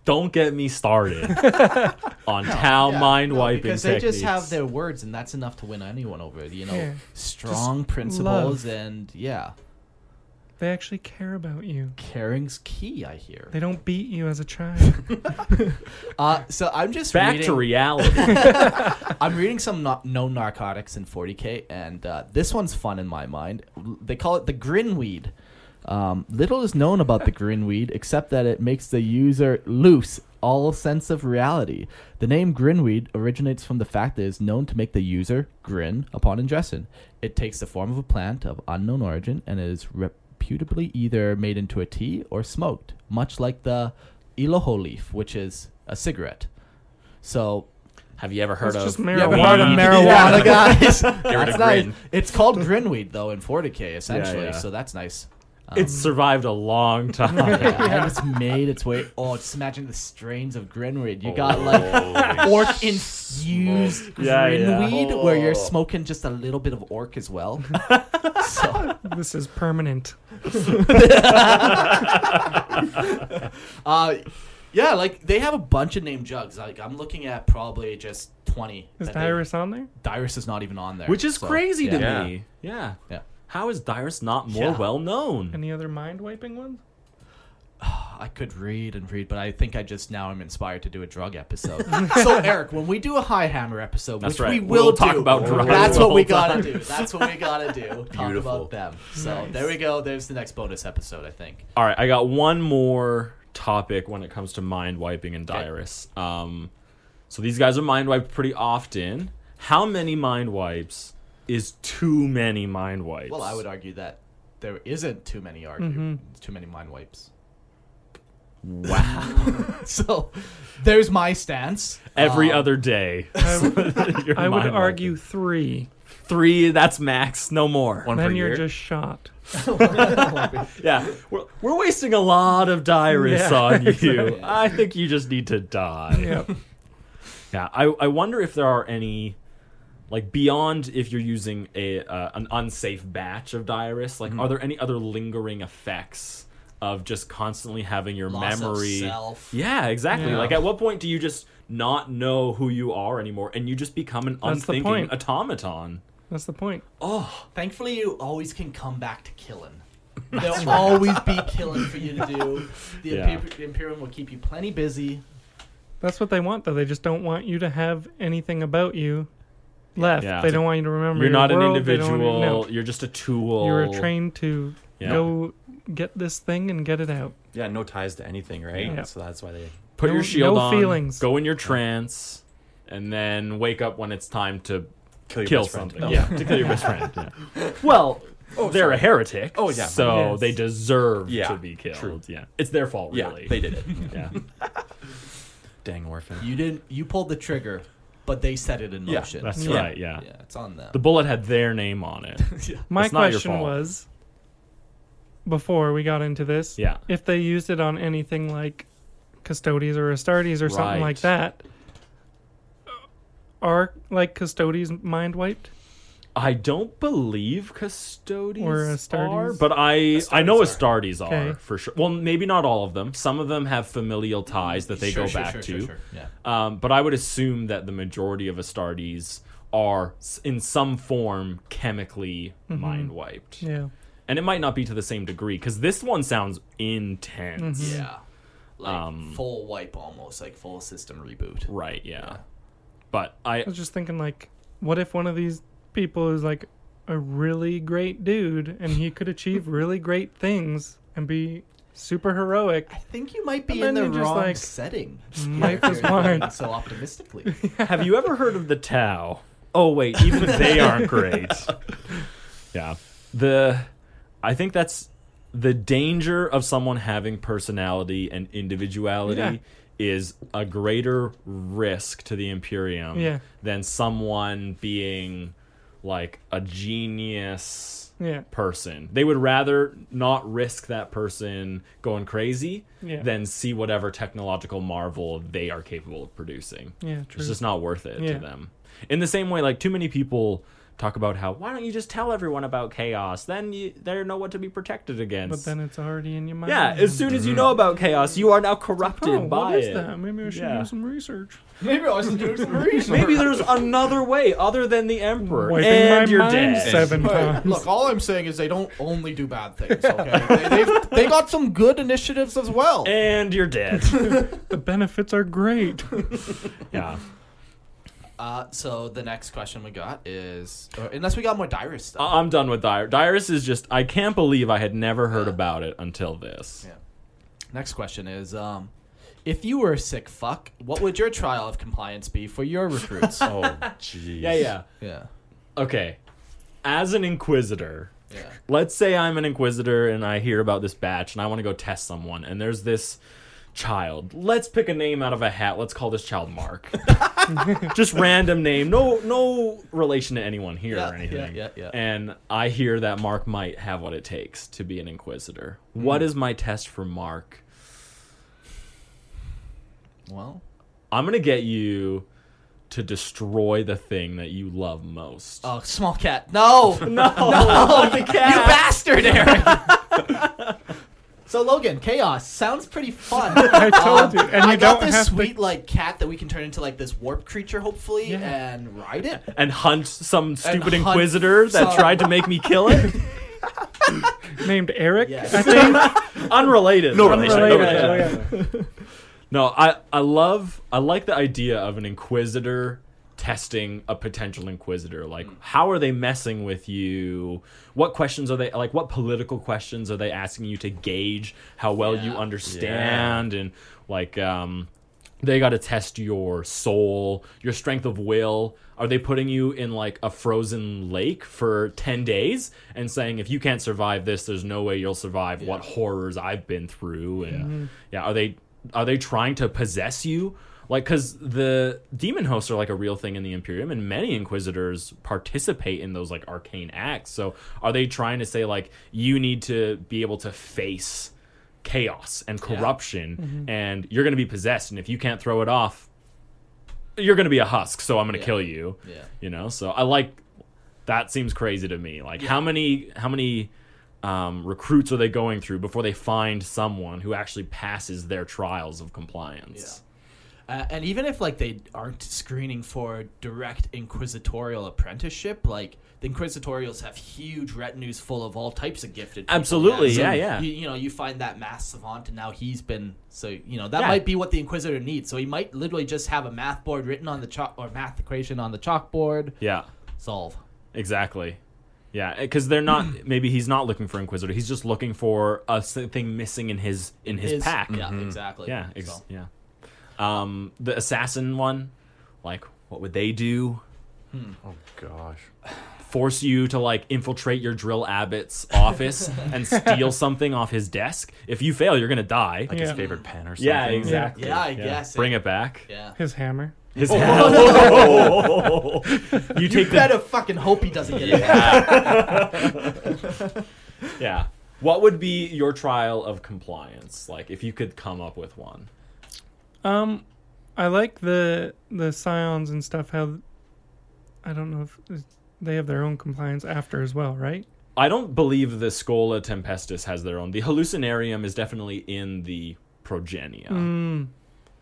Don't get me started on Tau mind No, wiping because they just have their words, and that's enough to win anyone over. You know, Yeah. strong Just principles, love. and yeah, They actually care about you. caring's key. I hear. They don't beat you as a child. Uh, so I'm just Back reading, to reality. I'm reading some no- known narcotics in 40k, and uh, this one's fun in my mind. They call it the grinweed. Um, little is known about the grinweed except that it makes the user lose all sense of reality. The name grinweed originates from the fact that it is known to make the user grin upon ingestion. It takes the form of a plant of unknown origin and is reputably either made into a tea or smoked, much like the lho leaf, which is a cigarette. So have you ever heard It's of just you marijuana. ever heard of Weed. marijuana, guys? that's nice. grin. It's called grinweed, though, in 40k, essentially. yeah. So that's nice. It's survived a long time. Yeah, and it's made its way. Oh, just imagine the strains of grinweed. You got like orc infused Yeah, yeah. grinweed, where you're smoking just a little bit of orc as well. so, this is permanent. uh, yeah, like they have a bunch of name jugs. Like I'm looking at probably just 20. Is that they- Dirus on there? Dirus is not even on there, Which is so, crazy to yeah. me. Yeah. Yeah. How is Dirus not more Yeah. well known? Any other mind wiping ones? I could read and read, but I think I just now am inspired to do a drug episode. so Eric, when we do a High Hammer episode, That's which right. we will We'll talk do, about drugs That's the what we whole gotta time. do. That's what we gotta do. Talk Beautiful. about them. So there we go. There's the next bonus episode. I think. All right, I got one more topic when it comes to mind wiping and Dirus. Um, so these guys are mind wiped pretty often. How many mind wipes is too many mind wipes? Well, I would argue that there isn't too many argue too many mind wipes. Wow. So there's my stance. Every Um, other day. I would, I would argue wiping. three. three. That's max. No more. One per then you're year. just shot. Yeah, we're, we're wasting a lot of Dirus Yeah, on you. exactly. I think you just need to die. Yep. Yeah, I, I wonder if there are any, like beyond if you're using a uh, an unsafe batch of Dirus, like are there any other lingering effects of just constantly having your Loss of memory? self. Yeah, exactly. Yeah. Like at what point do you just not know who you are anymore, and you just become an That's unthinking automaton? That's the point. Oh, Thankfully, you always can come back to killing. There'll always be killing for you to do. The Yeah. Imper- Imperium will keep you plenty busy. That's what they want, though. They just don't want you to have anything about you left. Yeah. They don't want you to remember. you're your not an world. They don't individual. you- no. You're just a tool. You were trained to Yeah. go get this thing and get it out. yeah, no ties to anything, right? Yeah. So that's why they. Put No- your shield no on. feelings. Go in your trance, and then wake up when it's time to Kill your kill best friend. something. Oh. Yeah, to kill your best friend. Yeah. Oh, well, they're a heretic. Oh, yeah. So Yes. they deserve Yeah, to be killed. true. Yeah, it's their fault. Really, Yeah, Really. they did it. Yeah. Dang orphan. You didn't. You pulled the trigger, but they set it in Yeah, motion. That's Yeah. right. Yeah. yeah, it's on them. The bullet had their name on it. My It's not your question fault. was before we got into this, Yeah. if they used it on anything like Custodes or Astartes or something like that, are like Custodes mind wiped? I don't believe Custodes Or are, but I I know Astartes Astartes are Okay. for sure. Well, maybe not all of them. Some of them have familial ties that they Sure, go sure, back sure, to. sure, sure. Yeah. Um, but I would assume that the majority of Astartes are in some form chemically mind wiped. Yeah. And it might not be to the same degree because this one sounds intense. Yeah. Like Um, full wipe almost, like full system reboot. Right, yeah. But I I was just thinking, like, what if one of these people is like a really great dude and he could achieve really great things and be super heroic? I think you might be in the you're just wrong like, setting. Life is You're thinking so optimistically. have you ever heard of the Tau? Oh wait, even they aren't great. Yeah. The I think that's the danger of someone having personality and individuality Yeah. is a greater risk to the Imperium Yeah. than someone being like a genius Yeah. person. They would rather not risk that person going crazy Yeah. than see whatever technological marvel they are capable of producing. Yeah, true. It's just not worth it Yeah. to them. In the same way, like too many people talk about how why don't you just tell everyone about chaos? Then you they know what to be protected against. But then it's already in your mind. yeah, as soon as you know about chaos, you are now corrupted oh, by what is it. that? Maybe I should Yeah. do some research. Maybe I should do some research. Maybe there's another way other than the emperor, Wiping and my you're mind dead. seven Hey, times. look, all I'm saying is they don't only do bad things. Okay, they, they've, they got some good initiatives as well. and you're dead. the benefits are great. yeah. Uh, so the next question we got is, or unless we got more Dirus stuff. I- I'm done with Dirus. Dirus is just I can't believe I had never heard about it until this. Yeah. Next question is, um, if you were a sick fuck, what would your trial of compliance be for your recruits? Oh, jeez. Yeah, yeah. yeah, Okay. As an inquisitor, yeah. let's say I'm an inquisitor and I hear about this batch and I want to go test someone and there's this child. Let's pick a name out of a hat. Let's call this child Mark. Just random name. No no relation to anyone here Yeah, or anything. yeah, yeah, yeah. And I hear that Mark might have what it takes to be an inquisitor. What Hmm. is my test for Mark? Well, I'm going to get you to destroy the thing that you love most. oh, small cat. No, no, no, the you bastard, Eric. So Logan, chaos sounds pretty fun. I told um, you, and you I got don't this have sweet to like cat that we can turn into like this warp creature, hopefully, Yeah. and ride it. and hunt some stupid hunt inquisitor that some- tried to make me kill it. named Eric. Yes. I think Unrelated. No relation, no Unrelated, relation. oh, yeah. No, I I love I like the idea of an inquisitor testing a potential inquisitor. Like how are they messing with you? What questions are they like what political questions are they asking you to gauge how well you Yeah. understand and like um they got to test your soul, your strength of will. Are they putting you in like a frozen lake for 10 days and saying if you can't survive this there's no way you'll survive what horrors I've been through and yeah, are they are they trying to possess you? Like cuz the demon hosts are like a real thing in the imperium and many inquisitors participate in those like arcane acts. So are they trying to say like you need to be able to face chaos and corruption and you're going to be possessed and if you can't throw it off you're going to be a husk so i'm going to Yeah. kill you. Yeah. you know? So i like that seems crazy to me. Like how many how many um, recruits are they going through before they find someone who actually passes their trials of compliance Uh, and even if like they aren't screening for direct inquisitorial apprenticeship, like the inquisitorials have huge retinues full of all types of gifted. people. Absolutely, so yeah, yeah. You, you know, you find that math savant, and now he's been so you know that Yeah. might be what the inquisitor needs. So he might literally just have a math board written on the chalk or math equation on the chalkboard. yeah Solve. exactly yeah because they're not maybe he's not looking for inquisitor he's just looking for a thing missing in his in his, pack Yeah, exactly. Yeah, ex- So, yeah. Um, the assassin one, like, what would they do? Oh gosh. Force you to like infiltrate your drill abbot's office and steal something off his desk. If you fail, you're gonna die. Like his Yeah. favorite pen or something. yeah, exactly. Yeah, I guess Bring it- it back. Yeah. His hammer. His you You take the better fucking hope he doesn't get it. yeah. What would be your trial of compliance? Like, if you could come up with one. Um, I like the the scions and stuff. How I don't know if they have their own compliance after as well, right? I don't believe the Schola Tempestus has their own. The hallucinarium is definitely in the Progenia. Mm.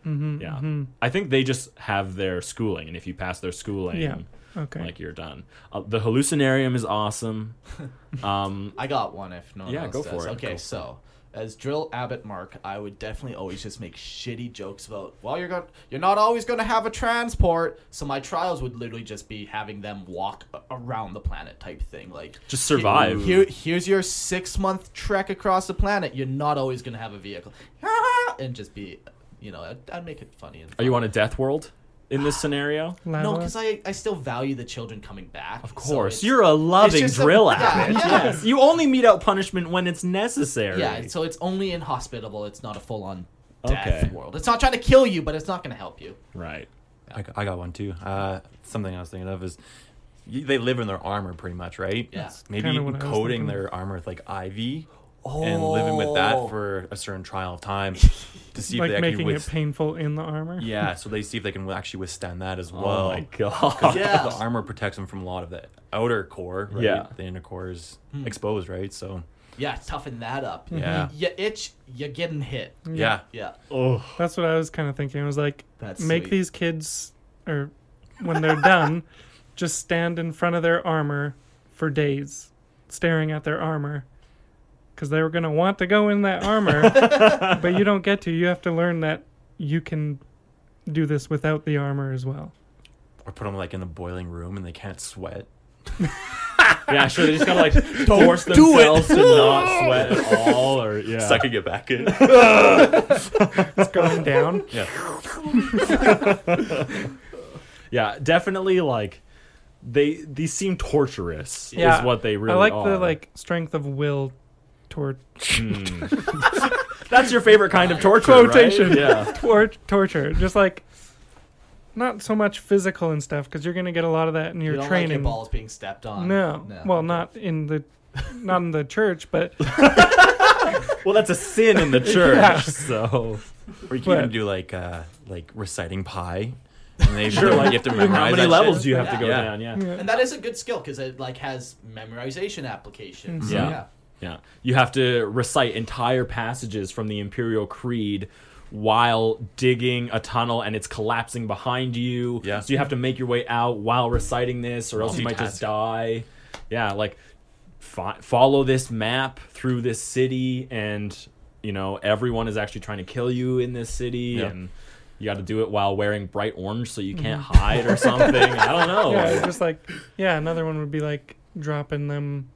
Mm-hmm, Yeah. mm-hmm. I think they just have their schooling, and if you pass their schooling, Yeah. Okay. like you're done. Uh, the hallucinarium is awesome. Um, I got one if no one Yeah, else go does. for it. Okay, Go for so as Drill Abbot Mark, I would definitely always just make shitty jokes about. Well, you're going you're not always going to have a transport. So my trials would literally just be having them walk around the planet type thing, like Just survive. Here, here's your six month trek across the planet. You're not always going to have a vehicle, and just be, you know, I'd, I'd make it funny. And are you on a death world in this scenario? No, because I, I still value the children coming back. Of course, you're a loving just a- drill yeah, abbot. yeah. Yes, you only mete out punishment when it's necessary. Yeah, so it's only inhospitable. It's not a full on death Okay. world. It's not trying to kill you, but it's not going to help you. right. I, got- I got one too. Uh, something I was thinking of is y- they live in their armor pretty much, right? Yeah. Maybe Kinda what I was coating their armor with like ivy and living with Oh. that for a certain trial of time to see like if they actually making with- it painful in the armor. Yeah, so they see if they can actually withstand that as Oh well. my god. Yeah. The armor protects them from a lot of the outer core. Right? Yeah. The inner core is Hmm. exposed, right? So Yeah, toughen that up. Yeah. You itch, you're getting hit. yeah, Yeah. Oh, That's what I was kind of thinking. I was like, That's make sweet. these kids, or when they're done, just stand in front of their armor for days, staring at their armor. Because they were going to want to go in that armor, but you don't get to. You have to learn that you can do this without the armor as well. or put them like in a boiling room and they can't sweat. yeah, sure. They just gotta like force do it. themselves to not sweat at all, or yeah. Sucking it back in. It's going down. yeah. Yeah, definitely. Like they these seem torturous. Yeah, is what they really I like are. the like strength of will toward That's your favorite kind of torture, quotation. right? Yeah. Tor- torture, just like not so much physical and stuff, because you're gonna get a lot of that in You your don't training. like your balls being stepped on. No. well, not in the not in the church, but Well, that's a sin in the church. Yeah. So Or you can But- even do like uh like reciting pi. And they sure, like you have to memorize how many that levels shit. do you have to go Yeah. down? Yeah. And that is a good skill because it like has memorization applications. So, Yeah. Yeah. Yeah. You have to recite entire passages from the Imperial Creed while digging a tunnel and it's collapsing behind you. Yeah. So you have to make your way out while reciting this or else you might just die. Yeah, like fo- follow this map through this city and you know everyone is actually trying to kill you in this city Yeah. and you got to do it while wearing bright orange so you mm-hmm. can't hide or something i don't know Yeah, it's just like yeah. Another one would be like dropping them.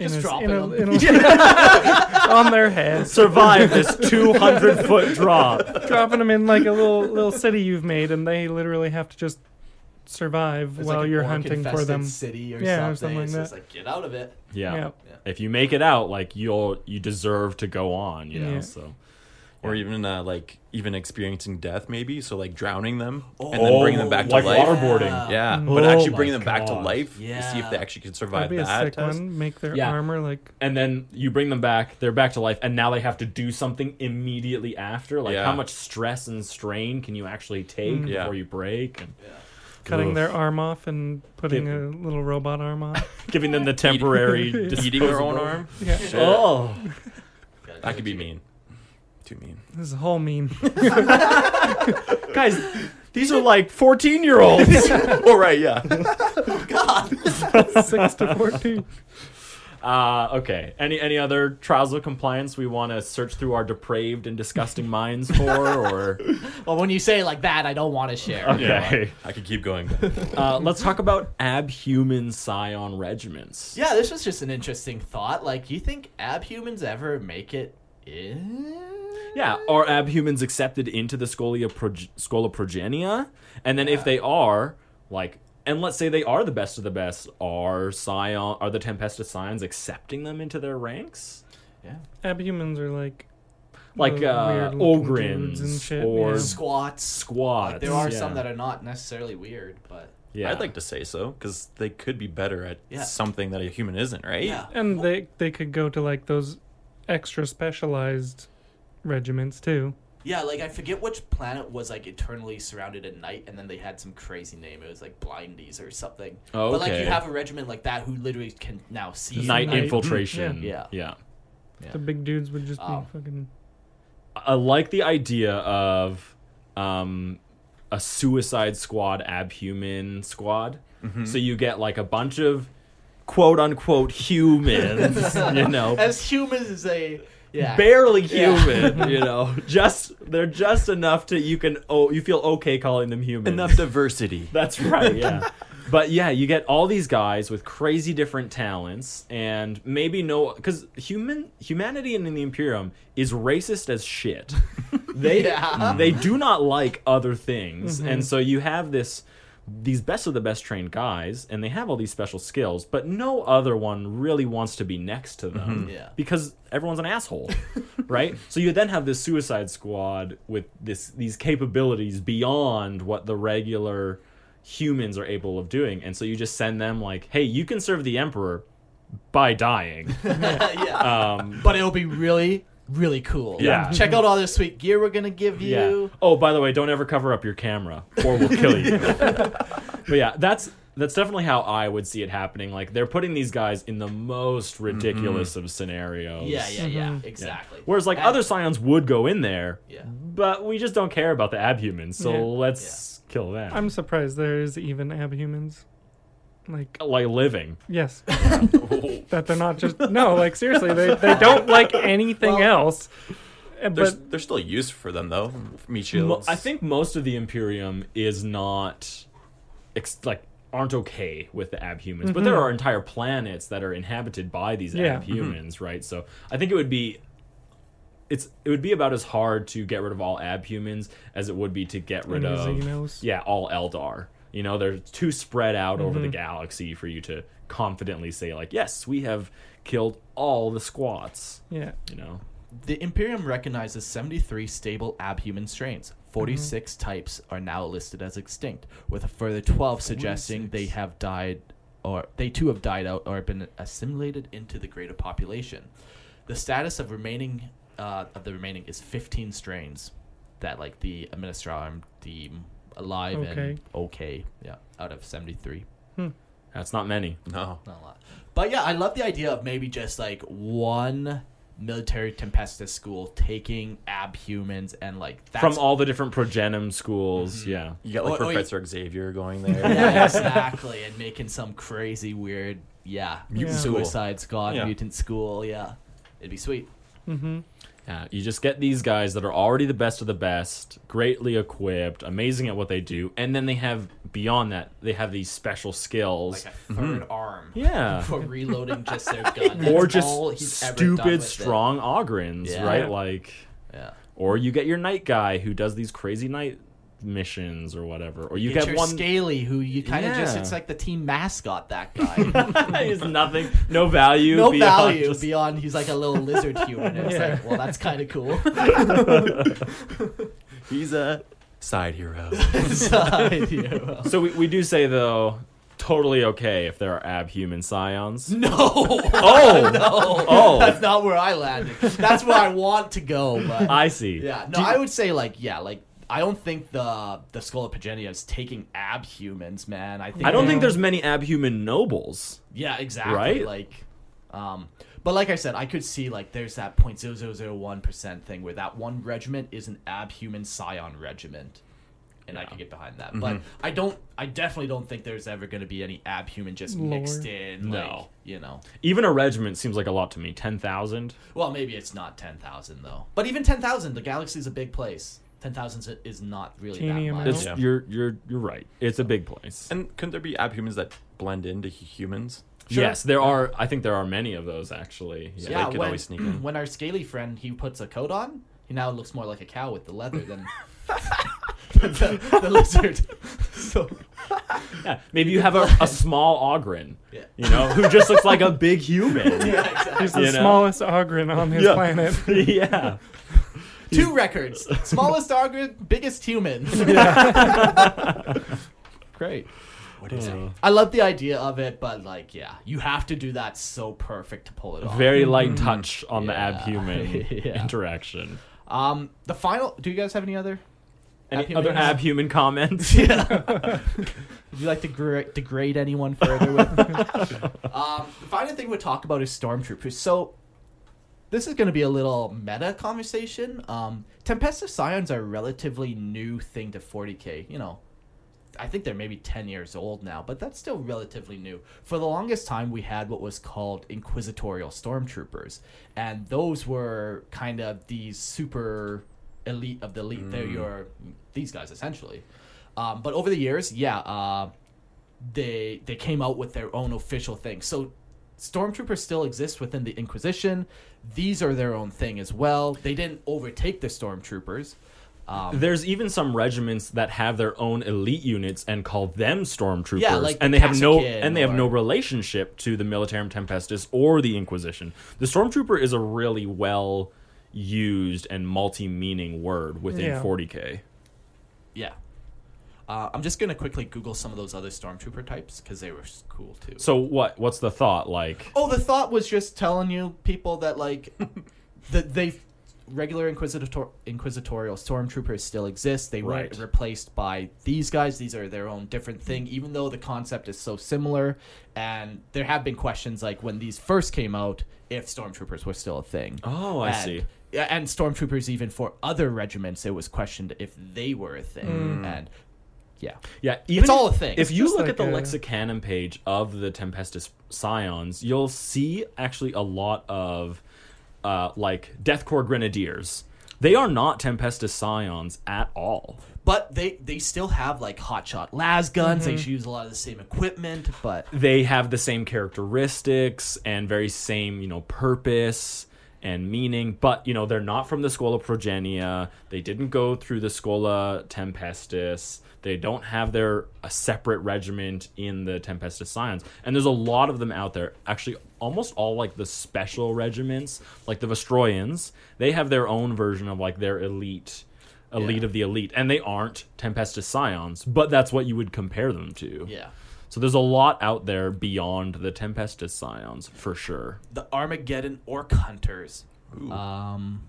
In Just a, dropping in a, in a- on their heads, survive this 200 foot drop dropping them in like a little little city you've made, and they literally have to just survive It's while like you're hunting for infested them. City or Yeah, or something. something like it's that. just like get out of it. yeah. Yeah. if you make it out like you'll you deserve to go on you know Yeah. so or even uh, like even experiencing death maybe so like drowning them and Oh, then bringing them back to like life waterboarding. yeah but Oh actually my bringing them back to gosh. life to see Yeah. if they actually can survive That'd survive be a that sick test one. Make their Yeah. armor like and then you bring them back they're back to life and now they have to do something immediately after like Yeah. how much stress and strain can you actually take Mm. Yeah. before you break and cutting Oof. their arm off and putting Give- a little robot arm on. giving them the temporary eating their own disposable- arm Yeah, oh that could be mean too mean? This is a whole mean. guys these are like 14 year olds oh right yeah. Six to fourteen. uh, okay. Any any other trials of compliance we want to search through our depraved and disgusting minds for or? Well, when you say it like that, I don't want to share. okay. I could keep going. Uh, let's talk about abhuman scion regiments. Yeah, this was just an interesting thought. Like, you think abhumans ever make it in? Yeah, are abhumans accepted into the Scholia Proge- Schola Progenia? And then if they are, like, and let's say they are the best of the best, are Scion, are the Tempestus Scions accepting them into their ranks? Yeah. Abhumans are like Like the uh, Ogryns and shit, or yeah. Squats. squads. Like, there are yeah. some that are not necessarily weird, but Yeah. i'd like to say so because they could be better at Yeah. something that a human isn't right yeah. and they they could go to like those extra specialized regiments too. Yeah, like I forget which planet was like eternally surrounded at night, and then they had some crazy name. It was like Blindies or something. Oh, But like okay. you have a regiment like that who literally can now see Night at infiltration. Yeah. yeah. Yeah. The big dudes would just Oh. be fucking. I like the idea of um, a Suicide Squad abhuman squad. Mm-hmm. So you get like a bunch of quote unquote humans, you know, As humans as a yeah. barely Yeah. human, you know, just they're just enough to you can oh you feel okay calling them human. enough diversity That's right, yeah. But yeah, you get all these guys with crazy different talents, and maybe no, because human humanity in the Imperium is racist as shit. They Yeah. they do not like other things, mm-hmm. and so you have this these best of the best trained guys, and they have all these special skills, but no other one really wants to be next to them Yeah. because everyone's an asshole, right? So you then have this Suicide Squad with this these capabilities beyond what the regular humans are able of doing, and so you just send them like, hey, you can serve the Emperor by dying. yeah. Um, but it'll be really, really cool. Yeah. Check out all this sweet gear we're gonna give you. yeah. you. Oh, by the way, don't ever cover up your camera, or we'll kill you. but yeah, that's that's definitely how I would see it happening. Like they're putting these guys in the most ridiculous of scenarios. Yeah, yeah, yeah. Mhm. Exactly. Whereas like And- other scions would go in there, Yeah. but we just don't care about the abhumans, so Yeah. let's kill them. I'm surprised there is even abhumans. Like like living. yes, that they're not just no. Like seriously, they they don't like anything Well- else. Uh, there's But there's still use for them though meat Mo- shields I think most of the Imperium is not ex- like aren't okay with the abhumans, but there are entire planets that are inhabited by these Yeah. abhumans, right? So I think it would be it's it would be about as hard to get rid of all abhumans as it would be to get rid And of Xenos. yeah all Eldar. You know, they're too spread out over the galaxy for you to confidently say like, yes, we have killed all the squats. yeah, You know, The Imperium recognizes 73 stable abhuman strains. 46 types are now listed as extinct, with a further 12 suggesting they have died or they too have died out or been assimilated into the greater population. The status of remaining uh, of the remaining is 15 strains that like the Administratum deem alive Okay. and okay. Yeah, out of 73. Hmm. that's not many. no Not a lot. But yeah, I love the idea of maybe just like one military Tempestus school taking abhumans and like that's From all the different Progenium schools, mm-hmm. yeah. you got like Oh, oh, professor xavier going there yeah, exactly, and making some crazy weird yeah Mutant school. suicide squad Yeah. mutant school. Yeah, it'd be sweet. Mm-hmm. Yeah, you just get these guys that are already the best of the best, greatly equipped, amazing at what they do, and then they have beyond that, they have these special skills. Like a 3rd arm. Mm-hmm. Yeah. For reloading just their gun. or just all he's ever done stupid with it. strong Ogryns, Yeah. right? Like Yeah. or you get your night guy who does these crazy night missions or whatever. Or you Get get your one Scaly, who you kind of just it's like the team mascot, that guy. He's nothing, no value, no beyond value just- beyond he's like a little lizard human. It's Yeah. like, well, that's kind of cool. He's a side hero. Side hero. So we, we do say though, totally okay if there are abhuman scions. No. Oh, no. Oh. That's not where I landed. That's where I want to go, but I see. yeah. No, you- I would say like yeah, like I don't think the the Schola Progenia is taking abhumans, man. I think I don't think there's many abhuman nobles. Yeah, exactly. Right? Like, um, but like I said, I could see like there's that point zero zero zero one percent thing where that one regiment is an abhuman scion regiment, and I could get behind that. But Mm-hmm. I don't. I definitely don't think there's ever going to be any abhuman just mixed Lord. in. No. like, you know. Even a regiment seems like a lot to me. Ten thousand. Well, maybe it's not ten thousand though. But even ten thousand, the galaxy's a big place. Ten thousand is not really Teeny that much. It's Yeah. you're you're you're right. It's a big place. and couldn't there be abhumans that blend into humans? Sure. Yes, there are. I think there are many of those actually. So Yeah. they could when, always sneak in. when our scaly friend he puts a coat on, he now looks more like a cow with the leather than the, the lizard. So Yeah, Maybe you have a, a small Ogryn, Yeah. you know, who just looks like a big human. yeah, exactly. He's the You know? smallest Ogryn on his Yeah. planet. yeah. Two records: smallest Ogre, biggest human. Great. What is it? I love the idea of it, but like, yeah, you have to do that so perfect to pull it off. Very light touch on the Yeah. abhuman Yeah. interaction. Um, the final. Do you guys have any other? Any Abhumans? other abhuman comments? Yeah. Would you like to gra- degrade anyone further with? um, the final thing we'll talk about is stormtroopers. So, this is going to be a little meta conversation. Um, Tempestus Scions are a relatively new thing to 40k. You know, I think they're maybe 10 years old now, but that's still relatively new. For the longest time, we had what was called Inquisitorial Stormtroopers, and those were kind of these super elite of the elite. They're your these guys essentially. Um, but over the years, yeah, uh, they they came out with their own official thing. So stormtroopers still exist within the Inquisition. These are their own thing as well. They didn't overtake the stormtroopers. Um, There's even some regiments that have their own elite units and call them stormtroopers, Yeah, like and the they have no and they have no relationship to the Militarum Tempestus or the Inquisition. The stormtrooper is a really well used and multi-meaning word within Yeah. 40k. yeah. Uh, I'm just gonna quickly Google some of those other stormtrooper types because they were cool too. So what? What's the thought like? Oh, the thought was just telling you people that like that they regular inquisitor inquisitorial stormtroopers still exist. They weren't Right. replaced by these guys. These are their own different thing, even though the concept is so similar. And there have been questions like when these first came out, if stormtroopers were still a thing. Oh, I And- see. Yeah, and stormtroopers even for other regiments, it was questioned if they were a thing. And yeah, Yeah, even all if- a thing. If It's you look like at the a- Lexicanum page of the Tempestus Scions, you'll see actually a lot of uh, like Death Korps Grenadiers. They are not Tempestus Scions at all. but they they still have like hotshot las guns. They use a lot of the same equipment, but They have the same characteristics and very same, you know, purpose and meaning, but you know, they're not from the Schola Progenia. They didn't go through the Schola Tempestus. They don't have their a separate regiment in the Tempestus Scions. And there's a lot of them out there. Actually, almost all like the special regiments, like the Vostroyans, they have their own version of like their elite elite Yeah. of the elite. And they aren't Tempestus Scions, but that's what you would compare them to. yeah. So there's a lot out there beyond the Tempestus Scions for sure. the Armageddon Ork Hunters, um,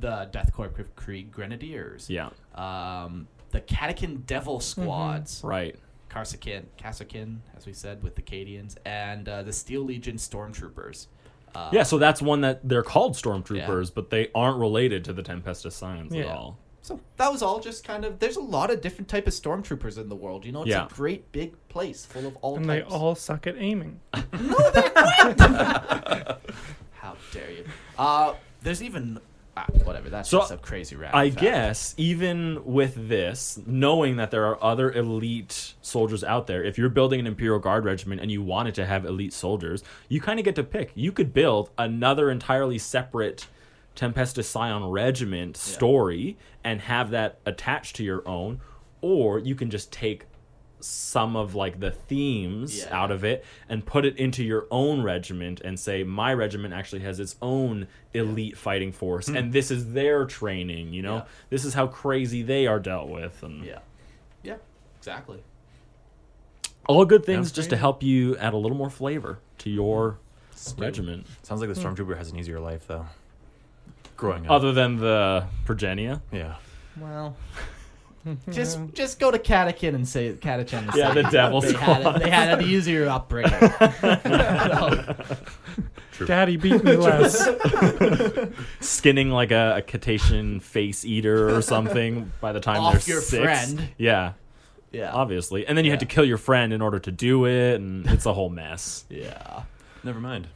the Death Korps Krieg Grenadiers, Yeah, um, the Catachan Devil Squads, right. Karsakin, Kassakin, as we said, with the Cadians, and uh, the Steel Legion Stormtroopers. Uh, Yeah, so that's one that they're called stormtroopers, but they aren't related to the Tempestus Scions at all. So that was all just kind of. There's a lot of different type of stormtroopers in the world. You know, it's Yeah. a great big place full of all and they all suck at aiming. No, they're quite How dare you? Uh, there's even ah, whatever. That's So, just a crazy random. I fact. guess even with this, knowing that there are other elite soldiers out there, if you're building an Imperial Guard regiment and you wanted to have elite soldiers, you kind of get to pick. You could build another entirely separate Tempestus Scion regiment story and have that attached to your own, or you can just take some of like the themes Yeah. out of it and put it into your own regiment and say my regiment actually has its own elite fighting force and this is their training you know Hmm. Yeah. this is how crazy they are dealt with and Yeah. Yeah. Exactly. all good things just to help you add a little more flavor to your regiment Sounds like the stormtrooper has an easier life though. Growing up. other than the progenia yeah. Well. Just, just go to Catachan and say Catachan. and Yeah, say the devil they had, squad. it, they had an easier upbringing. Daddy beat me less. skinning like a, a cetacean face eater or something by the time Off they're your six. friend. yeah Yeah. obviously and then you had to kill your friend in order to do it and it's a whole mess Yeah. Never mind.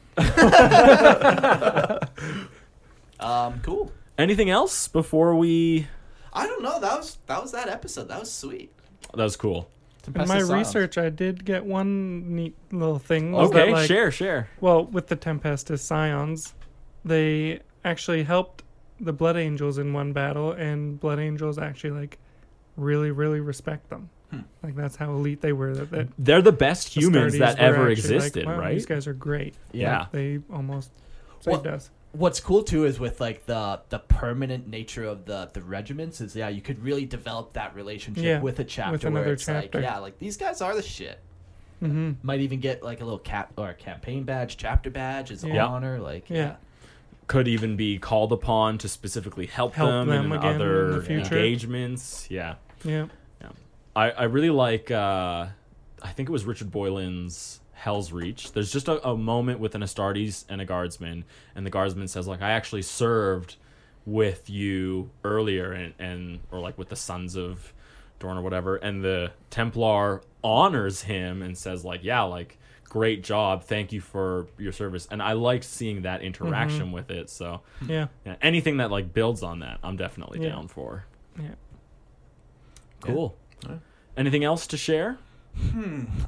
Um. Cool. anything else before we I don't know. That was that was that episode. That was sweet. that was cool In my research, I did get one neat little thing. okay that, like, share share Well, with the Tempestus Scions, they actually helped the Blood Angels in one battle, and Blood Angels actually like really, really respect them. Hmm. Like that's how elite they were. That, that they're the best humans Astartes that ever existed like, wow, right These guys are great. yeah They almost Well, saved us. What's cool too is with like the the permanent nature of the the regiments is yeah you could really develop that relationship Yeah, with a chapter with another where it's chapter. like yeah like these guys are the shit. mm-hmm. Might even get like a little cap or a campaign badge, chapter badge as Yeah. honor. Like Yeah. yeah. could even be called upon to specifically help, Help them, them in again in other the future. engagements yeah Yeah. I, I really like uh, I think it was Richard Boylan's Hell's Reach. There's just a, a moment with an Astartes and a guardsman, and the guardsman says like I actually served with you earlier and, and or like with the sons of Dorn or whatever, and the Templar honors him and says like yeah like great job thank you for your service and i liked seeing that interaction Mm-hmm. with it so Yeah. yeah, anything that like builds on that i'm definitely Yeah. down for Yeah. cool anything else to share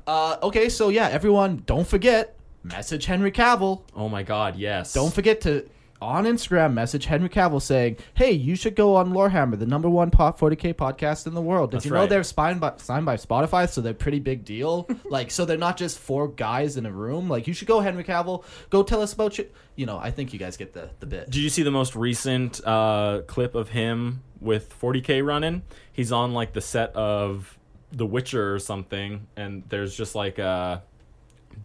Uh, okay, so yeah, everyone, don't forget message Henry Cavill. Oh my God, yes. Don't forget to on Instagram message Henry Cavill saying, "Hey, you should go on Lorehammer, the number one pop 40k podcast in the world." Did That's you know right. they're signed by signed by Spotify, so they're pretty big deal. like, so they're not just four guys in a room. Like, you should go, Henry Cavill. Go tell us about you. You know, I think you guys get the the bit. Did you see the most recent uh, clip of him with 40k running? He's on like the set of The Witcher or something, and there's just like a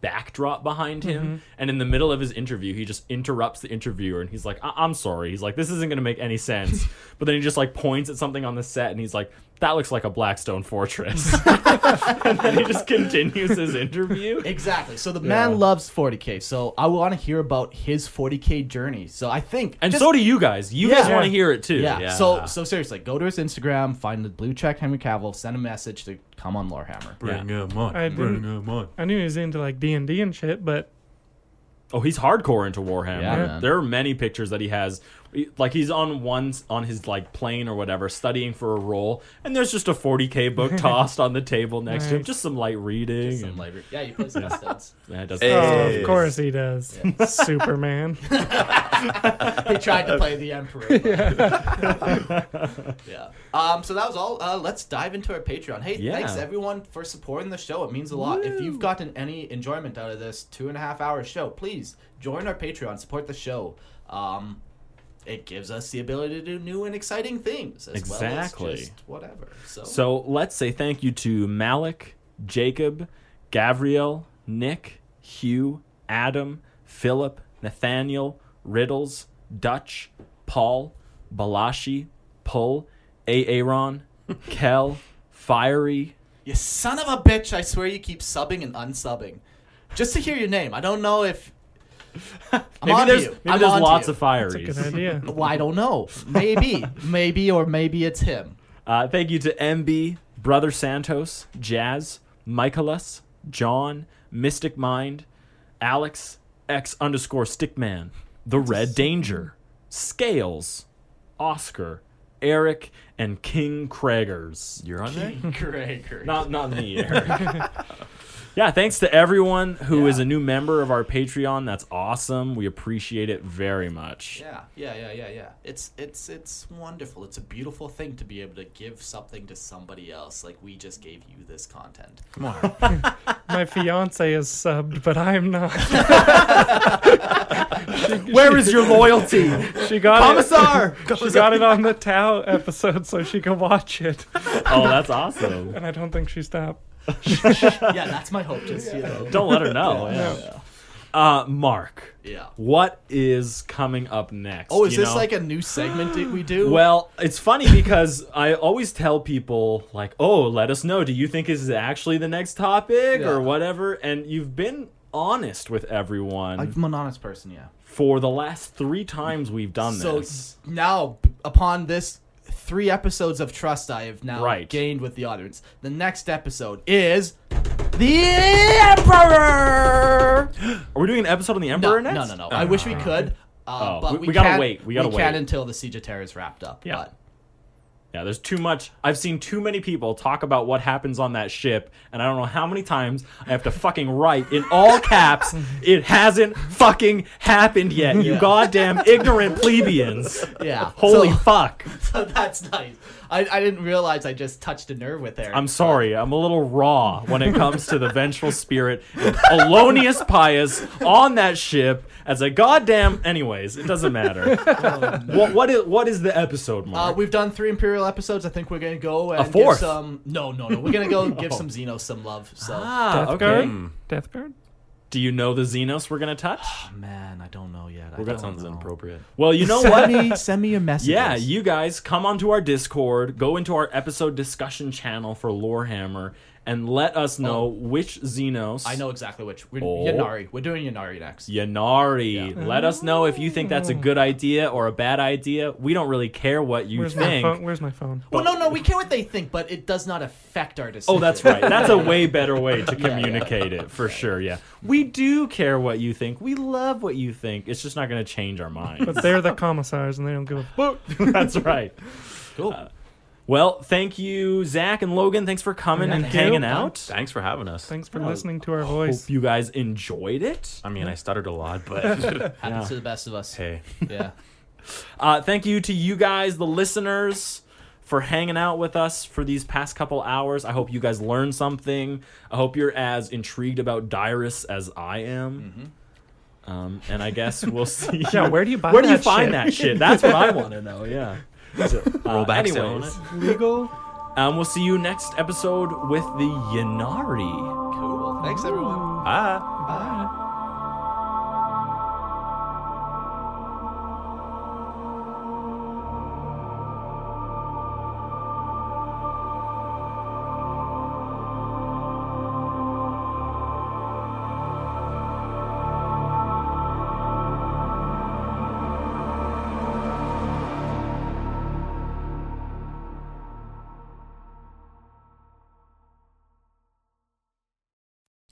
backdrop behind him. Mm-hmm. And in the middle of his interview, he just interrupts the interviewer, and he's like, I- "I'm sorry." He's like, "This isn't going to make any sense." but then he just like points at something on the set, and he's like, "That looks like a Blackstone fortress." and then he just continues his interview. Exactly. So the Yeah. man loves 40k. So I want to hear about his 40k journey. So I think And just- so do you guys. You guys Yeah. want to hear it too. Yeah. So so seriously, go to his Instagram, find the blue check Henry Cavill, send a message to come on Lorehammer. Bring him on. I Bring didn't- him on. I knew he was into like D and D and shit, but Oh, he's hardcore into Warhammer. Yeah, man. there are many pictures that he has, like he's on one on his like plane or whatever, studying for a role, and there's just a 40k book tossed on the table next to him, just some light reading. Some and- light- yeah, he plays Custodes. Yeah, it does- Hey. oh, of course he does. Superman. he tried to play the Emperor. but- yeah. Um. So that was all. Uh, let's dive into our Patreon. Hey, Yeah. thanks everyone for supporting the show. It means a lot. If you've gotten any enjoyment out of this two and a half hour show, please join our Patreon. Support the show. Um. It gives us the ability to do new and exciting things, as Exactly. well as just whatever. So, So let's say thank you to Malik, Jacob, Gavriel, Nick, Hugh, Adam, Philip, Nathaniel, Riddles, Dutch, Paul, Balashi, Pull, Aaron, Kel, Fiery, you son of a bitch! I swear you keep subbing and unsubbing, just to hear your name. I don't know if. I'm maybe on there's, to you. maybe I'm there's on to lots you. of That's a good idea. Well, I don't know. Maybe, maybe, or maybe it's him. Uh, thank you to MB, Brother Santos, Jazz, Michaelis, John, Mystic Mind, Alex, X underscore Stickman, The Red Danger, Scales, Oscar, Eric, and King Craigers. You're on there. Gregor. Not not me, Eric. Yeah, thanks to everyone who is Yeah. a new member of our Patreon. That's awesome. We appreciate it very much. Yeah, yeah, yeah, yeah, yeah. It's it's it's wonderful. It's a beautiful thing to be able to give something to somebody else. Like we just gave you this content. Come on. My fiance is subbed, but I'm not. Where is your loyalty? She got Commissar! it. She got it on the Tau episode, so she can watch it. oh, that's awesome. And I don't think she stopped. yeah, that's my hope. Just you know. Don't let her know. Yeah. Uh, Mark, Yeah. what is coming up next? Oh, is you this know? like a new segment that we do? Well, it's funny because I always tell people like, "Oh, let us know. Do you think this is actually the next topic Yeah. or whatever?" And you've been honest with everyone I'm an honest person. Yeah. for the last three times we've done So this. So now, upon this three episodes of trust, I have now Right. gained with the audience. The next episode is the Emperor. Are we doing an episode on the Emperor no, next? no, no. No. I wish we could. Uh, Oh, but we- we, we gotta wait. We gotta can't wait. until the Siege of Terra is wrapped up. Yeah. But Yeah, there's too much. I've seen too many people talk about what happens on that ship, and I don't know how many times I have to fucking write in all caps, it hasn't fucking happened yet, you Yeah. goddamn ignorant plebeians. yeah. Holy so, fuck. so that's nice. I, I didn't realize I just touched a nerve with Eric. I'm sorry, I'm a little raw when it comes to the vengeful spirit of Polonius Pius on that ship as a goddamn. Anyways, it doesn't matter. what, what, is, what is the episode, Uh, we've done three Imperial episodes. I think we're gonna go and fourth? give some. No, no, no. We're gonna go give some Xenos some love. So, ah, Death okay. Guard? Death Guard? Do you know the Xenos we're gonna touch? Oh, man, I don't know yet. I That sounds know. inappropriate. Well, you know send what? me send me a message. Yeah, you guys come onto our Discord, go into our episode discussion channel for Lorehammer, and let us oh. know which Xenos. I know exactly which. We're, Oh. Ynnari. We're doing Ynnari next. Ynnari. Let us know if you think that's a good ah. idea or a bad idea. We don't really care what you Where's my think. phone? Where's my phone? Well, no, no. We care what they think, but it does not affect our decision. Oh, that's right. That's a way better way to communicate it, for sure. Yeah. We do care what you think. We love what you think. It's just not going to change our minds. But they're the commissars and they don't give a fuck. That's right. cool. Uh, Well, thank you, Zach and Logan. Thanks for coming and you. hanging out. Thanks for having us. Thanks for listening to our voice. Hope you guys enjoyed it. I mean, I stuttered a lot, but Happens to the best of us. hey, Yeah. Uh, thank you to you guys, the listeners, for hanging out with us for these past couple hours. I hope you guys learned something. I hope you're as intrigued about Dirus as I am. Um, and I guess we'll see. Yeah, where do you buy Where do you that find shit? that shit? That's what I want to know. Yeah. So, uh, roll back sale on it. Legal? um, we'll see you next episode with the Ynnari. Cool. Thanks, everyone. Bye. Bye.